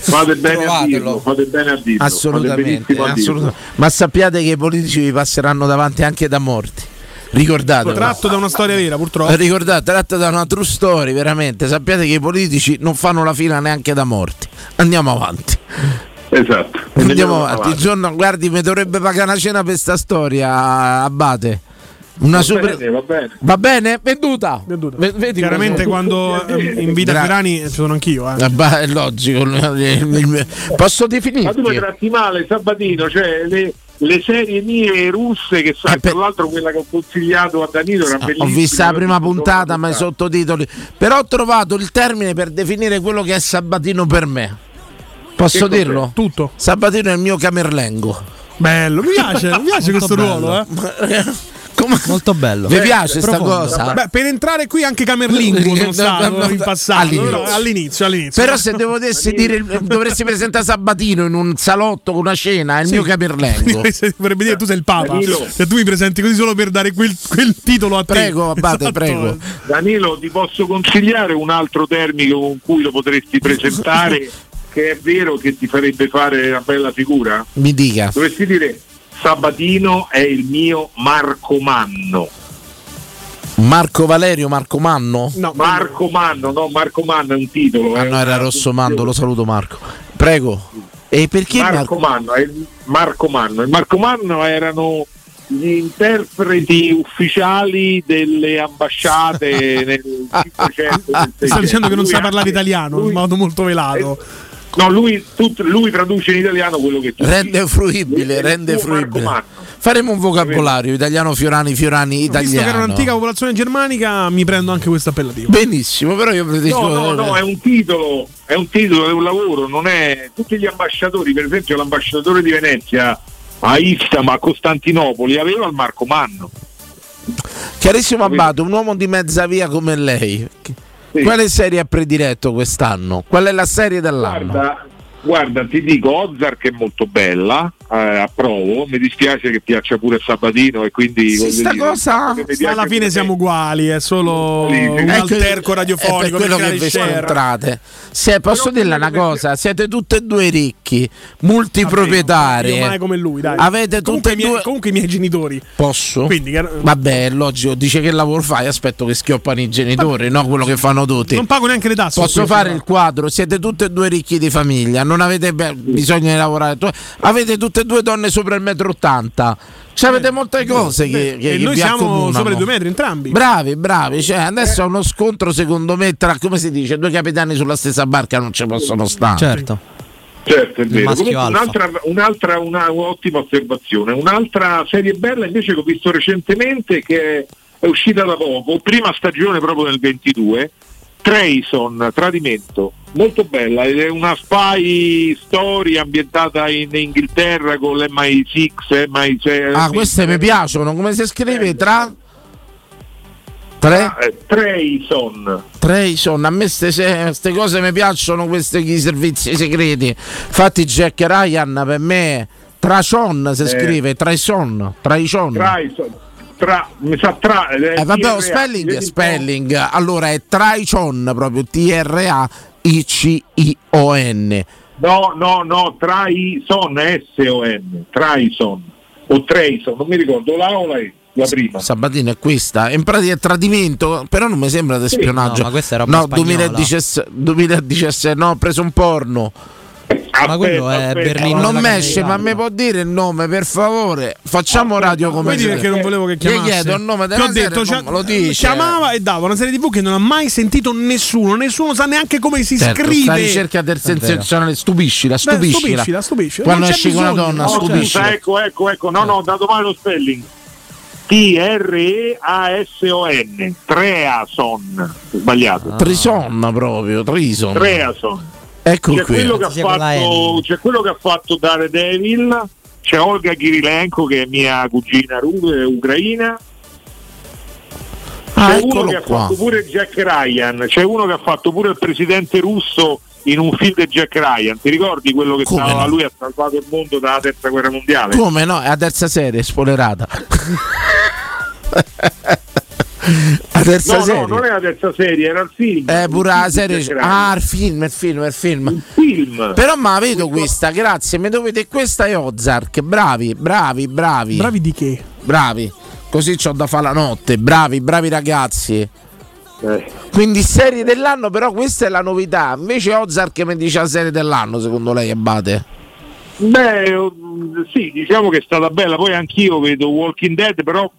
Speaker 26: Fate bene a dirlo, fate bene a dirlo.
Speaker 2: Assolutamente,
Speaker 26: a dirlo.
Speaker 2: assolutamente. Ma sappiate che i politici vi passeranno davanti anche da morti. Ricordatelo.
Speaker 3: Tratto da una storia vera, purtroppo.
Speaker 2: Ricordate, tratto da una true story, veramente. Sappiate che i politici non fanno la fila neanche da morti. Andiamo avanti.
Speaker 26: Esatto.
Speaker 2: Andiamo avanti. Il giorno, guardi, mi dovrebbe pagare una cena per sta storia, Abate. Una
Speaker 26: Va
Speaker 2: super.
Speaker 26: bene, va bene.
Speaker 2: Va bene? Venduta. V- vedi
Speaker 3: Chiaramente
Speaker 2: quando-
Speaker 3: eh, invita
Speaker 2: Gra-
Speaker 3: Verani ci sono anch'io. Eh.
Speaker 2: Eh, beh, è logico. Posso definirti?
Speaker 26: Ma tu mi tratti male Sabatino, cioè le, le serie mie russe che sai, tra l'altro quella che ho consigliato a Danilo era
Speaker 2: Eh, Ho
Speaker 26: bellissima.
Speaker 2: visto la prima puntata, ma i sottotitoli. Però ho trovato il termine per definire quello che è Sabatino per me. Posso
Speaker 26: Che cos'è?
Speaker 2: dirlo?
Speaker 3: Tutto.
Speaker 2: Sabatino è il mio camerlengo.
Speaker 3: Bello, mi piace, mi piace questo
Speaker 4: bello.
Speaker 3: ruolo. Eh.
Speaker 4: Molto bello.
Speaker 2: Vi piace sta
Speaker 4: Profondo.
Speaker 2: cosa?
Speaker 3: Beh, per entrare qui anche Camerlingo sono stato in passato.
Speaker 2: All'inizio.
Speaker 3: però All'inizio, all'inizio.
Speaker 2: Però se devo dire, dovresti presentare Sabatino in un salotto con una cena, è il
Speaker 3: Sì.
Speaker 2: mio camerlengo.
Speaker 3: Vorrebbe dire tu sei il Papa.
Speaker 26: Danilo.
Speaker 3: Se tu mi presenti così solo per dare quel, quel titolo a te.
Speaker 2: Prego, Abate,
Speaker 3: Esatto.
Speaker 2: prego.
Speaker 26: Danilo, ti posso consigliare un altro termine con cui lo potresti presentare che è vero che ti farebbe fare una bella figura?
Speaker 2: Mi dica.
Speaker 26: Dovresti dire Sabatino è il mio Marco Manno.
Speaker 2: Marco Valerio, Marco Manno?
Speaker 3: No,
Speaker 26: Marco Manno, no, Marco Manno è un titolo.
Speaker 2: Ah,
Speaker 26: è
Speaker 2: no, era Rosso Mando, lo saluto Marco. Prego. E perché
Speaker 26: Marco Manno, è il Marco Manno. Il Marco Manno erano gli interpreti ufficiali delle ambasciate nel 500 nel
Speaker 3: Ti sto dicendo che non
Speaker 26: Lui
Speaker 3: sa parlare italiano in modo molto velato.
Speaker 26: No, lui, tut- lui traduce in italiano quello che tu
Speaker 2: Rende fruibile, rende fruibile. Faremo un vocabolario italiano, fiorani, fiorani,
Speaker 3: Visto che era
Speaker 2: italiano.
Speaker 3: un'antica popolazione germanica, mi prendo anche questo appellativo.
Speaker 2: Benissimo, però io predisco
Speaker 26: No, no, no, è un titolo, è un titolo, è un lavoro, non è. Tutti gli ambasciatori, per esempio l'ambasciatore di Venezia a Istanbul, a Costantinopoli, aveva il Marco Manno.
Speaker 2: Chiarissimo Abbato, un uomo di mezza via come lei. Che, Quale serie ha prediletto quest'anno? Qual è la serie dell'anno?
Speaker 26: Guarda, guarda, ti dico, Ozark è molto bella, approvo, mi dispiace che piaccia pure Sabatino e quindi... voglio
Speaker 2: sta
Speaker 26: dire,
Speaker 2: cosa-
Speaker 3: alla fine siamo uguali, è solo
Speaker 26: Sì,
Speaker 3: un
Speaker 26: Ecco,
Speaker 3: alterco
Speaker 2: È
Speaker 3: radiofonico
Speaker 2: per quello che vi
Speaker 3: share.
Speaker 2: scontrate. Se posso dirle una cosa, siete tutte e due ricchi, multiproprietari.
Speaker 3: Io mai come lui, dai.
Speaker 2: Avete
Speaker 3: comunque,
Speaker 2: tutte e
Speaker 3: i miei,
Speaker 2: due.
Speaker 3: comunque i miei genitori.
Speaker 2: Posso?
Speaker 3: Quindi,
Speaker 2: Vabbè, è logico, dice che lavoro fai, aspetto che schioppano i genitori, no quello che fanno tutti.
Speaker 3: non pago neanche le tasse.
Speaker 2: Posso fare
Speaker 3: però.
Speaker 2: il quadro, siete tutte e due ricchi di famiglia, non avete be- bisogno di lavorare, avete tutte e due donne sopra il metro ottanta, cioè avete molte cose che, che
Speaker 3: E
Speaker 2: che
Speaker 3: noi
Speaker 2: vi
Speaker 3: siamo
Speaker 2: accomunano.
Speaker 3: sopra i due metri entrambi.
Speaker 2: Bravi, bravi, cioè, adesso è uno scontro secondo me tra, come si dice, due capitani sulla stessa barca non ci possono stare.
Speaker 4: Certo.
Speaker 26: Certo, è vero. Comunque un'altra, un'altra una, un'ottima osservazione. Un'altra serie bella invece che ho visto recentemente che è uscita da poco, prima stagione proprio nel 22, Trayson, Tradimento. Molto bella, è una spy story ambientata in Inghilterra con l'MI6, MI6.
Speaker 2: Ah, queste mi piacciono, come si scrive tra... Tre?
Speaker 26: Eh, Trayson.
Speaker 2: Trayson, a me queste cose mi piacciono, questi servizi segreti. Infatti Jack Ryan per me Tracon si
Speaker 26: Eh.
Speaker 2: scrive, Trayson, Trayson.
Speaker 26: Trayson. Tra, mi sa tra.
Speaker 2: Eh, vabbè, lo
Speaker 26: TRA,
Speaker 2: spelling spelling. Allora è Trayson, proprio T-R-A-I-C-I-O-N.
Speaker 26: No, no, no, Traison, S-O-N, Traison o Trayson, non mi ricordo la O la E, la prima.
Speaker 2: Sabatino è questa, in pratica è tradimento, però non mi sembra di spionaggio.
Speaker 4: no, ma questa è roba
Speaker 2: No,
Speaker 4: spagnola.
Speaker 2: 2017, 2017, no, ho preso un porno.
Speaker 4: Ma quello è Berlino
Speaker 2: Non
Speaker 4: della
Speaker 2: me esce, ma mi può dire il nome, per favore? Facciamo radio come
Speaker 3: Vedi perché non volevo che
Speaker 2: Gli
Speaker 3: chiamasse.
Speaker 2: chiedo il nome
Speaker 3: Ti
Speaker 2: della
Speaker 3: ho detto,
Speaker 2: serie,
Speaker 3: cioè,
Speaker 2: non me lo dice.
Speaker 3: chiamava e dava una serie TV che non ha mai sentito nessuno, nessuno sa neanche come si
Speaker 2: Certo,
Speaker 3: scrive.
Speaker 2: sta ricerca del sensazionale, stupiscila,
Speaker 3: Beh,
Speaker 2: stupiscila.
Speaker 3: stupiscila, stupiscila.
Speaker 2: Quando esci con una donna,
Speaker 26: No,
Speaker 2: stupiscila.
Speaker 26: ecco, ecco, ecco, no, no, ho dato male lo spelling. T-R-E-A-S-O-N, Treason, sbagliato.
Speaker 2: Trison proprio, Trison.
Speaker 26: Treason.
Speaker 2: Ecco
Speaker 26: C'è
Speaker 2: qui.
Speaker 26: quello, che ha fatto, c'è quello che ha fatto Daredevil, c'è Olga Kirilenko che è mia cugina eh, ucraina,
Speaker 2: Ah,
Speaker 26: c'è uno che ha
Speaker 2: qua.
Speaker 26: fatto pure Jack Ryan, c'è uno che ha fatto pure il presidente russo in un film di Jack Ryan. Ti ricordi quello che
Speaker 2: Come
Speaker 26: stava,
Speaker 2: no?
Speaker 26: lui ha salvato il mondo dalla terza guerra mondiale?
Speaker 2: Come no? È la terza serie, spoilerata. la terza
Speaker 26: No,
Speaker 2: serie.
Speaker 26: no, non è la terza serie, era il film.
Speaker 2: Eh, pure la
Speaker 26: Il
Speaker 2: serie. Ah, il film, il film, il film.
Speaker 26: film.
Speaker 2: Però ma vedo questa, grazie. Mi dovete questa è Ozark. Bravi, bravi, bravi.
Speaker 3: Bravi di che?
Speaker 2: Bravi. Così c'ho da fare la notte. Bravi, bravi ragazzi.
Speaker 26: Eh.
Speaker 2: Quindi serie dell'anno, però questa è la novità. Invece Ozark mi dice la serie dell'anno, secondo lei, Abate.
Speaker 26: Beh, oh, sì, diciamo che è stata bella. Poi anch'io vedo Walking Dead, però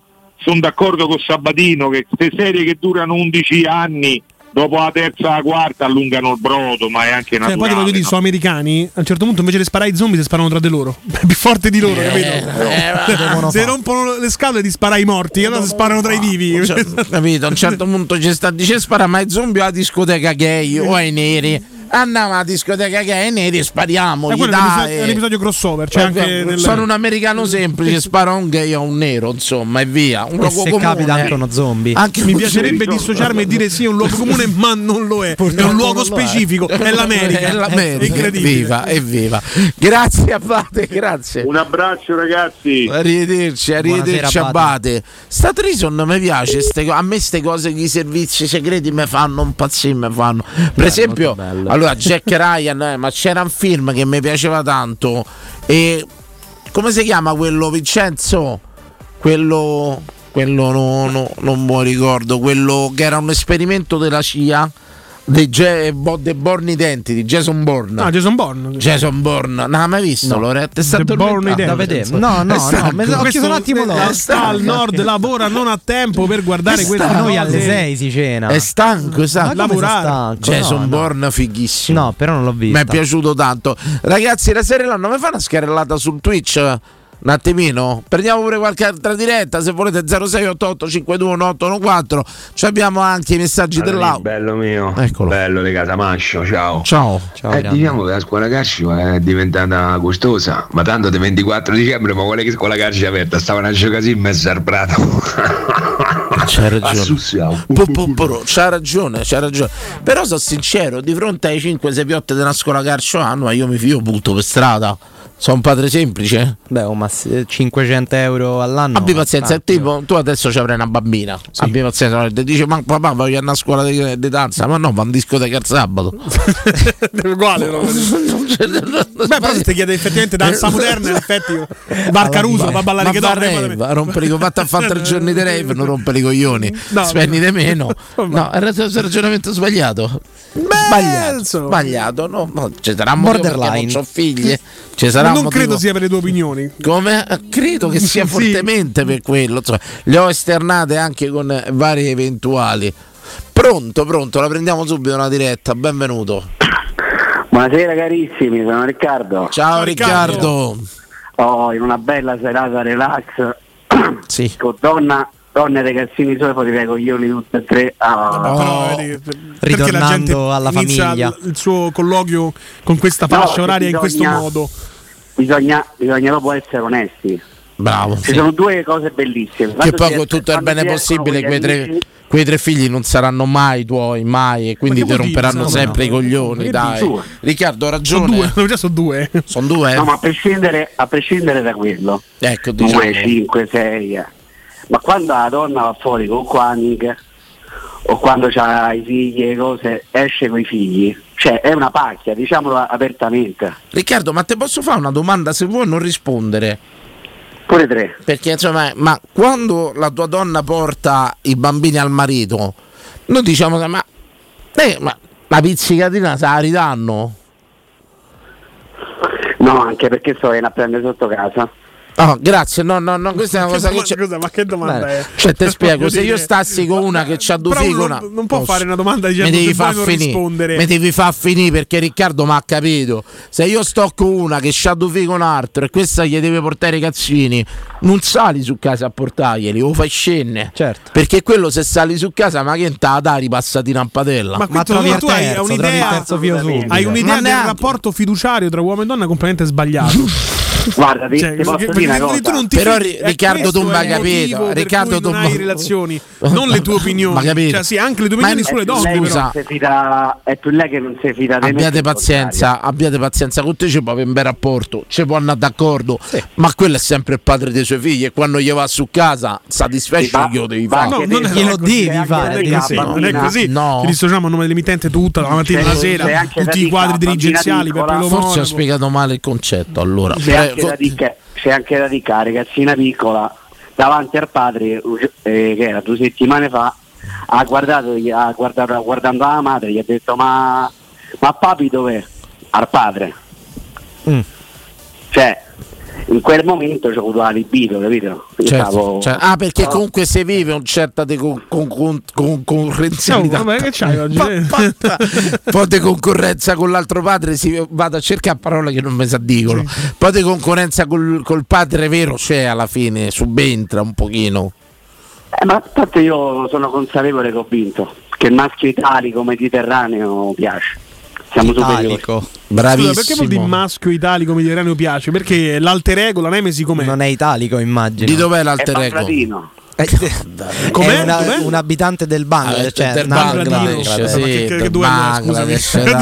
Speaker 26: sono d'accordo con Sabatino che queste serie che durano 11 anni, dopo la terza la quarta allungano il brodo, ma è anche
Speaker 3: Cioè, poi ti
Speaker 26: naturale.
Speaker 3: voglio dire,
Speaker 26: no?
Speaker 3: sono americani. A un certo punto, invece di sparare ai zombie, si sparano tra di loro. È più forte di loro, capito? Se rompono le scatole, ti spara i morti. Allora si sparano tra i vivi.
Speaker 2: Cioè, capito? A un certo punto ci sta dice spara ma i zombie alla discoteca gay o ai neri. Andiamo alla discoteca neri e spariamo.
Speaker 3: Eh, è è un episodio crossover. Cioè
Speaker 2: Eh,
Speaker 3: anche nel-
Speaker 2: Sono un americano semplice, sparo a un gay o a un nero, insomma, e via. Un
Speaker 4: E
Speaker 2: luogo
Speaker 4: se
Speaker 2: comune.
Speaker 4: capita anche uno zombie.
Speaker 2: Anche
Speaker 3: Mi piacerebbe dissociarmi e dire sì, è un luogo comune, ma non lo è. È un luogo
Speaker 2: lo è.
Speaker 3: specifico, è l'America.
Speaker 2: È l'America.
Speaker 3: È incredibile.
Speaker 2: Evviva, evviva. Grazie Abate, grazie.
Speaker 26: Un abbraccio ragazzi.
Speaker 2: Arrivederci, arrivederci Abate. Sta Trison mi piace, a me queste cose che i servizi segreti mi fanno un pazzino, mi fanno. Per esempio,
Speaker 4: molto bello.
Speaker 2: Allora Jack Ryan, eh, ma c'era un film che mi piaceva tanto e come si chiama quello Vincenzo? Quello quello no, no, non mi ricordo, quello che era un esperimento della CIA dei, Ge- Bo- dei Born Identity, Jason Bourne.
Speaker 3: Ah, Jason Bourne.
Speaker 2: Jason Bourne, non l'hai mai visto
Speaker 3: No.
Speaker 2: Loretta? È
Speaker 3: The
Speaker 2: stato
Speaker 3: Born. Identity.
Speaker 4: Da vedere. No, no,
Speaker 2: È
Speaker 4: no, me- ho
Speaker 3: Questo
Speaker 4: chiesto un attimo dopo.
Speaker 3: sta al nord, lavora, non ha tempo per guardare
Speaker 2: stanco.
Speaker 4: Noi alle
Speaker 3: cose.
Speaker 4: 6 si cena.
Speaker 2: È stanco, esatto.
Speaker 3: Lavorare.
Speaker 4: stanco?
Speaker 2: Jason
Speaker 4: No, no.
Speaker 2: Bourne fighissimo.
Speaker 4: No, però non l'ho visto.
Speaker 2: Mi è piaciuto tanto. Ragazzi, la serie l'anno mi fa una scarrellata sul Twitch. Un attimino. Prendiamo pure qualche altra diretta. Se volete 0688 521814 Ci abbiamo anche i messaggi
Speaker 27: Allora,
Speaker 2: dell'auto.
Speaker 27: Bello mio,
Speaker 2: Eccolo.
Speaker 27: bello di Casamascio, ciao.
Speaker 2: Ciao.
Speaker 27: eh, diciamo che la scuola calcio è diventata costosa, ma tanto del 24 dicembre, ma quale che scuola calcio è aperta? Stavano a giocare in mezzo al prato.
Speaker 2: C'hai ragione. C'ha ragione, c'ha ragione. Però sono sincero, di fronte ai 5-6 piotte della scuola calcio annua, io mi fio butto per strada. Sono un padre semplice.
Speaker 4: Beh, oh, ma se- 500 euro all'anno.
Speaker 2: Abbi pazienza,
Speaker 4: tanto.
Speaker 2: tipo, tu adesso ci avrai una bambina. Abbi pazienza, ti dice ma papà voglio andare a scuola di, di danza, ma no, va in discoteca il sabato.
Speaker 3: uguale. no? Beh, però se ti chiede effettivamente danza moderna, in effetti Bar Caruso va a ballare
Speaker 2: ma
Speaker 3: che
Speaker 2: va a
Speaker 3: donne.
Speaker 2: rave, a rompere i co- vatti a fare tre giorni di rave, non rompere i coglioni,
Speaker 3: No.
Speaker 2: spendi di meno. No, è un ragionamento sbagliato. Sbagliato, sbagliato. No, no, ci sarà un
Speaker 4: Borderline.
Speaker 2: Non ho figlie. Ci sarà
Speaker 3: non
Speaker 2: motivo.
Speaker 3: credo sia per le tue opinioni.
Speaker 2: Come? Eh, Credo che sia
Speaker 3: Sì.
Speaker 2: fortemente per quello. insomma, le ho esternate anche con varie eventuali. Pronto, pronto, la prendiamo subito una diretta. Benvenuto.
Speaker 28: Buonasera carissimi, sono Riccardo.
Speaker 2: Ciao, Riccardo.
Speaker 28: Oh, in una bella serata relax
Speaker 2: sì.
Speaker 28: con donna, donne e ragazzini suoi dai coglioni tutte e tre. Ah,
Speaker 3: Però, vedi, perché la gente
Speaker 4: Ritornando alla famiglia.
Speaker 3: il- suo colloquio con questa
Speaker 28: No,
Speaker 3: fascia
Speaker 28: che
Speaker 3: oraria in questo
Speaker 28: bisogna-
Speaker 3: modo.
Speaker 28: Bisogna, bisogna proprio essere onesti.
Speaker 2: Bravo.
Speaker 28: Ci sono due cose bellissime.
Speaker 2: Che
Speaker 28: Quando
Speaker 2: poi con
Speaker 28: es-
Speaker 2: tutto il bene possibile,
Speaker 28: con
Speaker 2: quei tre,
Speaker 28: amici-
Speaker 2: quei tre figli non saranno mai tuoi, mai, e quindi ti
Speaker 3: dire?
Speaker 2: romperanno
Speaker 3: Sono-
Speaker 2: sempre i coglioni. Dai? Riccardo, ha ragione.
Speaker 3: Sono due, già sono due.
Speaker 2: Sono due?
Speaker 28: No, ma a prescindere, a prescindere da quello,
Speaker 2: Ecco, diciamo.
Speaker 28: 2, 5, 6, ma quando la donna va fuori con Quanning o quando ha i figli e cose, esce con i figli, cioè è una pacchia, diciamolo apertamente.
Speaker 2: Riccardo, ma te posso fare una domanda se vuoi non rispondere?
Speaker 28: Pure tre.
Speaker 2: Perché insomma, ma quando la tua donna porta i bambini al marito, noi diciamo ma, eh, ma la pizzicatina se la ridanno?
Speaker 28: No, anche perché sto in a prendere sotto casa.
Speaker 2: Oh, grazie, no, no, no, questa è una cosa che c'è.
Speaker 3: Scusa, ma che domanda
Speaker 2: Beh,
Speaker 3: è?
Speaker 2: Cioè, te spiego, se io stassi con una che c'ha due figli,
Speaker 3: uno
Speaker 2: una-
Speaker 3: non può
Speaker 2: posso-
Speaker 3: fare una domanda
Speaker 2: mi
Speaker 3: dicendo
Speaker 2: devi far
Speaker 3: non
Speaker 2: finire,
Speaker 3: rispondere.
Speaker 2: mi devi far finire perché Riccardo mi ha capito. Se io sto con una che c'ha due figli con un altro e questa gli deve portare i cazzini, non sali su casa a portarglieli, o fai scenne.
Speaker 4: Certo.
Speaker 2: Perché quello se sali su casa, ma che te la dà ripassatina in padella?
Speaker 3: Ma, qui tu, tu hai un'idea, hai un'idea
Speaker 2: Ma
Speaker 3: del
Speaker 2: neanche-
Speaker 3: rapporto fiduciario tra uomo e donna completamente sbagliato.
Speaker 28: Guarda, ti,
Speaker 3: Cioè,
Speaker 28: ti posso
Speaker 3: perché-
Speaker 28: dire una cosa.
Speaker 3: tu non ti
Speaker 2: Però, Ri- Riccardo,
Speaker 3: è il
Speaker 2: capito. Riccardo,
Speaker 3: cui non hai relazioni, non le tue opinioni.
Speaker 2: Ma capito?
Speaker 3: Cioè, sì, anche le tue opinioni
Speaker 2: è-
Speaker 3: sulle donne.
Speaker 28: lei
Speaker 3: però.
Speaker 28: non si fida, è più lei che non si fida di me
Speaker 2: Abbiate
Speaker 28: che
Speaker 2: pazienza, abbiate pazienza, con te ci può avere un bel rapporto, ci può andare d'accordo, ma quello è sempre il padre dei suoi figli e quando gli va su casa satisfesce glielo devi fare.
Speaker 28: che
Speaker 3: non è
Speaker 4: glielo
Speaker 3: così,
Speaker 4: devi fare,
Speaker 3: no, non è così.
Speaker 2: No.
Speaker 3: Ci dissociamo a nome dell'emittente tutta la mattina e la sera, tutti i quadri
Speaker 28: che
Speaker 3: dirigenziali
Speaker 2: Forse ho spiegato male il concetto allora.
Speaker 28: Anche, da che, c'è anche da la ragazzina piccola davanti al padre, eh, che era due settimane fa, ha guardato, ha guardato guardando la madre, gli ha detto ma, ma papi dov'è? Al padre.
Speaker 2: Mm.
Speaker 28: Cioè, in quel momento c'ho avuto la libido, capito?
Speaker 2: Certo,
Speaker 28: stavo-
Speaker 2: certo. Ah, perché
Speaker 28: no.
Speaker 2: comunque se vive un certa de con, con, con, con- concorrenzialità.
Speaker 3: No, vabbè, che c'hai oggi?
Speaker 2: Un po' di concorrenza con l'altro padre, si vado a cercare parole che non mi sa dicono. Un po' di concorrenza col, col padre vero c'è alla fine, subentra un pochino.
Speaker 28: Eh, ma tanto io sono consapevole che ho vinto, che il maschio italico mediterraneo piace. Siamo superiori.
Speaker 4: Italico.
Speaker 3: Scusa, perché vuol dire maschio italico mediterraneo piace? Perché l'alter ego, la nemesi com'è?
Speaker 4: Non è italico, immagino.
Speaker 2: Di dov'è
Speaker 28: È
Speaker 2: l'alter ego?
Speaker 28: Bangladino.
Speaker 3: Com'è?
Speaker 4: È una-
Speaker 3: Com'è?
Speaker 4: un abitante del Bangladesh,
Speaker 2: Ah,
Speaker 4: cioè
Speaker 2: del Bangladesh, sì.
Speaker 3: Che, che, che è, scusami?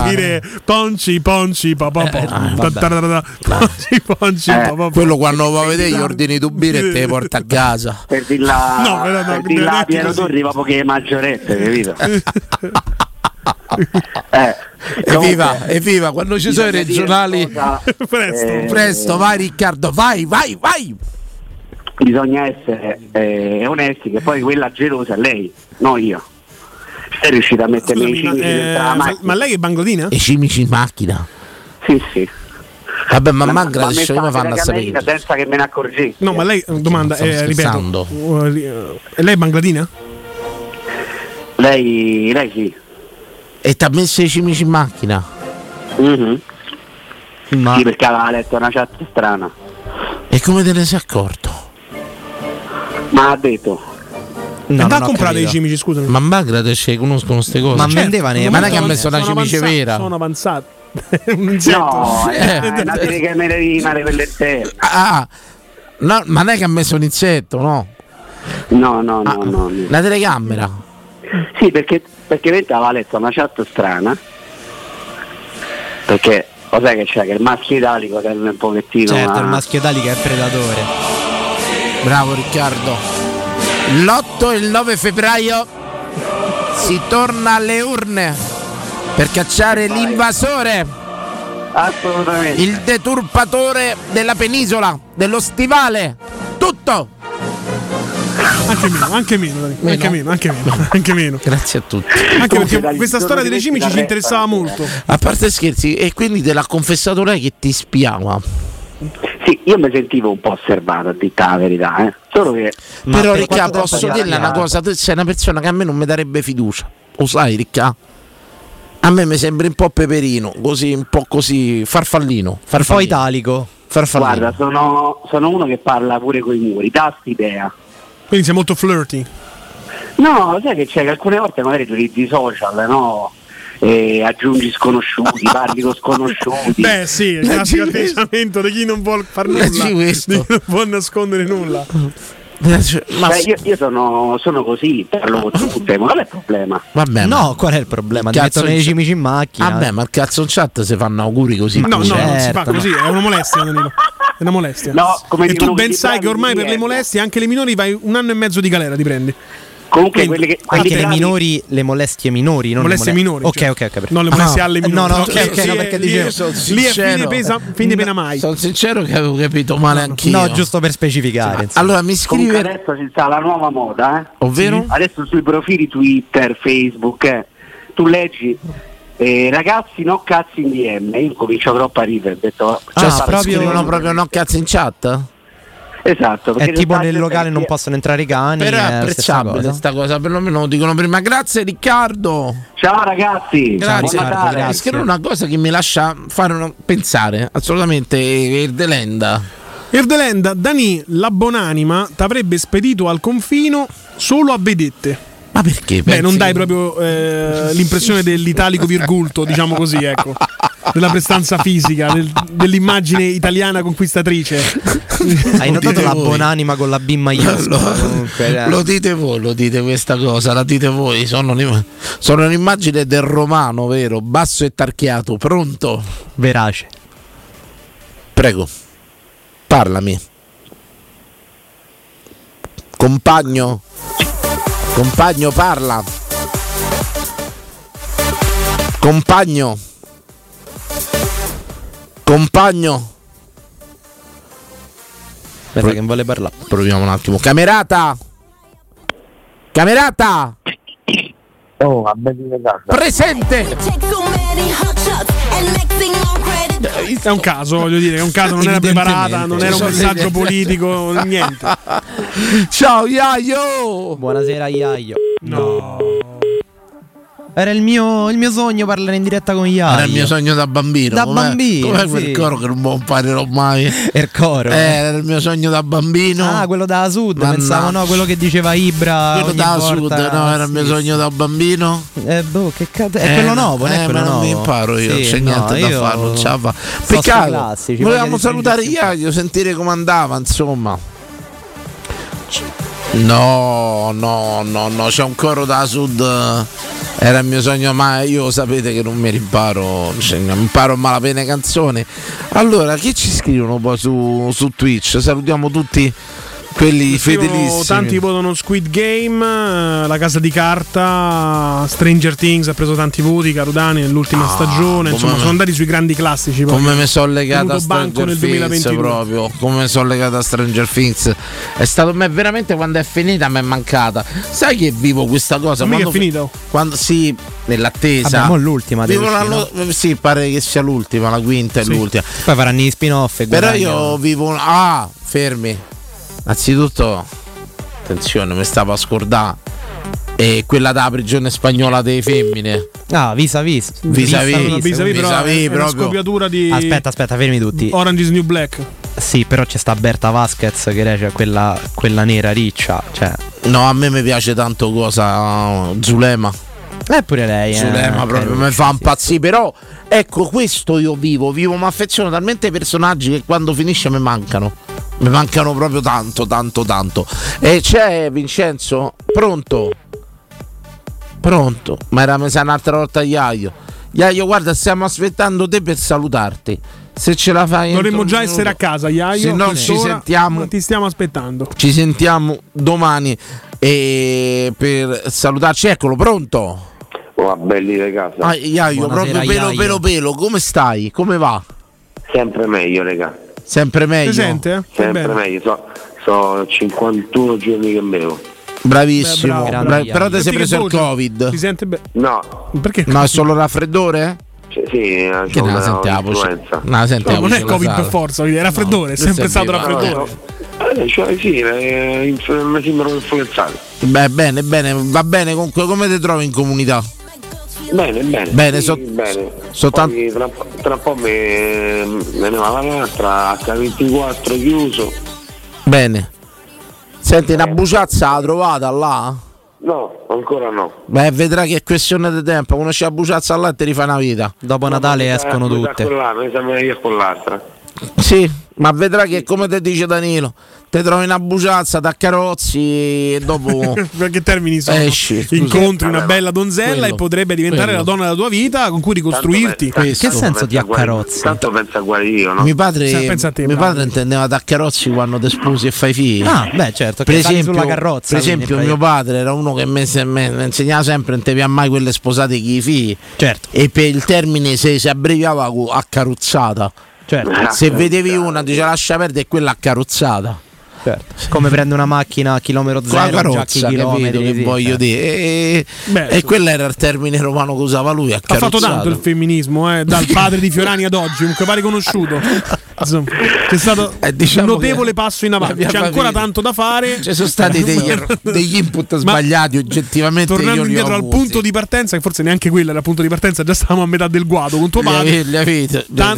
Speaker 3: Dire ponci, ponci, pa, pa, pa,
Speaker 2: Eh,
Speaker 3: ta, ponci, ponci,
Speaker 28: Eh.
Speaker 2: Quello quando va a vedere gli ordini tu birra e te porta a casa.
Speaker 28: Per
Speaker 3: No, però no,
Speaker 28: per
Speaker 3: è
Speaker 28: a Piero. Torri proprio che è maggiorette, capito? eh,
Speaker 2: Evviva, evviva, quando ci sono i regionali.
Speaker 28: cosa,
Speaker 3: Presto.
Speaker 28: eh,
Speaker 2: Presto, vai Riccardo, vai, vai, vai.
Speaker 28: bisogna essere eh, onesti che poi quella gelosa è lei, no io. Sei riuscita a mettermi
Speaker 3: Scusami,
Speaker 28: i cimici
Speaker 3: eh,
Speaker 28: dentro la
Speaker 3: ma-
Speaker 28: macchina?
Speaker 3: ma lei è bangladina?
Speaker 2: E cimici in macchina.
Speaker 28: Sì, sì.
Speaker 2: Vabbè, ma
Speaker 28: Ma- ma
Speaker 2: come
Speaker 28: mi
Speaker 2: fanno sapere?
Speaker 28: Senza che me ne accorgessi.
Speaker 3: No, ma lei, domanda, eh, ripeto, uh, lei è bangladina?
Speaker 28: Lei, lei sì.
Speaker 2: E ti ha messo i cimici in macchina?
Speaker 28: Mhm.
Speaker 4: Ma
Speaker 28: Sì, perché aveva letto una chat strana.
Speaker 2: E come te ne sei accorto?
Speaker 28: Ma ha detto.
Speaker 3: No, da comprare i cimici, scusami.
Speaker 2: Ma Bangladesh conoscono queste cose.
Speaker 4: Ma
Speaker 2: Certo.
Speaker 4: vendeva nei-
Speaker 2: Ma non è che ha messo una
Speaker 3: sono
Speaker 2: cimice
Speaker 3: avanzati-
Speaker 2: vera.
Speaker 3: Sono avanzati. Un insetto.
Speaker 28: No, è una telecamera per l'esterno.
Speaker 2: Ah, no, ma non è che ha messo un insetto, no?
Speaker 28: No, no, no, no. no.
Speaker 2: La telecamera.
Speaker 28: Sì, perché, perché Venta aveva letto una chat strana. Perché lo sai che c'è che il maschio italico serve un pochettino.
Speaker 4: Certo,
Speaker 28: a-
Speaker 4: il maschio che è predatore.
Speaker 2: Bravo Riccardo. L'8 e il 9 febbraio si torna alle urne per cacciare l'invasore,
Speaker 28: Assolutamente.
Speaker 2: il deturpatore della penisola, dello stivale. Tutto.
Speaker 3: Anche meno, anche meno.
Speaker 2: Meno?
Speaker 3: anche meno, anche meno, anche meno.
Speaker 2: Grazie a tutti.
Speaker 3: Anche perché
Speaker 28: dai,
Speaker 3: questa storia dei
Speaker 28: da
Speaker 3: ci interessava molto.
Speaker 2: A parte scherzi, e quindi te l'ha confessato lei che ti spiava.
Speaker 28: Sì, io mi sentivo un po' osservato, a detta la verità, eh. Solo che.
Speaker 2: Però
Speaker 4: per
Speaker 2: Ricca, posso dirle una cosa, tu sei una persona che a me non mi darebbe fiducia. Lo sai, Ricca? A me mi sembri un po' peperino, così, un po' così, farfallino.
Speaker 4: Un po'
Speaker 2: farfallino.
Speaker 4: italico.
Speaker 2: Farfallino.
Speaker 28: Guarda, sono, sono uno che parla pure con i muri, dà st'idea.
Speaker 3: Quindi sei molto flirty.
Speaker 28: No, sai che c'è che alcune volte magari utilizzi i social, no? E aggiungi sconosciuti, parli con sconosciuti.
Speaker 3: Beh, sì, il classico atteggiamento di chi non vuole far nulla, di
Speaker 2: questo.
Speaker 3: chi non vuole nascondere nulla.
Speaker 2: Ma
Speaker 28: Cioè, io, io sono, sono così, parlo con tutte, ma qual è il problema?
Speaker 2: Vabbè, ma-
Speaker 4: No, qual è il problema? Ti mettono i cimici in macchina.
Speaker 2: Vabbè, ma il cazzo in chat si fanno auguri così.
Speaker 3: No, no, non si fa
Speaker 4: certo,
Speaker 3: così, è una molestia. È una molestia.
Speaker 28: No, come
Speaker 3: e tu ben sai che ormai per le molestie, anche le minori, vai un anno e mezzo di galera, ti prendi.
Speaker 28: Comunque
Speaker 3: Quindi,
Speaker 28: quelle che
Speaker 4: Anche
Speaker 28: quelli
Speaker 4: le minori, le molestie minori, non
Speaker 3: molestie
Speaker 4: le
Speaker 3: minori.
Speaker 4: Ok,
Speaker 3: cioè.
Speaker 4: ok, ok.
Speaker 3: Non le molestie
Speaker 2: Ah,
Speaker 3: alle
Speaker 4: no,
Speaker 3: minori.
Speaker 4: no, ok,
Speaker 3: Cioè,
Speaker 4: ok,
Speaker 3: sì,
Speaker 4: no, perché
Speaker 3: lì-
Speaker 4: dicevo-
Speaker 3: Lì è fine, pesa, fine pena mai.
Speaker 2: Sono sincero che avevo capito male anch'io.
Speaker 4: No, giusto per specificare. insomma.
Speaker 2: Allora mi
Speaker 28: Comunque
Speaker 2: scrive.
Speaker 28: adesso ci sta la nuova moda, eh?
Speaker 2: Ovvero?
Speaker 28: Adesso sui profili Twitter, Facebook, eh, tu leggi eh, ragazzi no cazzi in DM, io comincio troppo a ridere, ho detto
Speaker 2: Cioè,
Speaker 4: Ah,
Speaker 2: sta-
Speaker 4: proprio-
Speaker 2: scrivono proprio no cazzo in chat?
Speaker 28: Esatto, perché
Speaker 4: È tipo nel locale non possono entrare i cani.
Speaker 2: Però è
Speaker 4: stessa
Speaker 2: apprezzabile
Speaker 4: cosa.
Speaker 2: sta cosa, perlomeno lo dicono prima. Grazie Riccardo.
Speaker 28: Ciao ragazzi,
Speaker 2: Grazie.
Speaker 28: buon Natale.
Speaker 4: grazie.
Speaker 2: Una cosa che mi lascia fare una- pensare assolutamente Erdelenda.
Speaker 3: Erdelenda, Dani, la buonanima t'avrebbe spedito al confino solo a vedette.
Speaker 2: Ma perché?
Speaker 3: Beh, non dai proprio eh, l'impressione dell'italico virgulto, diciamo così, ecco. Della prestanza fisica, del- dell'immagine italiana conquistatrice.
Speaker 4: Hai
Speaker 2: Lo
Speaker 4: notato la
Speaker 2: voi.
Speaker 4: buonanima con la B maiuscola? comunque, eh.
Speaker 2: Lo dite voi, lo dite questa cosa, la dite voi. Sono, sono un'immagine del romano, vero? Basso e tarchiato. Pronto?
Speaker 4: Verace.
Speaker 2: Prego, parlami. Compagno, compagno, parla. Compagno, compagno.
Speaker 4: Aspetta, che non vuole parlare.
Speaker 2: Proviamo un attimo. Camerata, camerata,
Speaker 28: Oh, a me di casa.
Speaker 2: presente.
Speaker 3: È un caso, voglio dire, è un caso, non era preparata, non era un messaggio politico, niente.
Speaker 2: Ciao Iaio.
Speaker 4: Buonasera, Iaio. No. Era il mio, il mio sogno parlare in diretta con Iaio.
Speaker 2: Era il mio sogno da bambino.
Speaker 4: Da
Speaker 2: com'è-
Speaker 4: bambino,
Speaker 2: Com'è
Speaker 4: sì.
Speaker 2: quel coro che non mi imparerò mai?
Speaker 4: Il coro.
Speaker 2: Eh, era il mio sogno da bambino.
Speaker 4: Ah, quello da sud,
Speaker 2: Mannaggia.
Speaker 4: pensavo no, quello che diceva Ibra.
Speaker 2: quello da
Speaker 4: volta.
Speaker 2: sud, no, era il mio sogno da bambino.
Speaker 4: Eh, boh, che cazzo. È
Speaker 2: Eh,
Speaker 4: quello nuovo,
Speaker 2: eh,
Speaker 4: quello
Speaker 2: ma non
Speaker 4: nuovo.
Speaker 2: mi imparo io,
Speaker 4: Sì,
Speaker 2: non c'è
Speaker 4: no,
Speaker 2: niente da fare, non ce la Peccato.
Speaker 4: classici,
Speaker 2: Volevamo salutare
Speaker 4: stringere
Speaker 2: Iaio, sentire come andava, insomma. No, no, no, no, c'è un coro da sud. eh, Era il mio sogno, ma io sapete che non mi rimparo, cioè, imparo malapena canzoni. Allora, chi ci scrivono poi su, su Twitch? Salutiamo tutti quelli fedelissimi.
Speaker 3: Tanti votano Squid Game, eh, La Casa di Carta, Stranger Things ha preso tanti voti, Carudani nell'ultima stagione, insomma
Speaker 2: Ah, come me-
Speaker 3: sono andati sui grandi classici. poi.
Speaker 2: Come mi sono legato a Stranger
Speaker 3: nel
Speaker 2: Things
Speaker 3: 2022.
Speaker 2: proprio. Come mi sono legato a Stranger Things. È stato me veramente quando è finita mi è mancata. Sai che vivo questa cosa?
Speaker 3: Ma
Speaker 2: Quando
Speaker 3: è finito?
Speaker 2: Quando sì, nell'attesa.
Speaker 4: Vabbè, mo l'ultima
Speaker 2: Vivo la lo- Sì, pare che sia l'ultima, la quinta e
Speaker 4: Sì.
Speaker 2: l'ultima.
Speaker 4: Poi faranno gli spin-off. e
Speaker 2: Però
Speaker 4: guadagnano.
Speaker 2: io vivo Ah, fermi. Anzitutto, attenzione, mi stavo a scordare. E quella da prigione spagnola dei femmine.
Speaker 4: Ah, vis vis.
Speaker 2: Vis-à-vis.
Speaker 3: Però è una
Speaker 2: proprio.
Speaker 3: scopiatura di
Speaker 4: Aspetta, aspetta, fermi tutti.
Speaker 3: Orange is New Black.
Speaker 4: Sì, però c'è sta Berta Vasquez che regge quella, quella nera riccia. Cioè.
Speaker 2: No, a me mi piace tanto cosa Zulema.
Speaker 4: Eh pure lei.
Speaker 2: Zulema
Speaker 4: eh,
Speaker 2: proprio mi fa impazzire. Però ecco, questo io vivo. Vivo, mi affeziono talmente ai personaggi che quando finisce mi mancano. Mi mancano proprio tanto, tanto, tanto. E c'è Vincenzo? Pronto? Pronto? Ma era messa un'altra volta Iaio. Iaio, guarda, stiamo aspettando te per salutarti. Se ce la fai.
Speaker 3: Dovremmo già
Speaker 2: un
Speaker 3: essere a
Speaker 2: minuto.
Speaker 3: casa, Iaio.
Speaker 2: Se no, ci sentiamo.
Speaker 3: Ti stiamo aspettando.
Speaker 2: Ci sentiamo domani e per salutarci. Eccolo, pronto?
Speaker 9: Oh, belli casa.
Speaker 2: Ah, Iaio,
Speaker 9: Buonasera,
Speaker 2: proprio pelo,
Speaker 9: Iaio.
Speaker 2: pelo, pelo. Come stai? Come va?
Speaker 9: Sempre meglio, raga.
Speaker 2: Sempre meglio.
Speaker 3: Presente?
Speaker 9: Sempre meglio. So, so 51 giorni che bevo.
Speaker 2: Bravissimo.
Speaker 3: Beh, bravo,
Speaker 2: Bra- però ti sei preso il? Covid.
Speaker 3: Si sente bene.
Speaker 9: No.
Speaker 3: Perché?
Speaker 2: No, è solo raffreddore?
Speaker 9: Cioè, sì,
Speaker 2: Che ne la
Speaker 9: influenza.
Speaker 2: No,
Speaker 3: No,
Speaker 2: la
Speaker 3: non
Speaker 2: voce
Speaker 3: è Covid per forza, è raffreddore, è
Speaker 2: No,
Speaker 3: sempre
Speaker 2: è
Speaker 3: stato
Speaker 2: vero.
Speaker 3: raffreddore.
Speaker 9: Eh, cioè, sì, eh, mi sembrano influenzati.
Speaker 2: Beh, bene, bene, va bene. Comunque, come ti trovi in comunità?
Speaker 9: Bene, bene.
Speaker 2: Bene,
Speaker 9: sì,
Speaker 2: so-
Speaker 9: bene.
Speaker 2: soltanto-
Speaker 9: tra, tra un po' me, me ne va l'altra, H24 chiuso.
Speaker 2: Bene. Senti, una buciazza l'ha trovata là?
Speaker 9: No, ancora no.
Speaker 2: Beh, vedrà che è questione di tempo. Conosci la buciazza là e ti rifai una vita.
Speaker 4: Dopo Natale
Speaker 9: Mi sa-
Speaker 4: escono tutte.
Speaker 9: Sa meglio con l'altra.
Speaker 2: Sì, ma vedrà che come ti dice Danilo, ti trovi una buciazza, da carrozzi e dopo
Speaker 3: Perché termini sono?
Speaker 2: esci.
Speaker 3: Incontri una
Speaker 2: Vabbè,
Speaker 3: bella donzella
Speaker 2: quello,
Speaker 3: e potrebbe diventare
Speaker 2: quello.
Speaker 3: la donna della tua vita con cui ricostruirti.
Speaker 9: Tanto pensa a guarire- Tanto pensa a guarire io, no?
Speaker 2: Mio padre,
Speaker 3: te,
Speaker 2: mio padre intendeva da carrozzi quando ti sposi e fai figli.
Speaker 4: Ah, beh, certo,
Speaker 2: Per
Speaker 4: che
Speaker 2: esempio,
Speaker 4: sulla carrozza,
Speaker 2: per esempio mio padre era uno che mi se- me- me insegnava sempre non ti piace mai quelle sposate con i figli.
Speaker 4: Certo.
Speaker 2: E per il termine se si abbreviava a carrozzata.
Speaker 4: Certo.
Speaker 2: Se vedevi una dice lascia perdere e quella a carrozzata.
Speaker 4: Certo. Come prende una macchina a chilometro
Speaker 2: Con la
Speaker 4: zero,
Speaker 2: carrozza,
Speaker 4: chilometri.
Speaker 2: che
Speaker 4: sì,
Speaker 2: voglio
Speaker 4: certo.
Speaker 2: dire. E,
Speaker 3: Beh,
Speaker 2: e quello era il termine romano che usava lui.
Speaker 3: Ha fatto tanto il femminismo, eh, dal padre di Fiorani ad oggi, comunque pare conosciuto. Insomma, c'è stato
Speaker 2: Eh, diciamo
Speaker 3: un notevole passo in avanti. C'è ancora
Speaker 2: famiglia-
Speaker 3: tanto da fare.
Speaker 2: Ci sono stati degli, er- degli input sbagliati, oggettivamente.
Speaker 3: Tornando indietro al punto di partenza, che forse neanche quello era il punto di partenza, già stavamo a metà del guado con tuo padre.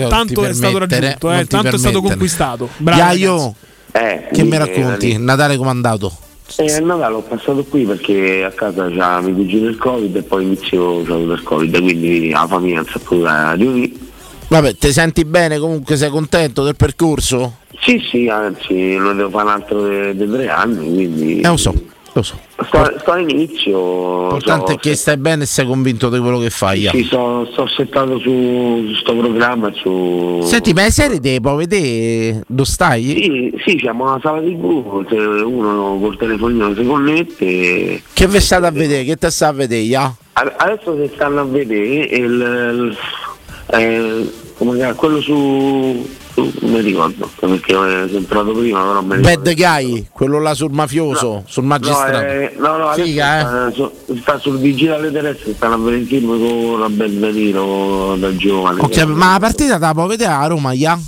Speaker 3: tanto è stato raggiunto, eh, tanto è stato conquistato. Bravo,
Speaker 2: Iaio.
Speaker 9: Eh,
Speaker 2: che mi
Speaker 9: eh,
Speaker 2: racconti?
Speaker 9: eh,
Speaker 2: Natale comandato.
Speaker 9: Eh, a Natale ho passato qui perché a casa c'ha mio cugino il Covid e poi inizio avuto il Covid, quindi la famiglia non si è potuta riunire.
Speaker 2: Vabbè, ti senti bene comunque? Sei contento del percorso?
Speaker 9: Sì, sì, anzi, non devo fare un altro di tre anni, quindi...
Speaker 2: Eh, lo so, lo so.
Speaker 9: Sto, sto all'inizio.
Speaker 2: L'importante
Speaker 9: so-
Speaker 2: è che stai bene e sei convinto di quello che fai.
Speaker 9: Sì, so, sto settato su su sto programma, su...
Speaker 2: Senti, ma serie te puoi vedere dove stai?
Speaker 9: Sì, sì, siamo una sala TV, se uno col telefonino si connette...
Speaker 2: Che vi state a vedere? Che te sta a vedere?
Speaker 9: A- Adesso si stanno a vedere il... il- eh, come si chiama? quello su... non mi ricordo, perché eh, sono entrato prima, però ricordo.
Speaker 2: Bad Guy, quello là sul mafioso, sul magistrato.
Speaker 9: No, eh, no, no,
Speaker 2: Figa, eh?
Speaker 9: sta, su- sta sul digitale terrestre, stanno a vedere il film con la bel Danilo da giovane.
Speaker 2: Ok, ma la partita te la puoi vedere a Roma, Ia?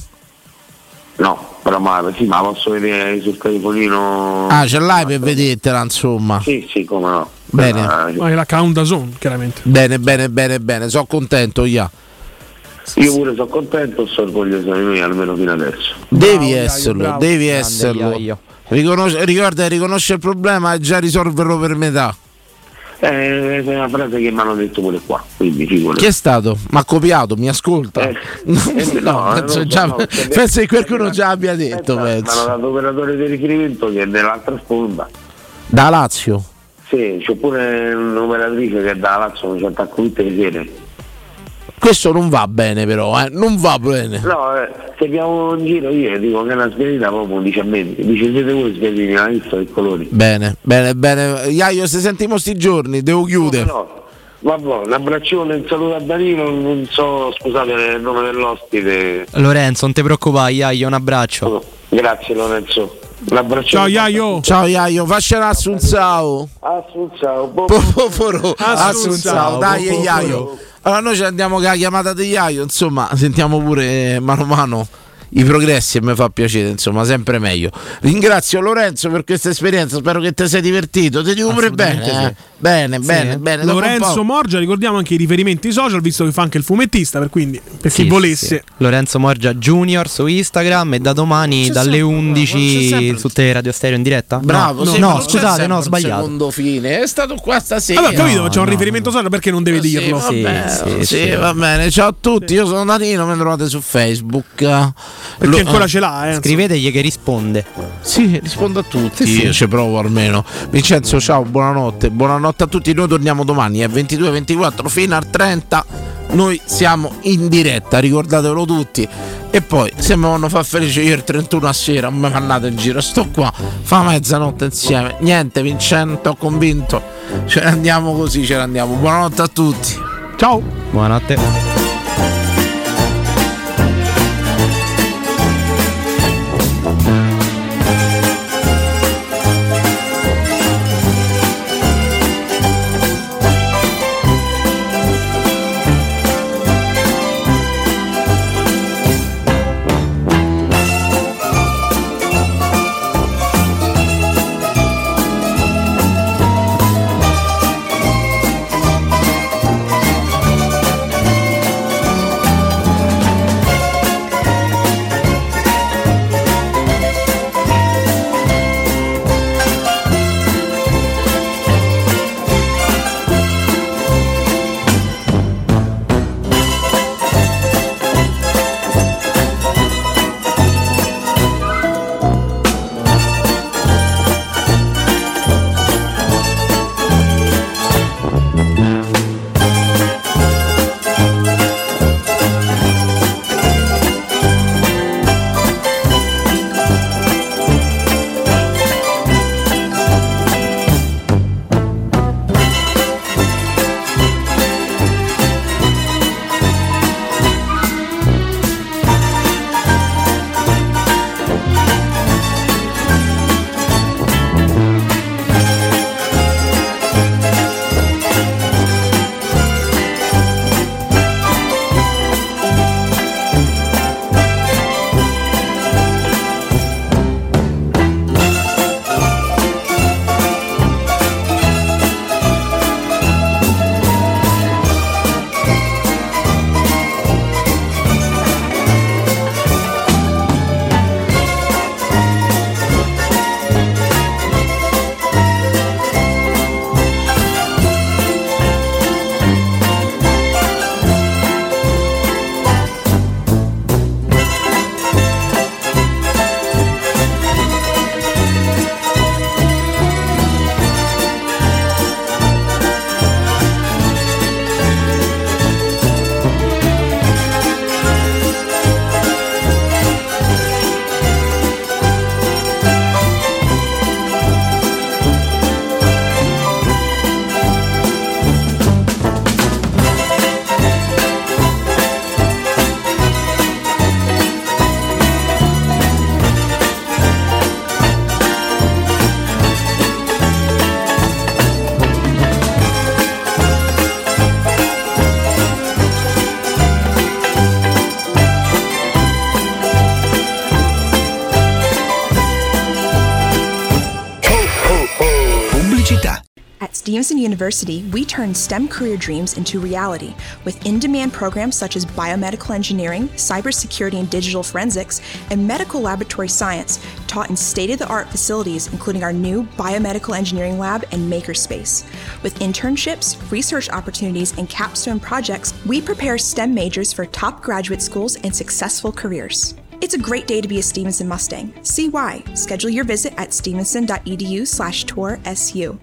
Speaker 9: No, però ma, sì, ma posso vedere sul telefonino.
Speaker 2: Ah, ce l'hai per vedertela, insomma.
Speaker 9: Sì, sì, come no.
Speaker 2: Bene.
Speaker 9: Eh,
Speaker 3: Ma è la count da zone, chiaramente.
Speaker 2: Bene, bene, bene, bene, sono contento, Ia.
Speaker 9: Io pure sono contento, sono orgoglioso di me, almeno fino adesso.
Speaker 2: Devi
Speaker 9: Iaio,
Speaker 2: esserlo,
Speaker 9: bravo.
Speaker 2: devi
Speaker 9: Grande
Speaker 2: esserlo.
Speaker 9: Iaio.
Speaker 2: Riconos- ricorda, riconosce il problema e già risolverlo per metà.
Speaker 9: Eh, è una frase che mi hanno detto pure qua, quindi figurati.
Speaker 2: Chi è stato? Mi ha copiato, mi ascolta.
Speaker 9: eh,
Speaker 2: no,
Speaker 9: eh,
Speaker 2: penso,
Speaker 9: non so,
Speaker 2: già-
Speaker 9: no,
Speaker 2: penso che qualcuno già abbia detto,
Speaker 9: Mi hanno
Speaker 2: penso.
Speaker 9: dato operatore di riferimento che è dell'altra sponda.
Speaker 2: Da Lazio.
Speaker 9: Sì, c'è pure un'operatrice che è da Lazio, non ci attacco tutte le sere.
Speaker 2: Questo non va bene però, eh. Non va bene.
Speaker 9: No, eh, se abbiamo in giro io dico che è una spiedita proprio dice a me, dice siete voi spiedini, hai visto i colori.
Speaker 2: Bene, bene, bene. Iaio, se sentiamo sti giorni, devo chiudere.
Speaker 9: No, vabbè, un abbraccione, un saluto a Danilo, non so, scusate il nome dell'ospite.
Speaker 4: Lorenzo, non ti preoccupare, Iaio, un abbraccio.
Speaker 9: Grazie Lorenzo. Un abbraccione.
Speaker 3: Ciao Iaio.
Speaker 2: Ciao Iaio, faccela Assunzao.
Speaker 9: Assunzao.
Speaker 2: Popoforo. Assunzao,
Speaker 3: Assunzao,
Speaker 2: dai. Iaio. Allora noi ci andiamo con la chiamata di Iaio, insomma, sentiamo pure eh, mano a mano i progressi e mi fa piacere, insomma, sempre meglio. Ringrazio Lorenzo per questa esperienza, spero che ti sei divertito. Ti dico pure bene, eh.
Speaker 3: sì.
Speaker 2: bene,
Speaker 3: Sì.
Speaker 2: bene, bene.
Speaker 3: Lorenzo Morgia, ricordiamo anche i riferimenti social, visto che fa anche il fumettista, per, quindi, per
Speaker 4: Sì,
Speaker 3: chi volesse.
Speaker 4: Lorenzo Morgia Junior su Instagram e da domani dalle
Speaker 2: sempre- c'è
Speaker 4: 11
Speaker 2: sempre-
Speaker 4: su Te Radio Stereo in diretta?
Speaker 2: Bravo,
Speaker 4: no, no,
Speaker 2: c'è
Speaker 4: scusate, no, sbagliato.
Speaker 2: Secondo fine, è stato qua stasera.
Speaker 3: Vabbè, capito,
Speaker 4: No,
Speaker 3: c'è un
Speaker 4: no,
Speaker 3: riferimento social perché non deve dirlo.
Speaker 2: Sì, va bene. Ciao a tutti, io sono Danilo, mi trovate su Facebook.
Speaker 3: Perché ancora ce l'ha, eh.
Speaker 4: Scrivetegli che risponde.
Speaker 2: Sì, rispondo a tutti.
Speaker 4: Sì, sì.
Speaker 2: Io ci provo almeno. Vincenzo, ciao, buonanotte. Buonanotte a tutti. Noi torniamo domani è 22-24 fino al 30. Noi siamo in diretta, ricordatelo tutti. E poi, se mi vanno a far felice io il 31 a sera, non mi mandate in giro. Sto qua, fa mezzanotte insieme. Niente, Vincento, ho convinto. Ce ne andiamo così, ce ne andiamo. Buonanotte a tutti.
Speaker 3: Ciao.
Speaker 4: Buonanotte.
Speaker 29: University, we turn STEM career dreams into reality with in demand programs such as biomedical engineering, cybersecurity and digital forensics, and medical laboratory science, taught in state of the art facilities, including our new biomedical engineering lab and makerspace. With internships, research opportunities, and capstone projects, we prepare STEM majors for top graduate schools and successful careers. It's a great day to be a Stevenson Mustang. See why. Schedule your visit at stevenson.edu slash tour SU.